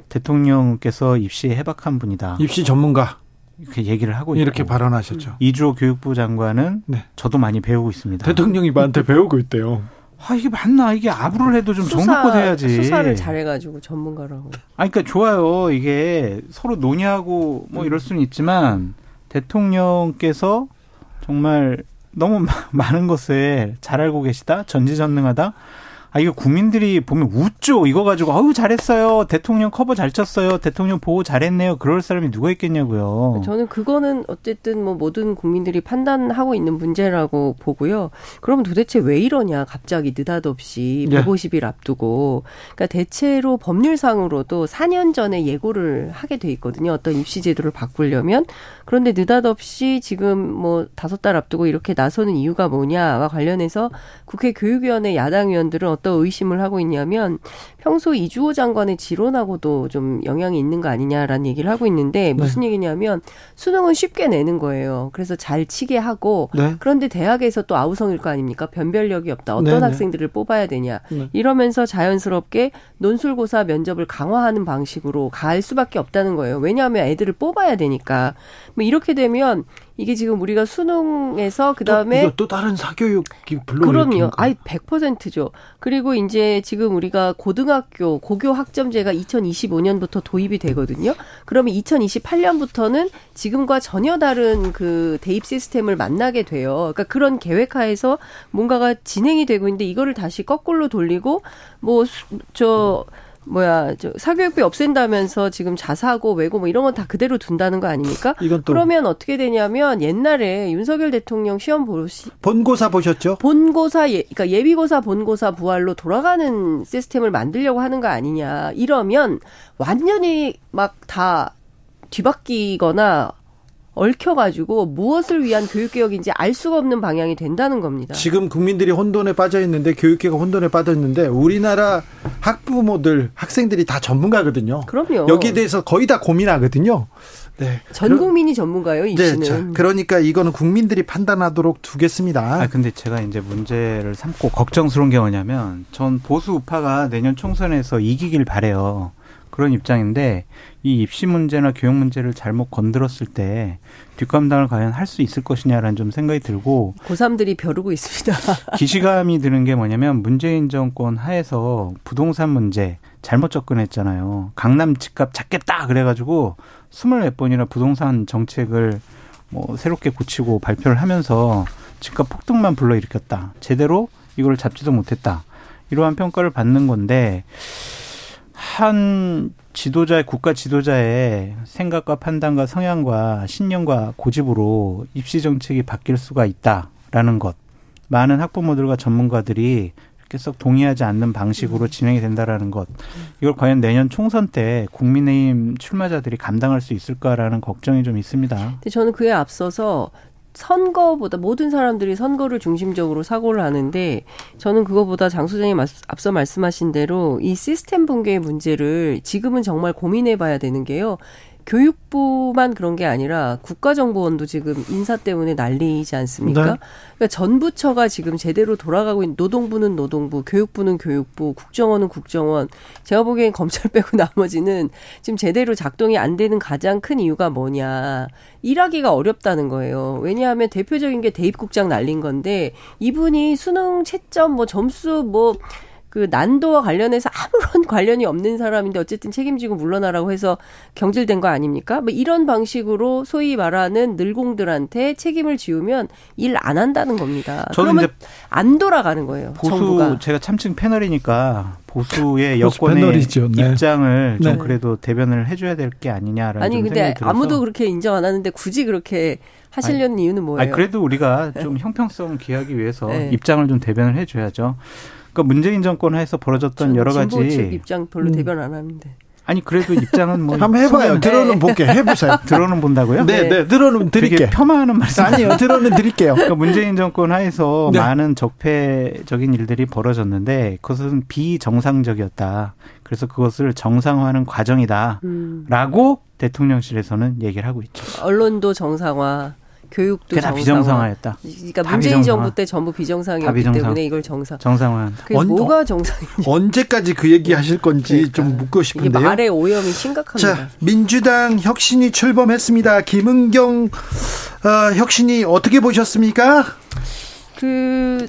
대통령께서 입시에 해박한 분이다. 입시 전문가 이렇게 얘기를 하고 이렇게 있고. 발언하셨죠. 이주호 교육부 장관은 네. 저도 많이 배우고 있습니다. 대통령이 나한테 배우고 있대요. 아 이게 맞나 이게 아부를 해도 좀 정보껏 해야지. 수사를 잘해가지고 전문가라고. 아 그러니까 좋아요. 이게 서로 논의하고 뭐 이럴 수는 있지만 대통령께서 정말 너무 [laughs] 많은 것을 잘 알고 계시다, 전지전능하다. 아, 이거 국민들이 보면 웃죠. 이거 가지고, 아유, 잘했어요. 대통령 커버 잘 쳤어요. 대통령 보호 잘했네요. 그럴 사람이 누가 있겠냐고요. 저는 그거는 어쨌든 뭐 모든 국민들이 판단하고 있는 문제라고 보고요. 그러면 도대체 왜 이러냐. 갑자기 느닷없이 150일 앞두고. 그러니까 대체로 법률상으로도 4년 전에 예고를 하게 돼 있거든요. 어떤 입시 제도를 바꾸려면. 그런데 느닷없이 지금 뭐 다섯 달 앞두고 이렇게 나서는 이유가 뭐냐와 관련해서 국회 교육위원회 야당 의원들은 어떤 의심을 하고 있냐면 평소 이주호 장관의 지론하고도 좀 영향이 있는 거 아니냐라는 얘기를 하고 있는데 네. 무슨 네. 얘기냐면 수능은 쉽게 내는 거예요. 그래서 잘 치게 하고 네. 그런데 대학에서 또 아우성일 거 아닙니까? 변별력이 없다. 어떤 네, 네. 학생들을 뽑아야 되냐. 네. 이러면서 자연스럽게 논술고사 면접을 강화하는 방식으로 갈 수밖에 없다는 거예요. 왜냐하면 애들을 뽑아야 되니까. 뭐 이렇게 되면 이게 지금 우리가 수능에서 그다음에 또, 또 다른 사교육이 불러 그럼요. 아이 100%죠. 그리고 이제 지금 우리가 고등학교 고교 학점제가 2025년부터 도입이 되거든요. 그러면 2028년부터는 지금과 전혀 다른 그 대입 시스템을 만나게 돼요. 그러니까 그런 계획하에서 뭔가가 진행이 되고 있는데 이거를 다시 거꾸로 돌리고 뭐 저 뭐야 저 사교육비 없앤다면서 지금 자사고 외고 뭐 이런 건 다 그대로 둔다는 거 아닙니까? 이건 또 그러면 어떻게 되냐면 옛날에 윤석열 대통령 시험 보시 본고사 보셨죠? 본고사 예 그러니까 예비고사 본고사 부활로 돌아가는 시스템을 만들려고 하는 거 아니냐 이러면 완전히 막 다 뒤바뀌거나 얽혀가지고 무엇을 위한 교육개혁인지 알 수가 없는 방향이 된다는 겁니다. 지금 국민들이 혼돈에 빠져 있는데 교육계가 혼돈에 빠져 있는데 우리나라 학부모들 학생들이 다 전문가거든요. 그럼요. 여기에 대해서 거의 다 고민하거든요. 네. 전 국민이 전문가요, 입시는. 네, 자, 그러니까 이거는 국민들이 판단하도록 두겠습니다. 아 근데 제가 이제 문제를 삼고 걱정스러운 게 뭐냐면 전 보수 우파가 내년 총선에서 이기길 바래요. 그런 입장인데 이 입시 문제나 교육 문제를 잘못 건드렸을 때 뒷감당을 과연 할 수 있을 것이냐라는 좀 생각이 들고 고3들이 벼르고 있습니다. [laughs] 기시감이 드는 게 뭐냐면 문재인 정권 하에서 부동산 문제 잘못 접근했잖아요. 강남 집값 잡겠다 그래가지고 스물 몇 번이나 부동산 정책을 뭐 새롭게 고치고 발표를 하면서 집값 폭등만 불러일으켰다. 제대로 이걸 잡지도 못했다. 이러한 평가를 받는 건데 한 지도자의 국가 지도자의 생각과 판단과 성향과 신념과 고집으로 입시 정책이 바뀔 수가 있다라는 것. 많은 학부모들과 전문가들이 이렇게 썩 동의하지 않는 방식으로 진행이 된다라는 것. 이걸 과연 내년 총선 때 국민의힘 출마자들이 감당할 수 있을까라는 걱정이 좀 있습니다. 근데 저는 그에 앞서서 선거보다 모든 사람들이 선거를 중심적으로 사고를 하는데 저는 그거보다 장 소장님 앞서 말씀하신 대로 이 시스템 붕괴의 문제를 지금은 정말 고민해 봐야 되는 게요. 교육부만 그런 게 아니라 국가정보원도 지금 인사 때문에 난리지 않습니까? 네. 그러니까 전 부처가 지금 제대로 돌아가고 있는 노동부는 노동부, 교육부는 교육부, 국정원은 국정원. 제가 보기엔 검찰 [laughs] 빼고 나머지는 지금 제대로 작동이 안 되는 가장 큰 이유가 뭐냐. 일하기가 어렵다는 거예요. 왜냐하면 대표적인 게 대입국장 날린 건데 이분이 수능 채점 뭐 점수 뭐 그 난도와 관련해서 아무런 [laughs] 관련이 없는 사람인데 어쨌든 책임지고 물러나라고 해서 경질된 거 아닙니까? 뭐 이런 방식으로 소위 말하는 늘공들한테 책임을 지우면 일 안 한다는 겁니다. 그러면 안 돌아가는 거예요. 보수 정부가. 제가 참칭 패널이니까 보수의 여권의 패널이죠. 네. 입장을 좀 네. 그래도 대변을 해줘야 될 게 아니냐라는 아니 근데 아무도 그렇게 인정 안 하는데 굳이 그렇게 하시려는 아니, 이유는 뭐예요? 아니, 그래도 우리가 좀 형평성 기하기 위해서 네. 입장을 좀 대변을 해줘야죠. 그러니까 문재인 정권 하에서 벌어졌던 여러 가지 입장 별로 음. 대변 안 하는데. 아니 그래도 입장은 뭐 [laughs] 한번 해봐요. 들어는 볼게 해보세요. [laughs] 들어는 본다고요? 네, 네. 들어는 드릴게. 폄하하는 말씀 아니요. 들어는 드릴게요. 그러니까 문재인 정권 하에서 네. 많은 적폐적인 일들이 벌어졌는데 그것은 비정상적이었다. 그래서 그것을 정상화하는 과정이다라고 음. 대통령실에서는 얘기를 하고 있죠. 언론도 정상화. 교육도 다 비정상화였다. 그러니까 문재인 비정상화. 정부 때 전부 비정상이었기 비정상. 때문에 이걸 정상. 정상화. 그게 언, 뭐가 정상인지. 언제까지 그 얘기 하실 건지 그러니까. 좀 묻고 싶은데요. 말의 오염이 심각합니다. 자, 민주당 혁신이 출범했습니다. 김은경 어, 혁신이 어떻게 보셨습니까? 그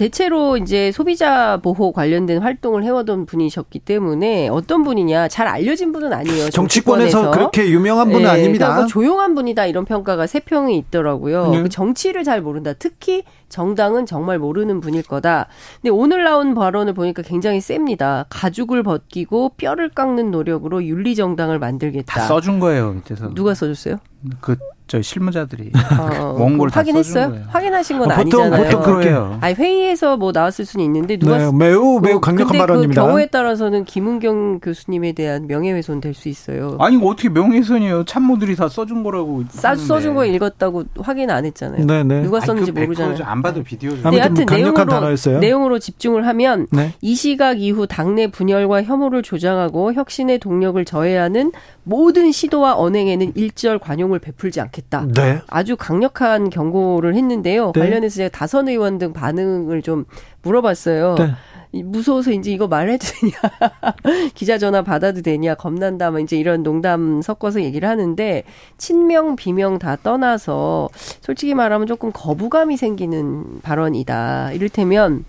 대체로 이제 소비자 보호 관련된 활동을 해오던 분이셨기 때문에 어떤 분이냐 잘 알려진 분은 아니에요. 정치권에서, 정치권에서. 그렇게 유명한 분은 네, 아닙니다. 그러니까 뭐 조용한 분이다 이런 평가가 세 평이 있더라고요. 네. 그 정치를 잘 모른다. 특히 정당은 정말 모르는 분일 거다. 근데 오늘 나온 발언을 보니까 굉장히 셉니다. 가죽을 벗기고 뼈를 깎는 노력으로 윤리 정당을 만들겠다. 다 써준 거예요 밑에서. 누가 써줬어요? 그 저 실무자들이 어, 원고를 확인했어요? 확인하신 건 어, 보통, 아니잖아요. 보통 그렇게요. 아니 회의에서 뭐 나왔을 수는 있는데 누가 네, 매우 매우 뭐 강력한 발언입니다. 그 경우에 따라서는 김은경 교수님에 대한 명예훼손 될 수 있어요. 아니 어떻게 명예훼손이에요? 참모들이 다 써준 거라고. 싸 써준 거 읽었다고 확인 안 했잖아요. 네네. 네. 누가 썼는지 아니, 그 모르잖아요. 안 봐도 비디오. 네, 하여튼 뭐 내용으로 단어였어요. 내용으로 집중을 하면 네? 이 시각 이후 당내 분열과 혐오를 조장하고 혁신의 동력을 저해하는 모든 시도와 언행에는 일절 관용을 베풀지 않겠다. 네. 아주 강력한 경고를 했는데요. 네. 관련해서 제가 다선 의원 등 반응을 좀 물어봤어요. 네. 무서워서 이제 이거 말해도 되냐, [laughs] 기자 전화 받아도 되냐, 겁난다, 뭐 이제 이런 농담 섞어서 얘기를 하는데, 친명, 비명 다 떠나서, 솔직히 말하면 조금 거부감이 생기는 발언이다. 이를테면,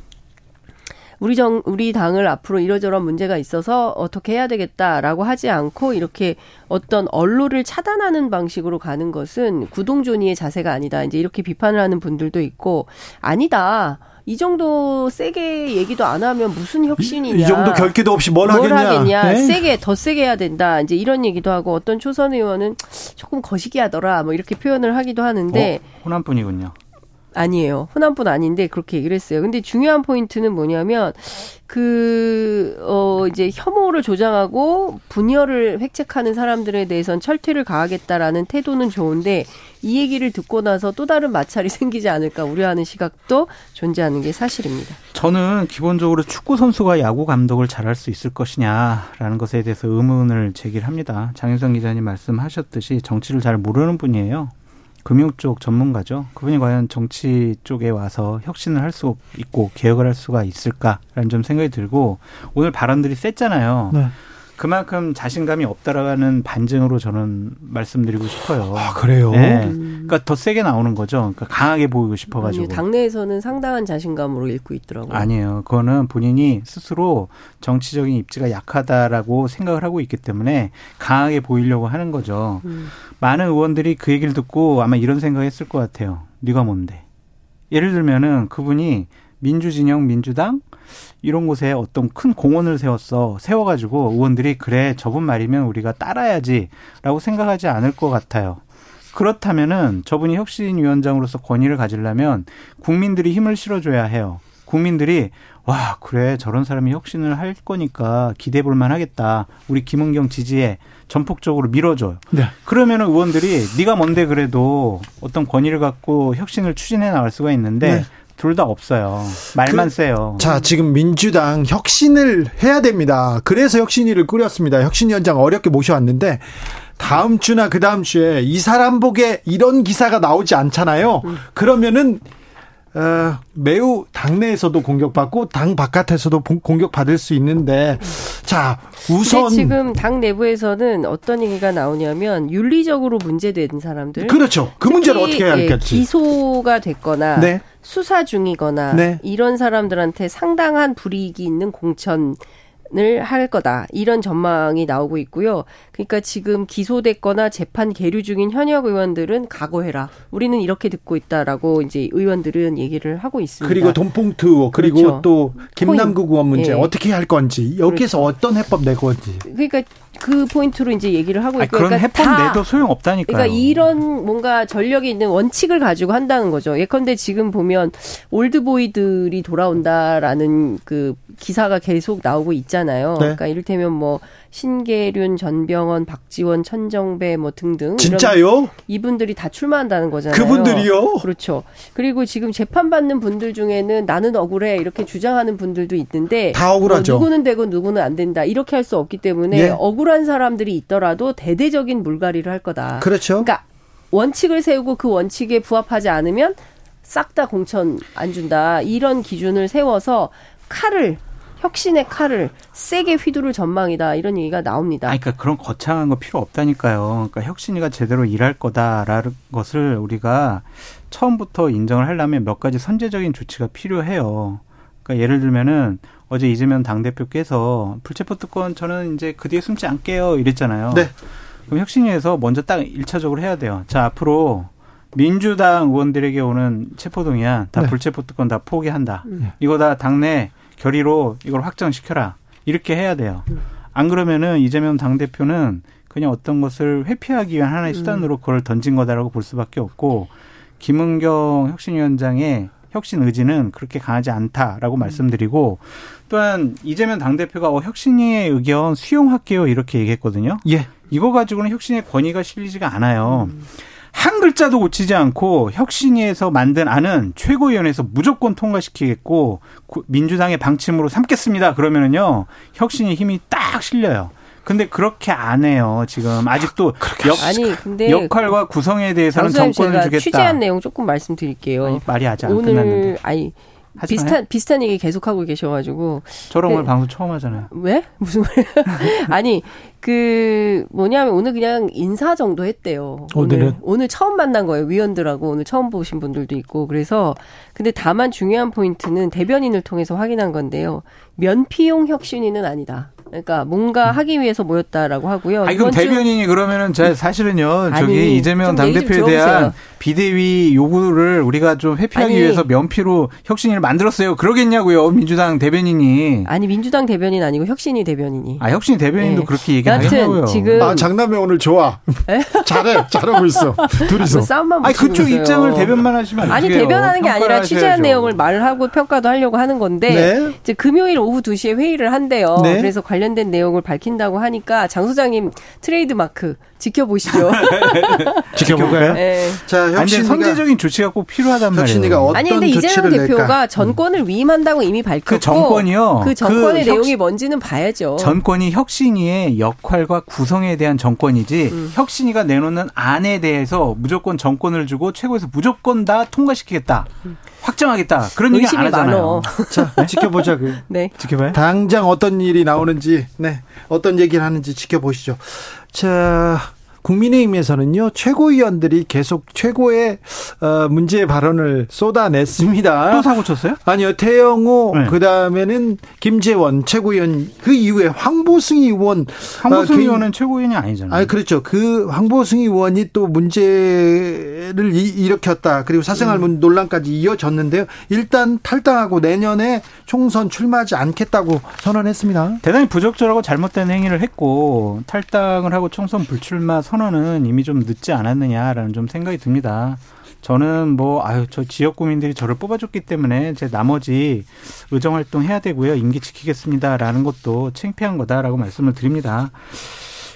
우리 정 우리 당을 앞으로 이러저런 문제가 있어서 어떻게 해야 되겠다라고 하지 않고 이렇게 어떤 언론을 차단하는 방식으로 가는 것은 구동존이의 자세가 아니다. 이제 이렇게 비판을 하는 분들도 있고 아니다. 이 정도 세게 얘기도 안 하면 무슨 혁신이냐. 이, 정도 결기도 없이 뭘, 뭘 하겠냐. 하겠냐. 네? 세게 더 세게 해야 된다. 이제 이런 얘기도 하고 어떤 초선 의원은 조금 거시기 하더라. 뭐 이렇게 표현을 하기도 하는데 어, 호남분이군요. 아니에요. 호남분 아닌데 그렇게 얘기를 했어요. 근데 중요한 포인트는 뭐냐면 그, 어, 이제 혐오를 조장하고 분열을 획책하는 사람들에 대해선 철퇴를 가하겠다라는 태도는 좋은데 이 얘기를 듣고 나서 또 다른 마찰이 [laughs] 생기지 않을까 우려하는 시각도 존재하는 게 사실입니다. 저는 기본적으로 축구 선수가 야구 감독을 잘할 수 있을 것이냐라는 것에 대해서 의문을 제기합니다. 장윤성 기자님 말씀하셨듯이 정치를 잘 모르는 분이에요. 금융 쪽 전문가죠. 그분이 과연 정치 쪽에 와서 혁신을 할 수 있고 개혁을 할 수가 있을까라는 좀 생각이 들고 오늘 발언들이 셌잖아요. 네. 그만큼 자신감이 없다라는 반증으로 저는 말씀드리고 싶어요. 아, 그래요? 네. 그러니까 더 세게 나오는 거죠. 그러니까 강하게 보이고 싶어가지고. 아니, 당내에서는 상당한 자신감으로 읽고 있더라고요. 아니에요. 그거는 본인이 스스로 정치적인 입지가 약하다라고 생각을 하고 있기 때문에 강하게 보이려고 하는 거죠. 음. 많은 의원들이 그 얘기를 듣고 아마 이런 생각했을 것 같아요. 네가 뭔데? 예를 들면은 그분이 민주진영 민주당 이런 곳에 어떤 큰 공원을 세웠어. 세워가지고 의원들이 그래, 저분 말이면 우리가 따라야지라고 생각하지 않을 것 같아요. 그렇다면은 저분이 혁신위원장으로서 권위를 가지려면 국민들이 힘을 실어줘야 해요. 국민들이 와 그래 저런 사람이 혁신을 할 거니까 기대해 볼 만하겠다. 우리 김은경 지지에 전폭적으로 밀어줘요. 네. 그러면은 의원들이 네가 뭔데 그래도 어떤 권위를 갖고 혁신을 추진해 나갈 수가 있는데 네. 둘 다 없어요. 말만 그, 세요. 자, 지금 민주당 혁신을 해야 됩니다. 그래서 혁신위를 꾸렸습니다. 혁신위원장 어렵게 모셔왔는데 다음 주나 그 다음 주에 이 사람 보게 이런 기사가 나오지 않잖아요. 그러면은 어, 매우 당내에서도 공격받고 당 바깥에서도 공격받을 수 있는데 자 우선 지금 당 내부에서는 어떤 얘기가 나오냐면 윤리적으로 문제된 사람들 그렇죠 그 문제를 어떻게 해야 할지 예, 기소가 됐거나 네. 수사 중이거나 네. 이런 사람들한테 상당한 불이익이 있는 공천 을할 거다. 이런 전망이 나오고 있고요. 그러니까 지금 기소됐거나 재판 계류 중인 현역 의원들은 각오해라. 우리는 이렇게 듣고 있다라고 이제 의원들은 얘기를 하고 있습니다. 그리고 돈봉투 그리고 그렇죠. 또 김남국 의원 문제 예. 어떻게 할 건지 여기서 그렇죠. 어떤 해법 낼 건지. 그러니까 그 포인트로 이제 얘기를 하고 있고 그러니까 해법 내도 소용 없다니까요. 그러니까 이런 뭔가 전력이 있는 원칙을 가지고 한다는 거죠. 예컨대 지금 보면 올드보이들이 돌아온다라는 그 기사가 계속 나오고 있잖아요. 네. 그러니까 이를테면 뭐 신계륜, 전병헌, 박지원, 천정배 뭐 등등 진짜요? 이분들이 다 출마한다는 거잖아요. 그분들이요? 그렇죠. 그리고 지금 재판 받는 분들 중에는 나는 억울해 이렇게 주장하는 분들도 있는데 다 억울하죠. 뭐 누구는 되고 누구는 안 된다 이렇게 할 수 없기 때문에 예. 억울한 사람들이 있더라도 대대적인 물갈이를 할 거다. 그렇죠. 그러니까 원칙을 세우고 그 원칙에 부합하지 않으면 싹 다 공천 안 준다. 이런 기준을 세워서 칼을 혁신의 칼을 세게 휘두를 전망이다 이런 얘기가 나옵니다. 아, 그러니까 그런 거창한 거 필요 없다니까요. 그러니까 혁신이가 제대로 일할 거다라는 것을 우리가 처음부터 인정을 하려면 몇 가지 선제적인 조치가 필요해요. 그러니까 예를 들면은 어제 이재명 당대표께서 불체포 특권 저는 이제 그 뒤에 숨지 않게요 이랬잖아요. 네. 그럼 혁신위에서 먼저 딱 일차적으로 해야 돼요. 자, 앞으로 민주당 의원들에게 오는 체포동의안 다 네. 불체포 특권 다 포기한다. 네. 이거 다 당내 결의로 이걸 확정시켜라. 이렇게 해야 돼요. 안 그러면은 이재명 당대표는 그냥 어떤 것을 회피하기 위한 하나의 수단으로 그걸 던진 거다라고 볼 수밖에 없고 김은경 혁신위원장의 혁신 의지는 그렇게 강하지 않다라고 말씀드리고 또한 이재명 당대표가 어, 혁신위의 의견 수용할게요 이렇게 얘기했거든요. 예. 이거 가지고는 혁신의 권위가 실리지가 않아요. 음. 한 글자도 고치지 않고 혁신위에서 만든 안은 최고위원회에서 무조건 통과시키겠고 민주당의 방침으로 삼겠습니다. 그러면은요 혁신이 힘이 딱 실려요. 근데 그렇게 안 해요. 지금 아직도 아, 역, 아니 근데 역할과 구성에 대해서는 정권을 주겠다. 취재한 내용 조금 말씀드릴게요. 아니, 말이 아직 안 오늘 끝났는데. 아니 비슷한 비슷한 얘기 계속 하고 계셔가지고 저런 오늘 네. 방송 처음 하잖아요. 왜 무슨 말? [laughs] 아니 그 뭐냐면 오늘 그냥 인사 정도 했대요. 오늘은 오늘, 오늘 처음 만난 거예요 위원들하고 오늘 처음 보신 분들도 있고 그래서 근데 다만 중요한 포인트는 대변인을 통해서 확인한 건데요. 면피용 혁신위는 아니다. 그러니까 뭔가 하기 위해서 모였다라고 하고요. 아니, 그럼 대변인이 그러면은 제 사실은요. 저기 아니, 이재명 당대표에 대한 비대위 요구를 우리가 좀 회피하기 아니, 위해서 면피로 혁신위를 만들었어요. 그러겠냐고요. 민주당 대변인이. 아니 민주당 대변인 아니고 혁신위 대변인이. 아 혁신위 대변인도 네. 그렇게 얘기하냐고요. 지금 아 장남이 오늘 좋아. [laughs] 잘해. 잘하고 있어. 둘이서. 싸움만 아니 그쪽 있어요. 입장을 대변만 하시면 아니 대변하는 게 아니라 취재한 내용을 말을 하고 평가도 하려고 하는 건데 네. 이제 금요일 오후 2시에 회의를 한대요. 네. 그래서 관련된 내용을 밝힌다고 하니까 장 소장님 트레이드 마크 지켜보시죠. [laughs] 지켜볼까요? 네. 자, 혁신 선제적인 조치가 꼭 필요하단 말이에요. 어떤 아니 근데 이재명 대표가 낼까? 전권을 위임한다고 이미 밝혔고 그 전권이요. 그 전권의 그 내용이 뭔지는 봐야죠. 전권이 혁신위의 역할과 구성에 대한 전권이지 음. 혁신위가 내놓는 안에 대해서 무조건 전권을 주고 최고에서 무조건 다 통과시키겠다. 음. 확정하겠다. 그런 얘기 안 하잖아요. [laughs] 자, 네? 지켜보자. 그. 네. 지켜봐요. 당장 어떤 일이 나오는지, 네. 어떤 얘기를 하는지 지켜보시죠. 자, 국민의힘에서는요 최고위원들이 계속 최고의 어, 문제 발언을 쏟아냈습니다. 또 사고 쳤어요? 아니요 태영호 네. 그 다음에는 김재원 최고위원 그 이후에 황보승 의원 황보승 어, 의원은 최고위원이 아니잖아요. 아 그렇죠. 그 황보승 의원이 또 문제를 일으켰다 그리고 사생활문 음. 논란까지 이어졌는데요. 일단 탈당하고 내년에 총선 출마하지 않겠다고 선언했습니다. 대단히 부적절하고 잘못된 행위를 했고 탈당을 하고 총선 불출마 선언은 이미 좀 늦지 않았느냐라는 좀 생각이 듭니다. 저는 뭐 아유 저 지역 구민들이 저를 뽑아줬기 때문에 제 나머지 의정 활동 해야 되고요 임기 지키겠습니다라는 것도 창피한 거다라고 말씀을 드립니다.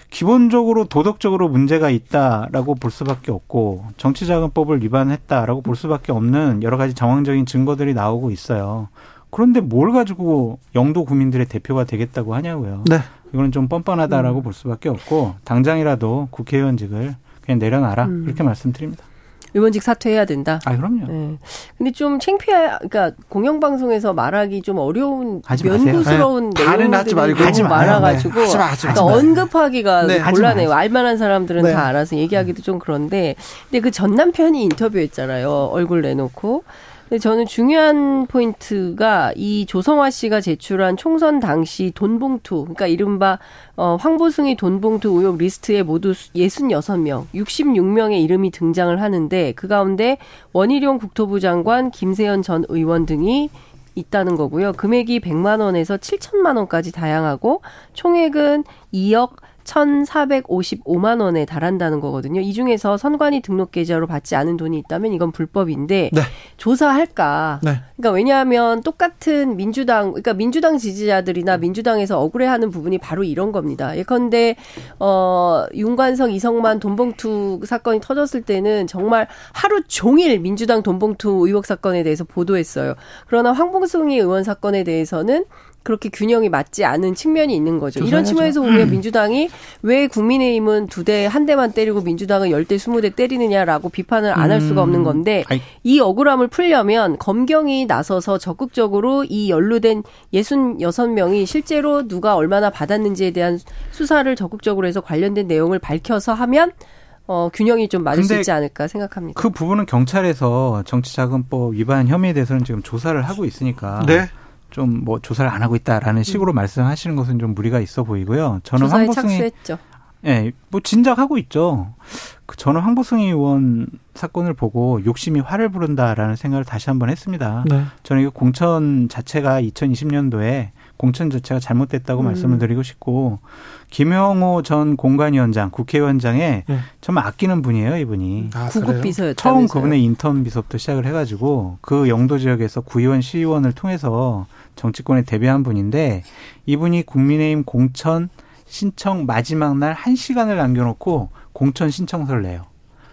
기본적으로 도덕적으로 문제가 있다라고 볼 수밖에 없고 정치자금법을 위반했다라고 볼 수밖에 없는 여러 가지 정황적인 증거들이 나오고 있어요. 그런데 뭘 가지고 영도 구민들의 대표가 되겠다고 하냐고요. 네. 이거는 좀 뻔뻔하다라고 음. 볼 수밖에 없고 당장이라도 국회의원직을 그냥 내려놔라 음. 이렇게 말씀드립니다. 의원직 사퇴해야 된다. 아 그럼요. 네. 근데 좀 창피해, 그러니까 공영방송에서 말하기 좀 어려운 면구스러운 네. 내용들이 말고 하지 많아가지고 네. 하지 마, 하지 마, 그러니까 언급하기가 네, 곤란해요. 알만한 사람들은 네. 다 알아서 얘기하기도 좀 그런데, 근데 그 전 남편이 인터뷰했잖아요. 얼굴 내놓고. 근데 저는 중요한 포인트가 이 조성화 씨가 제출한 총선 당시 돈봉투, 그러니까 이른바 어, 황보승희 돈봉투 의혹 리스트에 모두 66명, 66명의 이름이 등장을 하는데 그 가운데 원희룡 국토부 장관, 김세연 전 의원 등이 있다는 거고요. 금액이 100만 원에서 7천만 원까지 다양하고 총액은 2억 1,455만 원에 달한다는 거거든요. 이 중에서 선관위 등록 계좌로 받지 않은 돈이 있다면 이건 불법인데 네. 조사할까? 네. 그러니까 왜냐하면 똑같은 민주당 그러니까 민주당 지지자들이나 민주당에서 억울해하는 부분이 바로 이런 겁니다. 예컨대 어 윤관성 이성만 돈봉투 사건이 터졌을 때는 정말 하루 종일 민주당 돈봉투 의혹 사건에 대해서 보도했어요. 그러나 황봉승희 의원 사건에 대해서는 그렇게 균형이 맞지 않은 측면이 있는 거죠. 조사해야죠. 이런 측면에서 보면 음. 민주당이 왜 국민의힘은 두 대 한 대만 때리고 민주당은 열 대 스무 대 때리느냐라고 비판을 안할 수가 없는 음. 건데 아이. 이 억울함을 풀려면 검경이 나서서 적극적으로 이 연루된 예순 여섯 명이 실제로 누가 얼마나 받았는지에 대한 수사를 적극적으로 해서 관련된 내용을 밝혀서 하면 어, 균형이 좀 맞을 수 있지 않을까 생각합니다. 그 부분은 경찰에서 정치자금법 위반 혐의에 대해서는 지금 조사를 하고 있으니까. 네. 좀 뭐 조사를 안 하고 있다라는 식으로 음. 말씀하시는 것은 좀 무리가 있어 보이고요. 저는 황보승이 착수했죠. 예, 뭐 진작 하고 있죠. 그 저는 황보승 의원 사건을 보고 욕심이 화를 부른다라는 생각을 다시 한번 했습니다. 네. 저는 이거 공천 자체가 2020년도에 공천 자체가 잘못됐다고 음. 말씀을 드리고 싶고 김영호 전 공관위원장 국회의원장에 네. 정말 아끼는 분이에요 이분이 아, 구급 비서였다 처음 그분의 인턴 비서부터 시작을 해가지고 그 영도 지역에서 구의원 시의원을 통해서 정치권에 데뷔한 분인데 이분이 국민의힘 공천 신청 마지막 날 1시간을 남겨놓고 공천 신청서를 내요.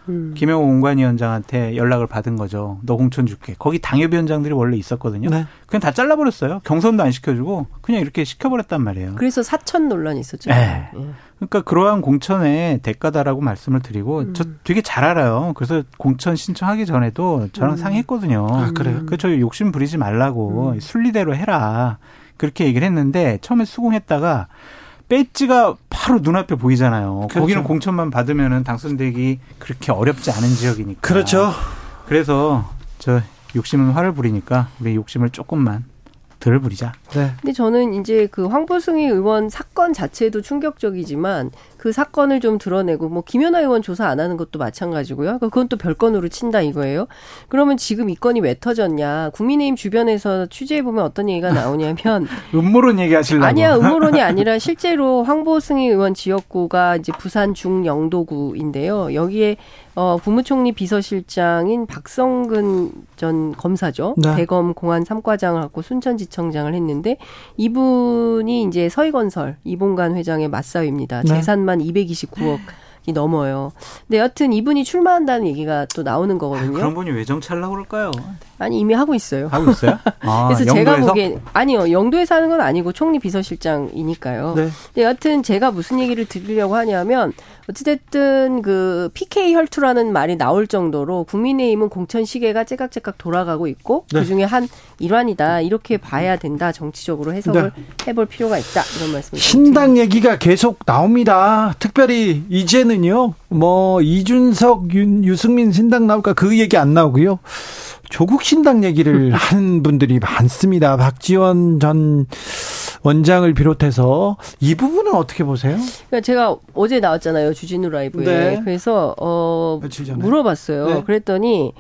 음. 김영호 공관위원장한테 연락을 받은 거죠. 너 공천 줄게. 거기 당협위원장들이 원래 있었거든요. 네. 그냥 다 잘라버렸어요. 경선도 안 시켜주고 그냥 이렇게 시켜버렸단 말이에요. 그래서 사천 논란이 있었죠. 네. 예. 그러니까 그러한 공천의 대가다라고 말씀을 드리고 음. 저 되게 잘 알아요. 그래서 공천 신청하기 전에도 저랑 음. 상의했거든요. 아, 그래요? 그저 욕심 부리지 말라고 음. 순리대로 해라. 그렇게 얘기를 했는데 처음에 수긍했다가 배지가 바로 눈앞에 보이잖아요. 그렇죠. 거기는 공천만 받으면은 당선되기 그렇게 어렵지 않은 지역이니까. 그렇죠. 그래서 저 욕심은 화를 부리니까 우리 욕심을 조금만 들을 부리자. 네. 근데 저는 이제 그 황보승희 의원 사건 자체도 충격적이지만 그 사건을 좀 드러내고 뭐 김연아 의원 조사 안 하는 것도 마찬가지고요. 그건 또 별건으로 친다 이거예요. 그러면 지금 이 건이 왜 터졌냐? 국민의힘 주변에서 취재해 보면 어떤 얘기가 나오냐면 [laughs] 음모론 얘기하실라고 아니야 [laughs] 음모론이 아니라 실제로 황보승희 의원 지역구가 이제 부산 중영도구인데요. 여기에 어, 국무총리 비서실장인 박성근 전 검사죠. 네. 대검 공안 3과장을 갖고 순천지청장을 했는데 이분이 이제 서희건설 이봉간 회장의 맞사위입니다. 네. 재산만 229억. 이 넘어요. 근데 여튼 이분이 출마한다는 얘기가 또 나오는 거거든요. 아, 그런 분이 왜 정치하려고 그럴까요? 아니 이미 하고 있어요. 하고 있어요? [laughs] 아, 그래서 영도에서? 제가 보기엔 아니요 영도에서 하는 건 아니고 총리 비서실장이니까요. 네. 근데 여튼 제가 무슨 얘기를 드리려고 하냐면 어찌됐든 그 PK 혈투라는 말이 나올 정도로 국민의힘은 공천 시계가 째깍째깍 돌아가고 있고 네. 그 중에 한 일환이다 이렇게 봐야 된다 정치적으로 해석을 네. 해볼 필요가 있다 이런 말씀을 신당 얘기가 계속 나옵니다. 특별히 이제는요 뭐 이준석 윤, 유승민 신당 나올까 그 얘기 안 나오고요. 조국 신당 얘기를 [laughs] 하는 분들이 많습니다. 박지원 전 원장을 비롯해서 이 부분은 어떻게 보세요? 그러니까 제가 어제 나왔잖아요 주진우 라이브에 네. 그래서 어 물어봤어요. 네. 그랬더니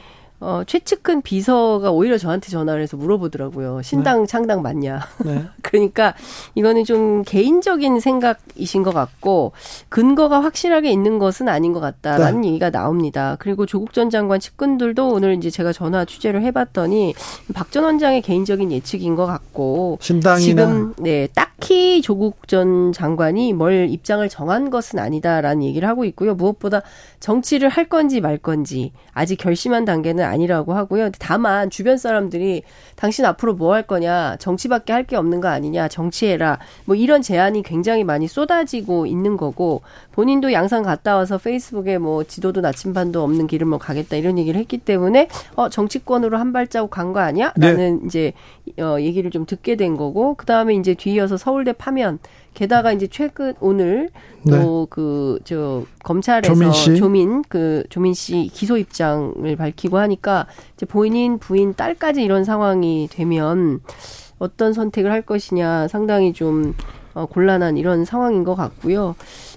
어, 최측근 비서가 오히려 저한테 전화를 해서 물어보더라고요. 신당 네. 창당 맞냐. 네. [laughs] 그러니까 이거는 좀 개인적인 생각이신 것 같고 근거가 확실하게 있는 것은 아닌 것 같다라는 네. 얘기가 나옵니다. 그리고 조국 전 장관 측근들도 오늘 이제 제가 전화 취재를 해봤더니 박 전 원장의 개인적인 예측인 것 같고 신당이나 지금 네 딱히 조국 전 장관이 뭘 입장을 정한 것은 아니다라는 얘기를 하고 있고요. 무엇보다 정치를 할 건지 말 건지 아직 결심한 단계는 아니라고 하고요. 다만 주변 사람들이 당신 앞으로 뭐 할 거냐, 정치밖에 할 게 없는 거 아니냐, 정치해라. 뭐 이런 제안이 굉장히 많이 쏟아지고 있는 거고 본인도 양산 갔다 와서 페이스북에 뭐 지도도 나침반도 없는 길을 뭐 가겠다 이런 얘기를 했기 때문에 어 정치권으로 한 발자국 간 거 아니야?라는 네. 이제 어 얘기를 좀 듣게 된 거고 그 다음에 이제 뒤이어서 서울대 파면 게다가 이제 최근 오늘 또 그저 네. 검찰에서 조민, 씨. 조민 그 조민 씨 기소 입장을 밝히고 하니까 이제 본인 부인 딸까지 이런 상황이 되면 어떤 선택을 할 것이냐 상당히 좀 어, 곤란한 이런 상황인 것 같고요.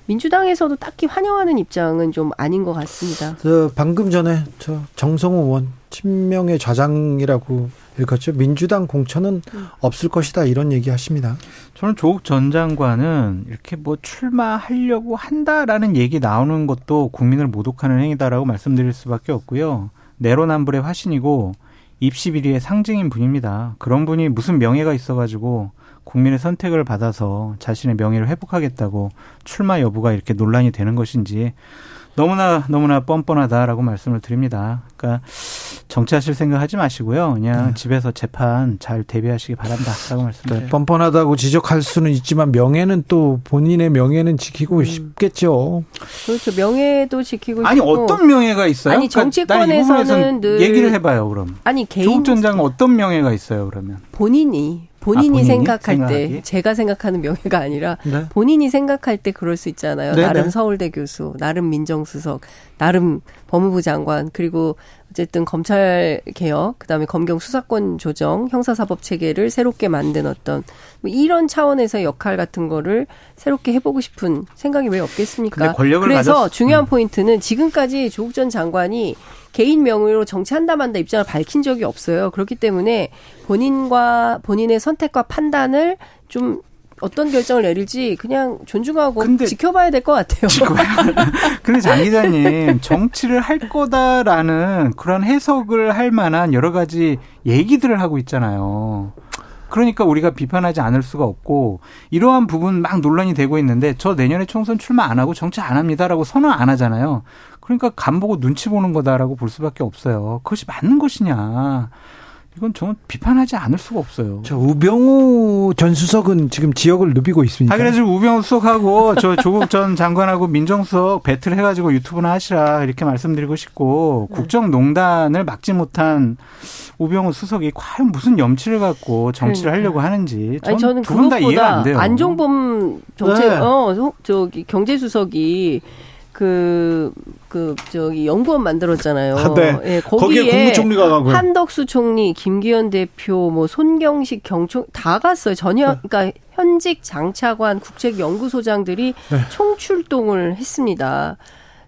민주당에서도 딱히 환영하는 입장은 좀 아닌 것 같습니다. 저 방금 전에 저 정성호 의원 친명의 좌장이라고 읽었죠. 민주당 공천은 음. 없을 것이다 이런 얘기 하십니다. 저는 조국 전 장관은 이렇게 뭐 출마하려고 한다라는 얘기 나오는 것도 국민을 모독하는 행위다라고 말씀드릴 수밖에 없고요. 내로남불의 화신이고 입시 비리의 상징인 분입니다. 그런 분이 무슨 명예가 있어가지고 국민의 선택을 받아서 자신의 명예를 회복하겠다고 출마 여부가 이렇게 논란이 되는 것인지 너무나 너무나 뻔뻔하다라고 말씀을 드립니다. 그러니까 정치하실 생각 하지 마시고요. 그냥 네. 집에서 재판 잘 대비하시기 바란다라고 말씀드려요. 네, 뻔뻔하다고 지적할 수는 있지만 명예는 또 본인의 명예는 지키고 음. 싶겠죠. 그렇죠. 명예도 지키고 아니 어떤 명예가 있어요? 아니 그러니까 정치권에서는 그러니까 늘 얘기를 해봐요. 그럼 아니 개인 조국 전 장은 어떤 명예가 있어요? 그러면 본인이 본인이, 아, 본인이? 생각할 생각하기? 때 제가 생각하는 명예가 아니라 네? 본인이 생각할 때 그럴 수 있잖아요. 네, 나름 네. 서울대 교수, 나름 민정수석, 나름 법무부 장관 그리고 어쨌든 검찰 개혁, 그다음에 검경 수사권 조정, 형사사법 체계를 새롭게 만든 어떤 뭐 이런 차원에서 역할 같은 거를 새롭게 해보고 싶은 생각이 왜 없겠습니까? 그래서 가졌... 중요한 음. 포인트는 지금까지 조국 전 장관이 개인 명의로 정치한다 만다 입장을 밝힌 적이 없어요. 그렇기 때문에 본인과 본인의 선택과 판단을 좀 어떤 결정을 내릴지 그냥 존중하고 근데, 지켜봐야 될 것 같아요. [laughs] 근데 장 기자님 정치를 할 거다라는 그런 해석을 할 만한 여러 가지 얘기들을 하고 있잖아요. 그러니까 우리가 비판하지 않을 수가 없고 이러한 부분 막 논란이 되고 있는데 저 내년에 총선 출마 안 하고 정치 안 합니다라고 선언 안 하잖아요. 그러니까 간 보고 눈치 보는 거다라고 볼 수밖에 없어요. 그것이 맞는 것이냐. 이건 저는 비판하지 않을 수가 없어요. 저 우병우 전 수석은 지금 지역을 누비고 있습니다. 아, 그래서 우병우 수석하고 [laughs] 저 조국 전 장관하고 민정수석 배틀 해가지고 유튜브나 하시라 이렇게 말씀드리고 싶고 네. 국정농단을 막지 못한 우병우 수석이 과연 무슨 염치를 갖고 정치를 그러니까. 하려고 하는지 저는, 아니, 저는 두분 다 이해가 안 돼요. 안종범 정책 네. 어 저기 경제수석이 그, 그, 저기, 연구원 만들었잖아요. 아, 네. 예, 거기에, 국무총리가 가고 한덕수 총리, 김기현 대표, 뭐, 손경식 경총, 다 갔어요. 전혀, 네. 그러니까 현직 장차관, 국책연구소장들이 네. 총출동을 했습니다.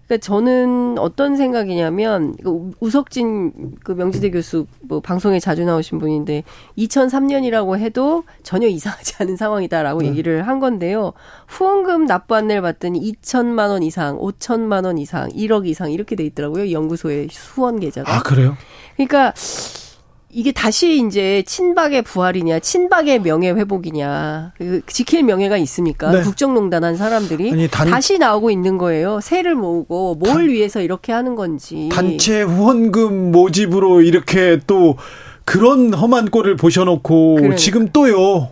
그러니까 저는 어떤 생각이냐면 그 우석진 그 명지대 교수 뭐 방송에 자주 나오신 분인데 2003년이라고 해도 전혀 이상하지 않은 상황이다라고 네. 얘기를 한 건데요. 후원금 납부 안내를 봤더니 2천만 원 이상, 5천만 원 이상, 1억 이상 이렇게 돼 있더라고요. 연구소의 후원 계좌가. 아, 그래요? 그러니까 이게 다시 이제 친박의 부활이냐, 친박의 명예 회복이냐, 그 지킬 명예가 있습니까? 네. 국정농단 한 사람들이 아니, 단, 다시 나오고 있는 거예요. 세를 모으고 뭘 단, 위해서 이렇게 하는 건지. 단체 후원금 모집으로 이렇게 또 그런 험한 꼴을 보셔놓고 그러니까. 지금 또요.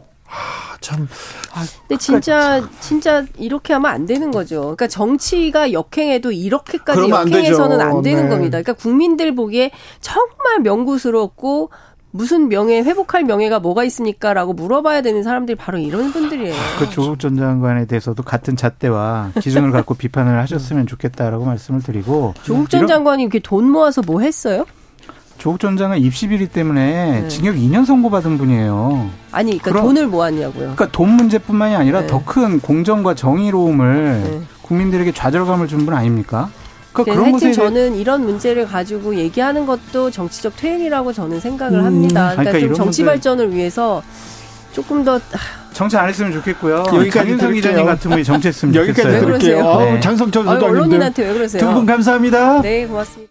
참. 아, 근데 진짜 진짜 이렇게 하면 안 되는 거죠. 그러니까 정치가 역행해도 이렇게까지 역행해서는 안, 안 되는 네. 겁니다. 그러니까 국민들 보기에 정말 명구스럽고 무슨 명예 회복할 명예가 뭐가 있습니까라고 물어봐야 되는 사람들이 바로 이런 분들이에요. 그 조국 전 장관에 대해서도 같은 잣대와 기준을 갖고 비판을 하셨으면 좋겠다라고 말씀을 드리고 조국 전 장관이 이렇게 돈 모아서 뭐 했어요? 조국 전 장관 입시 비리 때문에 네. 징역 2년 선고받은 분이에요. 아니, 그러니까 그럼, 돈을 모았냐고요. 그러니까 돈 문제뿐만이 아니라 네. 더큰 공정과 정의로움을 네. 국민들에게 좌절감을 준 분 아닙니까? 그러니까 그런 것에 저는 이런 문제를 가지고 얘기하는 것도 정치적 퇴행이라고 저는 생각을 음. 합니다. 그러니까, 그러니까 좀 정치 문제... 발전을 위해서 조금 더 정치 안 했으면 좋겠고요. 여기까지 장 기자님 같은 분이 정치했으면 좋겠어요. 여기까지 들을게요. 네. 장성철 소장님 언론인한테 왜 그러세요? 두 분 감사합니다. 네, 고맙습니다.